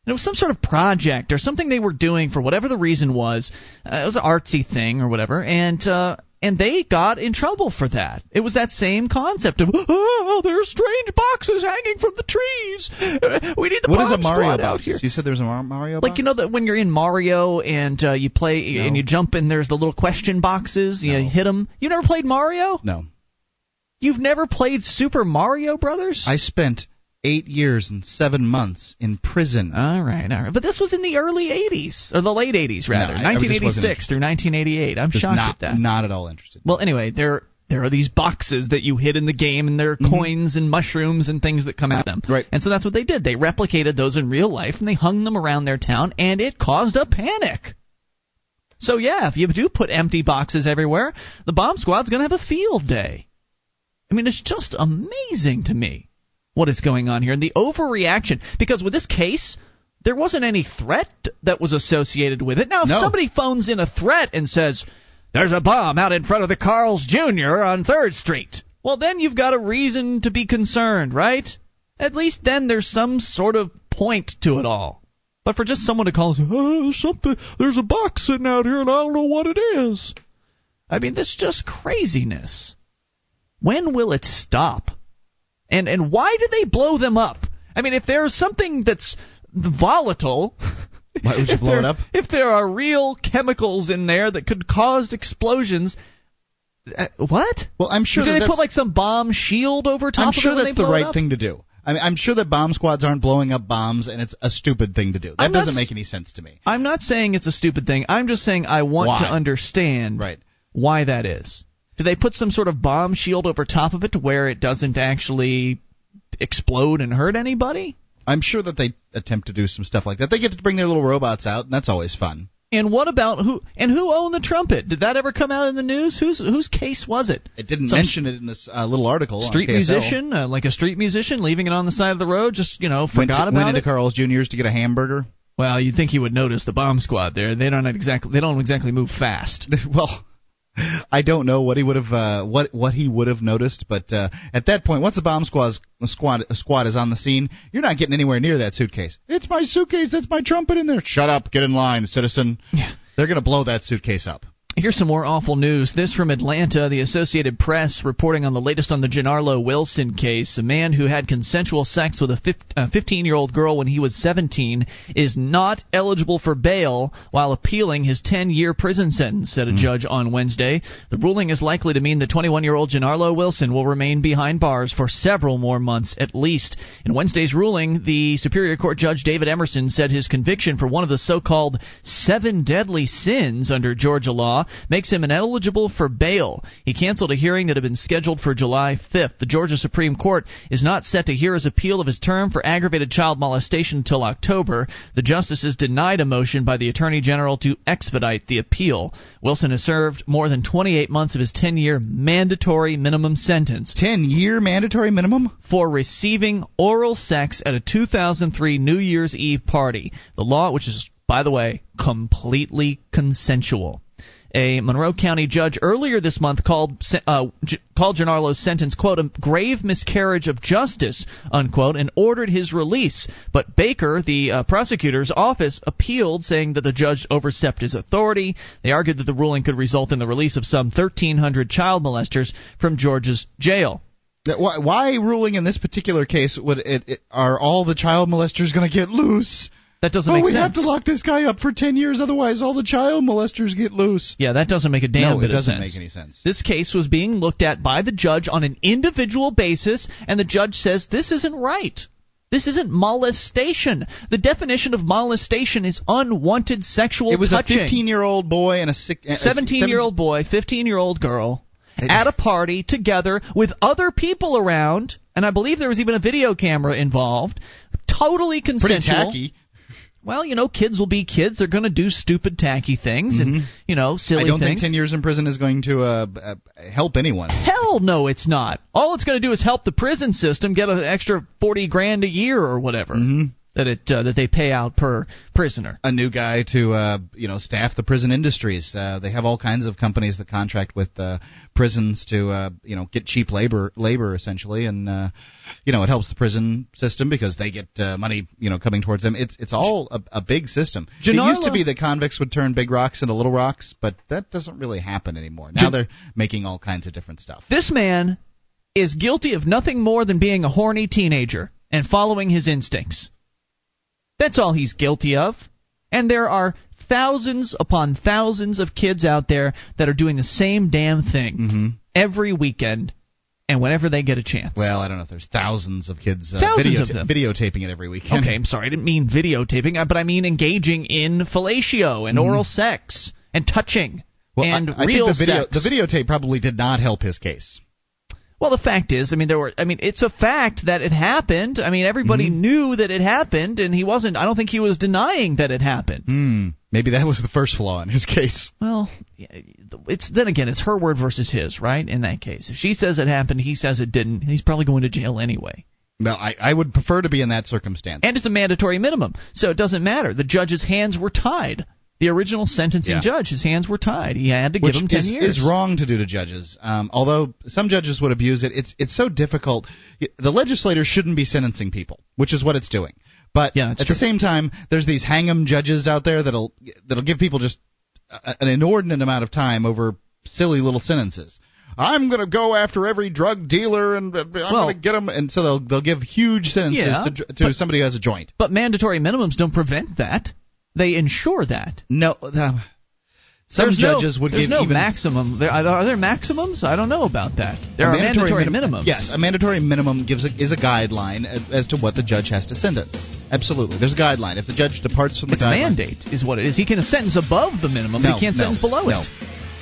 It was some sort of project or something they were doing for whatever the reason was. Uh, it was an artsy thing or whatever, and uh, and they got in trouble for that. It was that same concept of [gasps] oh, there's strange boxes hanging from the trees. We need the
what is a Mario
squad out
box?
here.
You said there's a Mar- Mario
Like you know that when you're in Mario and uh, you play
No.
and you jump and there's the little question boxes, you hit them. You never played Mario?
No.
You've never played Super Mario Brothers?
I spent eight years and seven months in prison.
All right, all right. But this was in the early 80s or the late 80s rather,
No, I- I
1986 through 1988. I'm
Just
shocked
not,
at that.
not at all interested.
Well, anyway, there there are these boxes that you hit in the game, and there are coins and mushrooms and things that come out of them.
Mm-hmm. Right.
And so that's what they did. They replicated those in real life, and they hung them around their town, and it caused a panic. So yeah, if you do put empty boxes everywhere, the bomb squad's going to have a field day. I mean, it's just amazing to me what is going on here and the overreaction. Because with this case, there wasn't any threat that was associated with it. Now, if
No.
somebody phones in a threat and says, there's a bomb out in front of the Carl's Jr. on 3rd Street. Well, then you've got a reason to be concerned, right? At least then there's some sort of point to it all. But for just someone to call and say, oh, something, there's a box sitting out here and I don't know what it is. I mean, that's just craziness. When will it stop? And and why do they blow them up? I mean, if there's something that's volatile, [laughs]
why would you blow
there,
it up?
If there are real chemicals in there that could cause explosions, uh, what?
Well, I'm sure
do
that
they put like some bomb shield over top
I'm sure that's the right thing to do. I mean, I'm sure that bomb squads aren't blowing up bombs, and it's a stupid thing to do. That
I'm
doesn't
s-
make any sense to me.
I'm not saying it's a stupid thing. I'm just saying I want
Why?
to understand
Right.
why that is. Do they put some sort of bomb shield over top of it to where it doesn't actually explode and hurt anybody?
I'm sure that they attempt to do some stuff like that. They get to bring their little robots out, and that's always fun.
And what about who? And who owned the trumpet? Did that ever come out in the news? Whose whose case was it?
It didn't
Some
mention it in this uh, little article.
Street musician, uh, like a street musician, leaving it on the side of the road, just you know,
Went,
forgot
to,
about
went into
it.
Carl's Jr.'s to get a hamburger.
well, you'd think he would notice the bomb squad there. They don't exactly. They don't exactly move fast. [laughs]
well, I don't know what he would have uh, what what he would have noticed, but uh, at that point, once the bomb squad squad squad is on the scene, you're not getting anywhere near that suitcase. It's my suitcase. That's my trumpet in there. Shut up. Get in line, citizen.
Yeah.
They're gonna blow that suitcase up.
Here's some more awful news. This from Atlanta. The Associated Press reporting on the latest on the Genarlow Wilson case. A man who had consensual sex with a 15 year old girl when he was 17 is not eligible for bail while appealing his 10 year prison sentence, said a hmm. judge on Wednesday. The ruling is likely to mean the 21 year old Genarlow Wilson will remain behind bars for several more months at least. In Wednesday's ruling, the Superior Court Judge David Emerson said his conviction for one of the so called seven deadly sins under Georgia law makes him ineligible for bail. He canceled a hearing that had been scheduled for July 5th. The Georgia Supreme Court is not set to hear his appeal of his term for aggravated child molestation until October. The justices denied a motion by the Attorney General to expedite the appeal. Wilson has served more than 28 months of his 10 year mandatory minimum sentence.
10 year mandatory minimum?
For receiving oral sex at a 2003 New Year's Eve party. The law, which is, by the way, completely consensual. A Monroe County judge earlier this month called uh, called Genarlow's sentence quote a grave miscarriage of justice unquote and ordered his release. But Baker, the uh, prosecutor's office, appealed, saying that the judge overstepped his authority. They argued that the ruling could result in the release of some 1,300 child molesters from Georgia's jail.
Why, why ruling in this particular case would it, it are all the child molesters going to get loose?
That doesn't
oh,
make
we have to lock this guy up for 10 years, otherwise all the child molesters get loose.
Yeah, that doesn't make a damn
no,
bit
it doesn't make any sense.
This case was being looked at by the judge on an individual basis, and the judge says this isn't right. This isn't molestation. The definition of molestation is unwanted sexual touching.
It was
touching.
a 15 year old boy and a uh,
17 year old boy, 15 year old girl at a party together with other people around, and I believe there was even a video camera involved. Totally consensual.
Pretty
consensual.
tacky.
Well, you know, kids will be kids. They're going to do stupid, tacky things and, you know, silly
Mm-hmm. I don't
things.
think 10 years in prison is going to uh, uh, help anyone.
Hell no, it's not. All it's going to do is help the prison system get an extra forty grand a year or whatever
Mm-hmm.
that it uh, that they pay out per prisoner.
A new guy to uh, you know staff the prison industries. Uh, they have all kinds of companies that contract with uh, prisons to uh, you know get cheap labor labor essentially, and uh, you know it helps the prison system because they get uh, money you know coming towards them. It's it's all a, a big system. it used to be that convicts would turn big rocks into little rocks, but that doesn't really happen anymore. Now
Gen-
they're making all kinds of different stuff.
This man is guilty of nothing more than being a horny teenager and following his instincts. That's all he's guilty of. And there are thousands upon thousands of kids out there that are doing the same damn thing
Mm-hmm.
every weekend and whenever they get a chance.
Well, I don't know if there's thousands of kids uh,
Thousands
videota-
of them.
videotaping it every weekend.
Okay, I'm sorry. I didn't mean videotaping, uh, but I mean engaging in fellatio and oral sex and touching
Well,
and
I, I
real
think the video
sex.
the videotape probably did not help his case.
Well, the fact is, I mean, there were. I mean, it's a fact that it happened. I mean, everybody
Mm-hmm.
knew that it happened, and he wasn't. I don't think he was denying that it happened.
Hmm. Maybe that was the first flaw in his case.
Well, it's then again, it's her word versus his, right? In that case, if she says it happened, he says it didn't. He's probably going to jail anyway.
Well, I, I would prefer to be in that circumstance.
And it's a mandatory minimum, so it doesn't matter. The judge's hands were tied. The original sentencing
Yeah.
judge. His hands were tied. He had to
which
give him ten
is,
years.
is wrong to do to judges. Um, although some judges would abuse it, it's it's so difficult. The legislator shouldn't be sentencing people, which is what it's doing. But
Yeah,
at
that's
the same time, there's these hang 'em judges out there that'll that'll give people just a, an inordinate amount of time over silly little sentences. I'm going to go after every drug dealer and uh, I'm
Well-
going to get them, and so they'll they'll give huge sentences
Yeah,
to, to
but-
somebody who has a joint.
But mandatory minimums don't prevent that. They ensure that.
No, uh, some
There's no-
judges would give
no
even
maximum. There, are, are there maximums? I don't know about that. There
A
are mandatory,
minimum-
minimums.
Yes, a mandatory minimum gives a, is a guideline as, to what the judge has to sentence. Absolutely, there's a guideline. If the judge departs from the
It's
guideline,
mandate, is what it is. He can sentence above the minimum, but
No,
he can't
no,
sentence below
no.
it.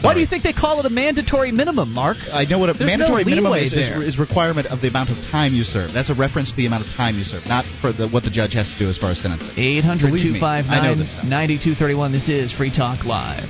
Why do you think they call it a mandatory minimum, Mark?
I know what a
There's
mandatory
no
minimum is, is, is requirement of the amount of time you serve. That's a reference to the amount of time you serve, not for the, what the judge has to do as far as sentencing.
800
Believe me, I know this stuff.
9231. This is Free Talk Live.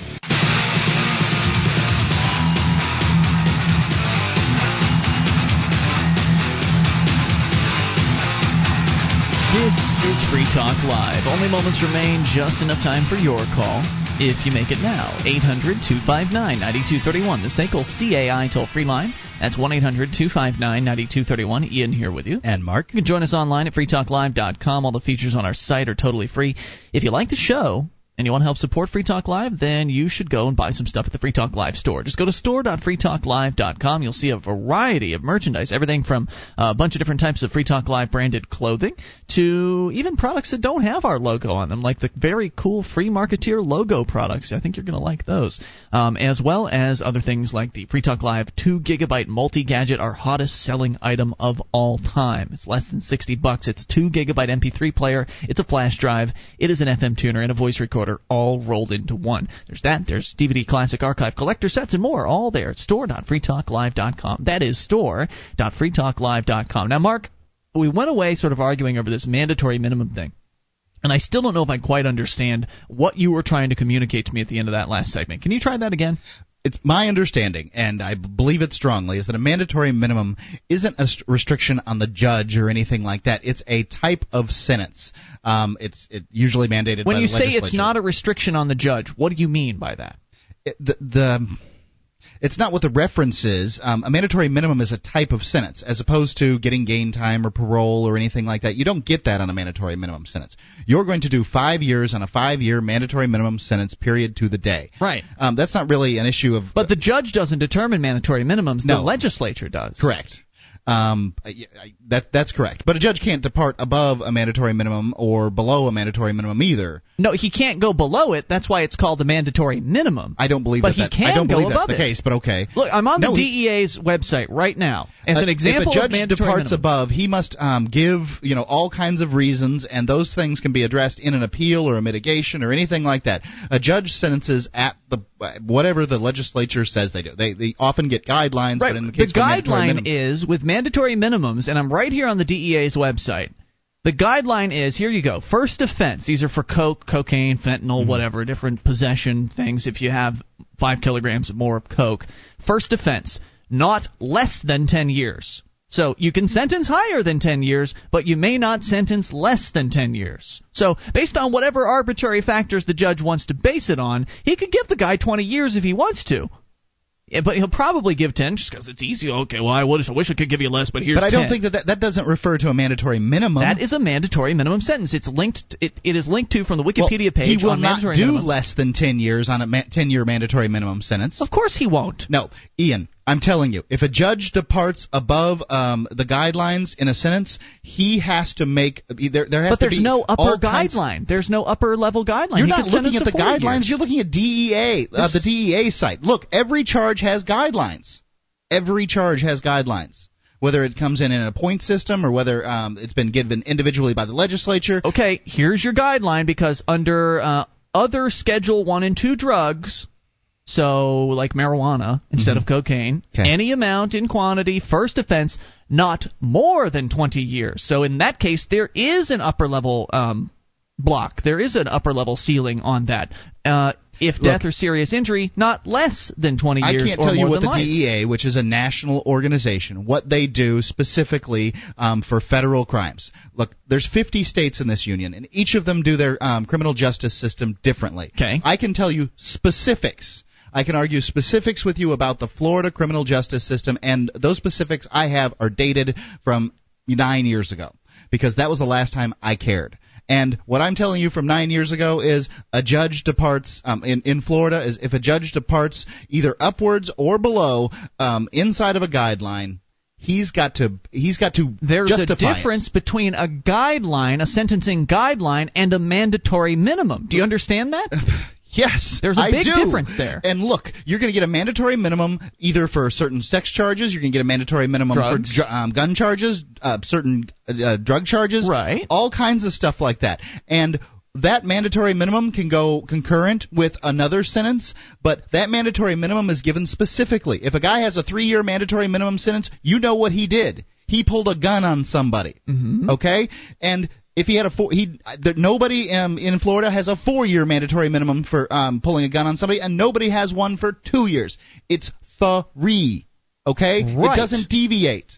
This is Free Talk Live. Only moments remain, just enough time for your call. If you make it now, 800 259 9231, the SACL CAI toll free line. That's 1 800 259 9231. Ian here with you.
And Mark.
You can join us online at freetalklive.com. All the features on our site are totally free. If you like the show and you want to help support Free Talk Live, then you should go and buy some stuff at the Free Talk Live store. Just go to store.freetalklive.com. You'll see a variety of merchandise, everything from a bunch of different types of Free Talk Live branded clothing to even products that don't have our logo on them, like the very cool Free Marketeer logo products. I think you're going to like those, um, as well as other things like the Free Talk Live 2 gigabyte multi gadget, our hottest selling item of all time. It's less than 60 bucks. It's a 2 gigabyte MP3 player. It's a flash drive. It is an FM tuner and a voice recorder all rolled into one. There's that. There's DVD classic archive collector sets and more all there at store.freetalklive.com. That is store.freetalklive.com. Now, Mark, we went away sort of arguing over this mandatory minimum thing. And I still don't know if I quite understand what you were trying to communicate to me at the end of that last segment. Can you try that again?
It's my understanding, and I believe it strongly, is that a mandatory minimum isn't a restriction on the judge or anything like that. It's a type of sentence. Um, it's it usually mandated by the state.
When you say it's not a restriction on the judge, what do you mean by that?
It- the, the it's not what the reference is. Um, a mandatory minimum is a type of sentence, as opposed to getting gain time or parole or anything like that. You don't get that on a mandatory minimum sentence. You're going to do five years on a five-year mandatory minimum sentence, period to the day.
Right.
Um, that's not really an issue of.
But the judge doesn't determine mandatory minimums.
No.
The legislature does.
Correct. Um, I- I- that that's correct. But a judge can't depart above a mandatory minimum or below a mandatory minimum either.
No, he can't go below it. That's why it's called the mandatory minimum.
I don't believe
But
that.
he can
I don't
go
believe
above
that's the
it.
case. But okay.
Look, I'm on
No,
the
he-
DEA's website right now as an
Uh,
example
if a judge departs
minimum.
above, he must um, give you know all kinds of reasons, and those things can be addressed in an appeal or a mitigation or anything like that. A judge sentences at the whatever the legislature says they do. They they often get guidelines,
Right.
but in the
the
case mandatory
guideline is with mandatory minimums, and I'm right here on the DEA's website. The guideline is here you go. First offense. These are for coke, cocaine, fentanyl,
Mm-hmm.
whatever, different possession things. If you have five kilograms or more of coke, first offense, not less than 10 years. So you can sentence higher than 10 years, but you may not sentence less than 10 years. So based on whatever arbitrary factors the judge wants to base it on, he could give the guy 20 years if he wants to. Yeah, but he'll probably give 10 just because it's easy. Okay, well, I wish, I wish I could give you less, but here's
but I don't
10.
think that, that that doesn't refer to a mandatory minimum.
That is a mandatory minimum sentence. It's linked. It, it is linked to from the
Well,
Wikipedia page
He will not do less than ten years on a ma- ten-year mandatory minimum sentence.
Of course he won't.
No, Ian, I'm telling you, if a judge departs above um, the guidelines in a sentence, he has to make there. There has
But
to
there's
be
no upper guideline. There's no upper level guideline.
You're
He
not looking at the guidelines.
years.
You're looking at DEA, uh, the DEA site. Look, every charge has guidelines. Every charge has guidelines. Whether it comes in in a point system or whether um, it's been given individually by the legislature.
Okay, here's your guideline because under uh, other Schedule One and Two drugs, so like marijuana instead of cocaine,
Mm-hmm. Okay.
any amount in quantity, first offense, not more than 20 years. So in that case, there is an upper level um, block. There is an upper level ceiling on that. Uh, If death or serious injury, not less than 20 years.
I
can't
tell you what the
life.
DEA, which is a national organization, what they do specifically um, for federal crimes. Look, there's 50 states in this union, and each of them do their um, criminal justice system differently.
Okay.
I can tell you specifics. I can argue specifics with you about the Florida criminal justice system, and those specifics I have are dated from nine years ago because that was the last time I cared. And what I'm telling you from nine years ago is a judge departs um, in in Florida is if a judge departs either upwards or below um, inside of a guideline, he's got to he's got to
There's a
justify it.
difference between a guideline, a sentencing guideline, and a mandatory minimum. Do you understand that? [laughs]
Yes,
There's a
I
big
do.
difference there.
And look, you're going to get a mandatory minimum either for certain sex charges. You're going to get a mandatory minimum
Drugs.
for um, gun charges, uh, certain uh, uh, drug charges,
Right.
All kinds of stuff like that. And that mandatory minimum can go concurrent with another sentence, but that mandatory minimum is given specifically. If a guy has a three-year mandatory minimum sentence, you know what he did. He pulled a gun on somebody.
Mm-hmm.
Okay, and if he had a four, he there, nobody um, in Florida has a four-year mandatory minimum for um, pulling a gun on somebody, and nobody has one for two years. It's three. Okay,
Right.
it doesn't deviate.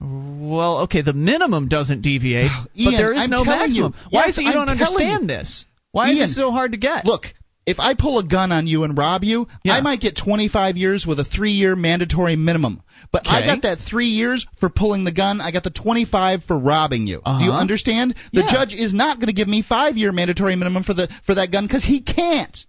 Well, okay, the minimum doesn't deviate, [sighs] but
Ian,
there is
I'm
no maximum.
you.
Why
Yes,
is it you
I'm
don't understand
you.
this? Why is it so hard to get?
Look, if I pull a gun on you and rob you,
Yeah.
I might get 25 years with a three-year mandatory minimum. But I got that three years for pulling the gun. I got the 25 for robbing you. Do you
Uh-huh.
understand? The
Yeah.
judge is not going to give me five-year mandatory minimum for the for that gun because he can't.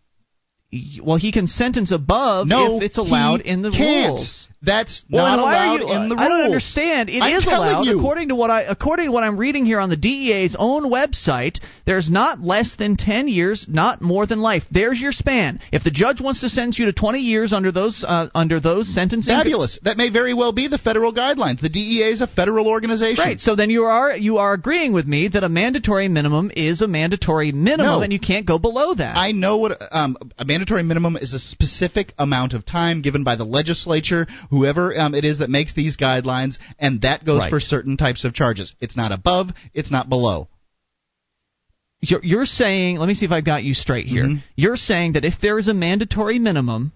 well, he can sentence above
No,
if it's allowed in the
can't.
rules.
That's
Well,
not
then why are
allowed
you,
in the rules.
I don't understand. It is
I'm telling
allowed
you.
according to what I according to what I'm reading here on the DEA's own website. There's not less than 10 years, not more than life. There's your span. If the judge wants to sentence you to 20 years under those uh, under those sentencing
Fabulous. That may very well be the federal guidelines. The DEA is a federal organization.
Right. So then you are you are agreeing with me that a mandatory minimum is a mandatory minimum,
No.
and you can't go below that.
I know what um, a mandatory minimum is a specific amount of time given by the legislature, whoever um, it is that makes these guidelines, and that goes
Right.
for certain types of charges. It's not above, it's not below.
You're, you're saying, let me see if I've got you straight here.
Mhm.
You're saying that if there is a mandatory minimum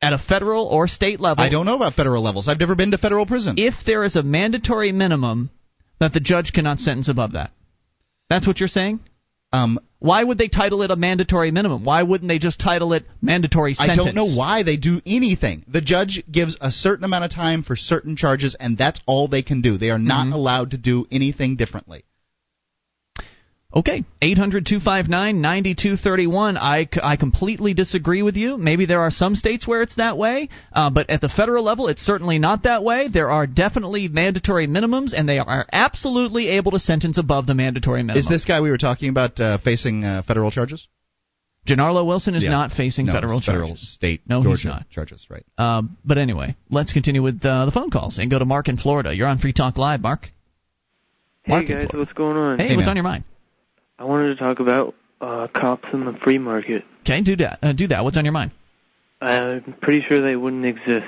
at a federal or state level,
I don't know about federal levels. I've never been to federal prison.
if there is a mandatory minimum, that the judge cannot sentence above that. That's what you're saying?
Um,
Why would they title it a mandatory minimum? Why wouldn't they just title it mandatory sentence?
I don't know why they do anything. The judge gives a certain amount of time for certain charges, and that's all they can do. They are not
Mhm.
allowed to do anything differently.
Okay, 800 259 9231. I, c- I completely disagree with you. Maybe there are some states where it's that way, uh, but at the federal level, it's certainly not that way. There are definitely mandatory minimums, and they are absolutely able to sentence above the mandatory minimum.
Is this guy we were talking about uh, facing uh, federal charges?
Genarlow Wilson is
Yeah.
not facing
No,
federal
it's federal,
charges.
state,
No, he's not.
charges. Right.
Um, but anyway, let's continue with uh, the phone calls and go to Mark in Florida. You're on Free Talk Live, Mark. Mark
Hey
in
guys,
Florida.
what's going on?
Hey, what's on your mind?
I wanted to talk about uh, cops in the free market.
Okay, do that. Uh, do that. What's on your mind?
I'm pretty sure they wouldn't exist.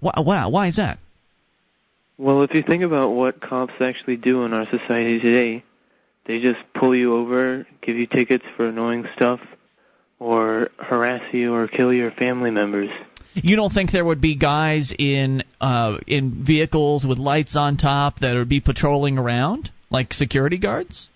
Wow, wow, why is that?
Well, if you think about what cops actually do in our society today, they just pull you over, give you tickets for annoying stuff, or harass you or kill your family members.
You don't think there would be guys in uh, in vehicles with lights on top that would be patrolling around like security guards?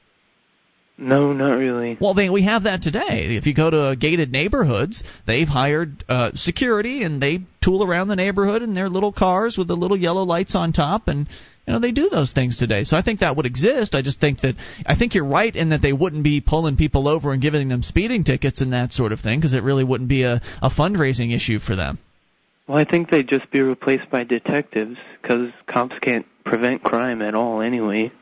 No, not really.
Well, they, we have that today. If you go to gated neighborhoods, they've hired uh, security and they tool around the neighborhood in their little cars with the little yellow lights on top, and you know they do those things today. So I think that would exist. I just think that I think you're right in that they wouldn't be pulling people over and giving them speeding tickets and that sort of thing because it really wouldn't be a, a fundraising issue for them.
Well, I think they'd just be replaced by detectives because cops can't prevent crime at all anyway.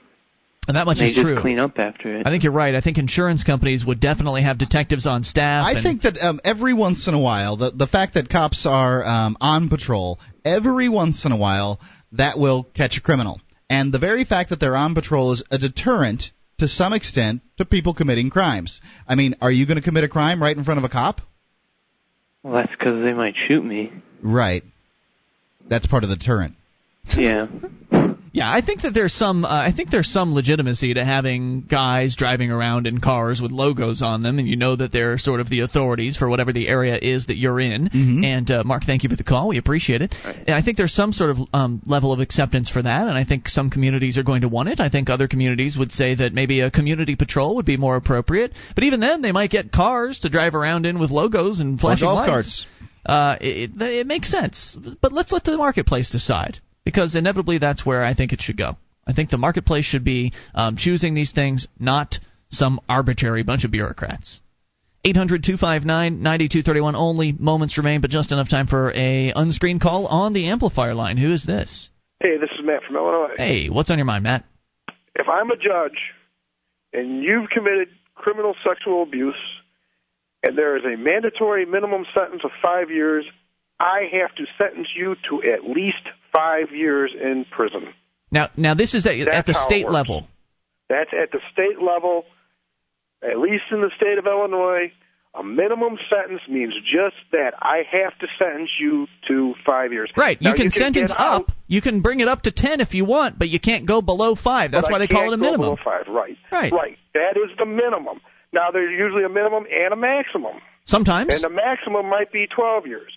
And that much
they
is
just
true.
clean up after it.
I think you're right. I think insurance companies would definitely have detectives on staff.
I
and-
think that um, every once in a while, the the fact that cops are um, on patrol, every once in a while, that will catch a criminal. And the very fact that they're on patrol is a deterrent to some extent to people committing crimes. I mean, are you going to commit a crime right in front of a cop?
Well, that's because they might shoot me.
Right. That's part of the deterrent.
Yeah.
Yeah, I think that there's some. Uh, I think there's some legitimacy to having guys driving around in cars with logos on them, and you know that they're sort of the authorities for whatever the area is that you're in.
Mm-hmm.
And uh, Mark, thank you for the call. We appreciate it. And I think there's some sort of um, level of acceptance for that, and I think some communities are going to want it. I think other communities would say that maybe a community patrol would be more appropriate. But even then, they might get cars to drive around in with logos and
Or
flashing
golf
lights.
carts.
Uh, it, it makes sense, but let's let the marketplace decide because inevitably that's where I think it should go. I think the marketplace should be um, choosing these things, not some arbitrary bunch of bureaucrats. 800 259 9231. Only moments remain, but just enough time for a unscreened call on the amplifier line. Who is this?
Hey, this is Matt from Illinois.
Hey, what's on your mind, Matt?
If I'm a judge and you've committed criminal sexual abuse and there is a mandatory minimum sentence of five years, I have to sentence you to at least five years in prison.
Now, now this is at, at the state level.
That's at the state level, at least in the state of Illinois. A minimum sentence means just that. I have to sentence you to five years.
Right,
Now,
you can sentence
get out,
up. You can bring it up to ten if you want, but you can't go below five. That's why
I
they call it a
go
minimum.
below Five, right.
Right.
Right. That is the minimum. Now, there's usually a minimum and a maximum.
Sometimes.
And the maximum might be 12 years.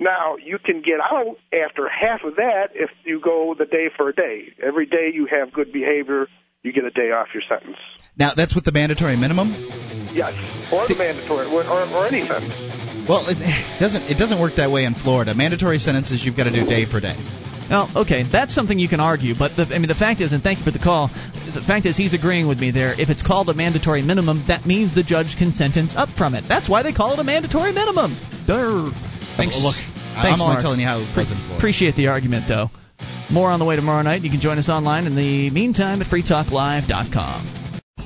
Now, you can get out after half of that if you go the day for a day. Every day you have good behavior, you get a day off your sentence.
Now that's with the mandatory minimum.
Yes, or the mandatory, or, or, or any sentence.
Well, it [laughs] doesn't. It doesn't work that way in Florida. Mandatory sentences you've got to do day for day.
Well, okay, that's something you can argue, but the, I mean, the fact is, and thank you for the call. The fact is, he's agreeing with me there. If it's called a mandatory minimum, that means the judge can sentence up from it. That's why they call it a mandatory minimum. Durr. Thanks.
Look,
Thanks,
I'm only
Mark.
telling you how in
Appreciate the argument, though. More on the way tomorrow night. You can join us online in the meantime at freetalklive.com.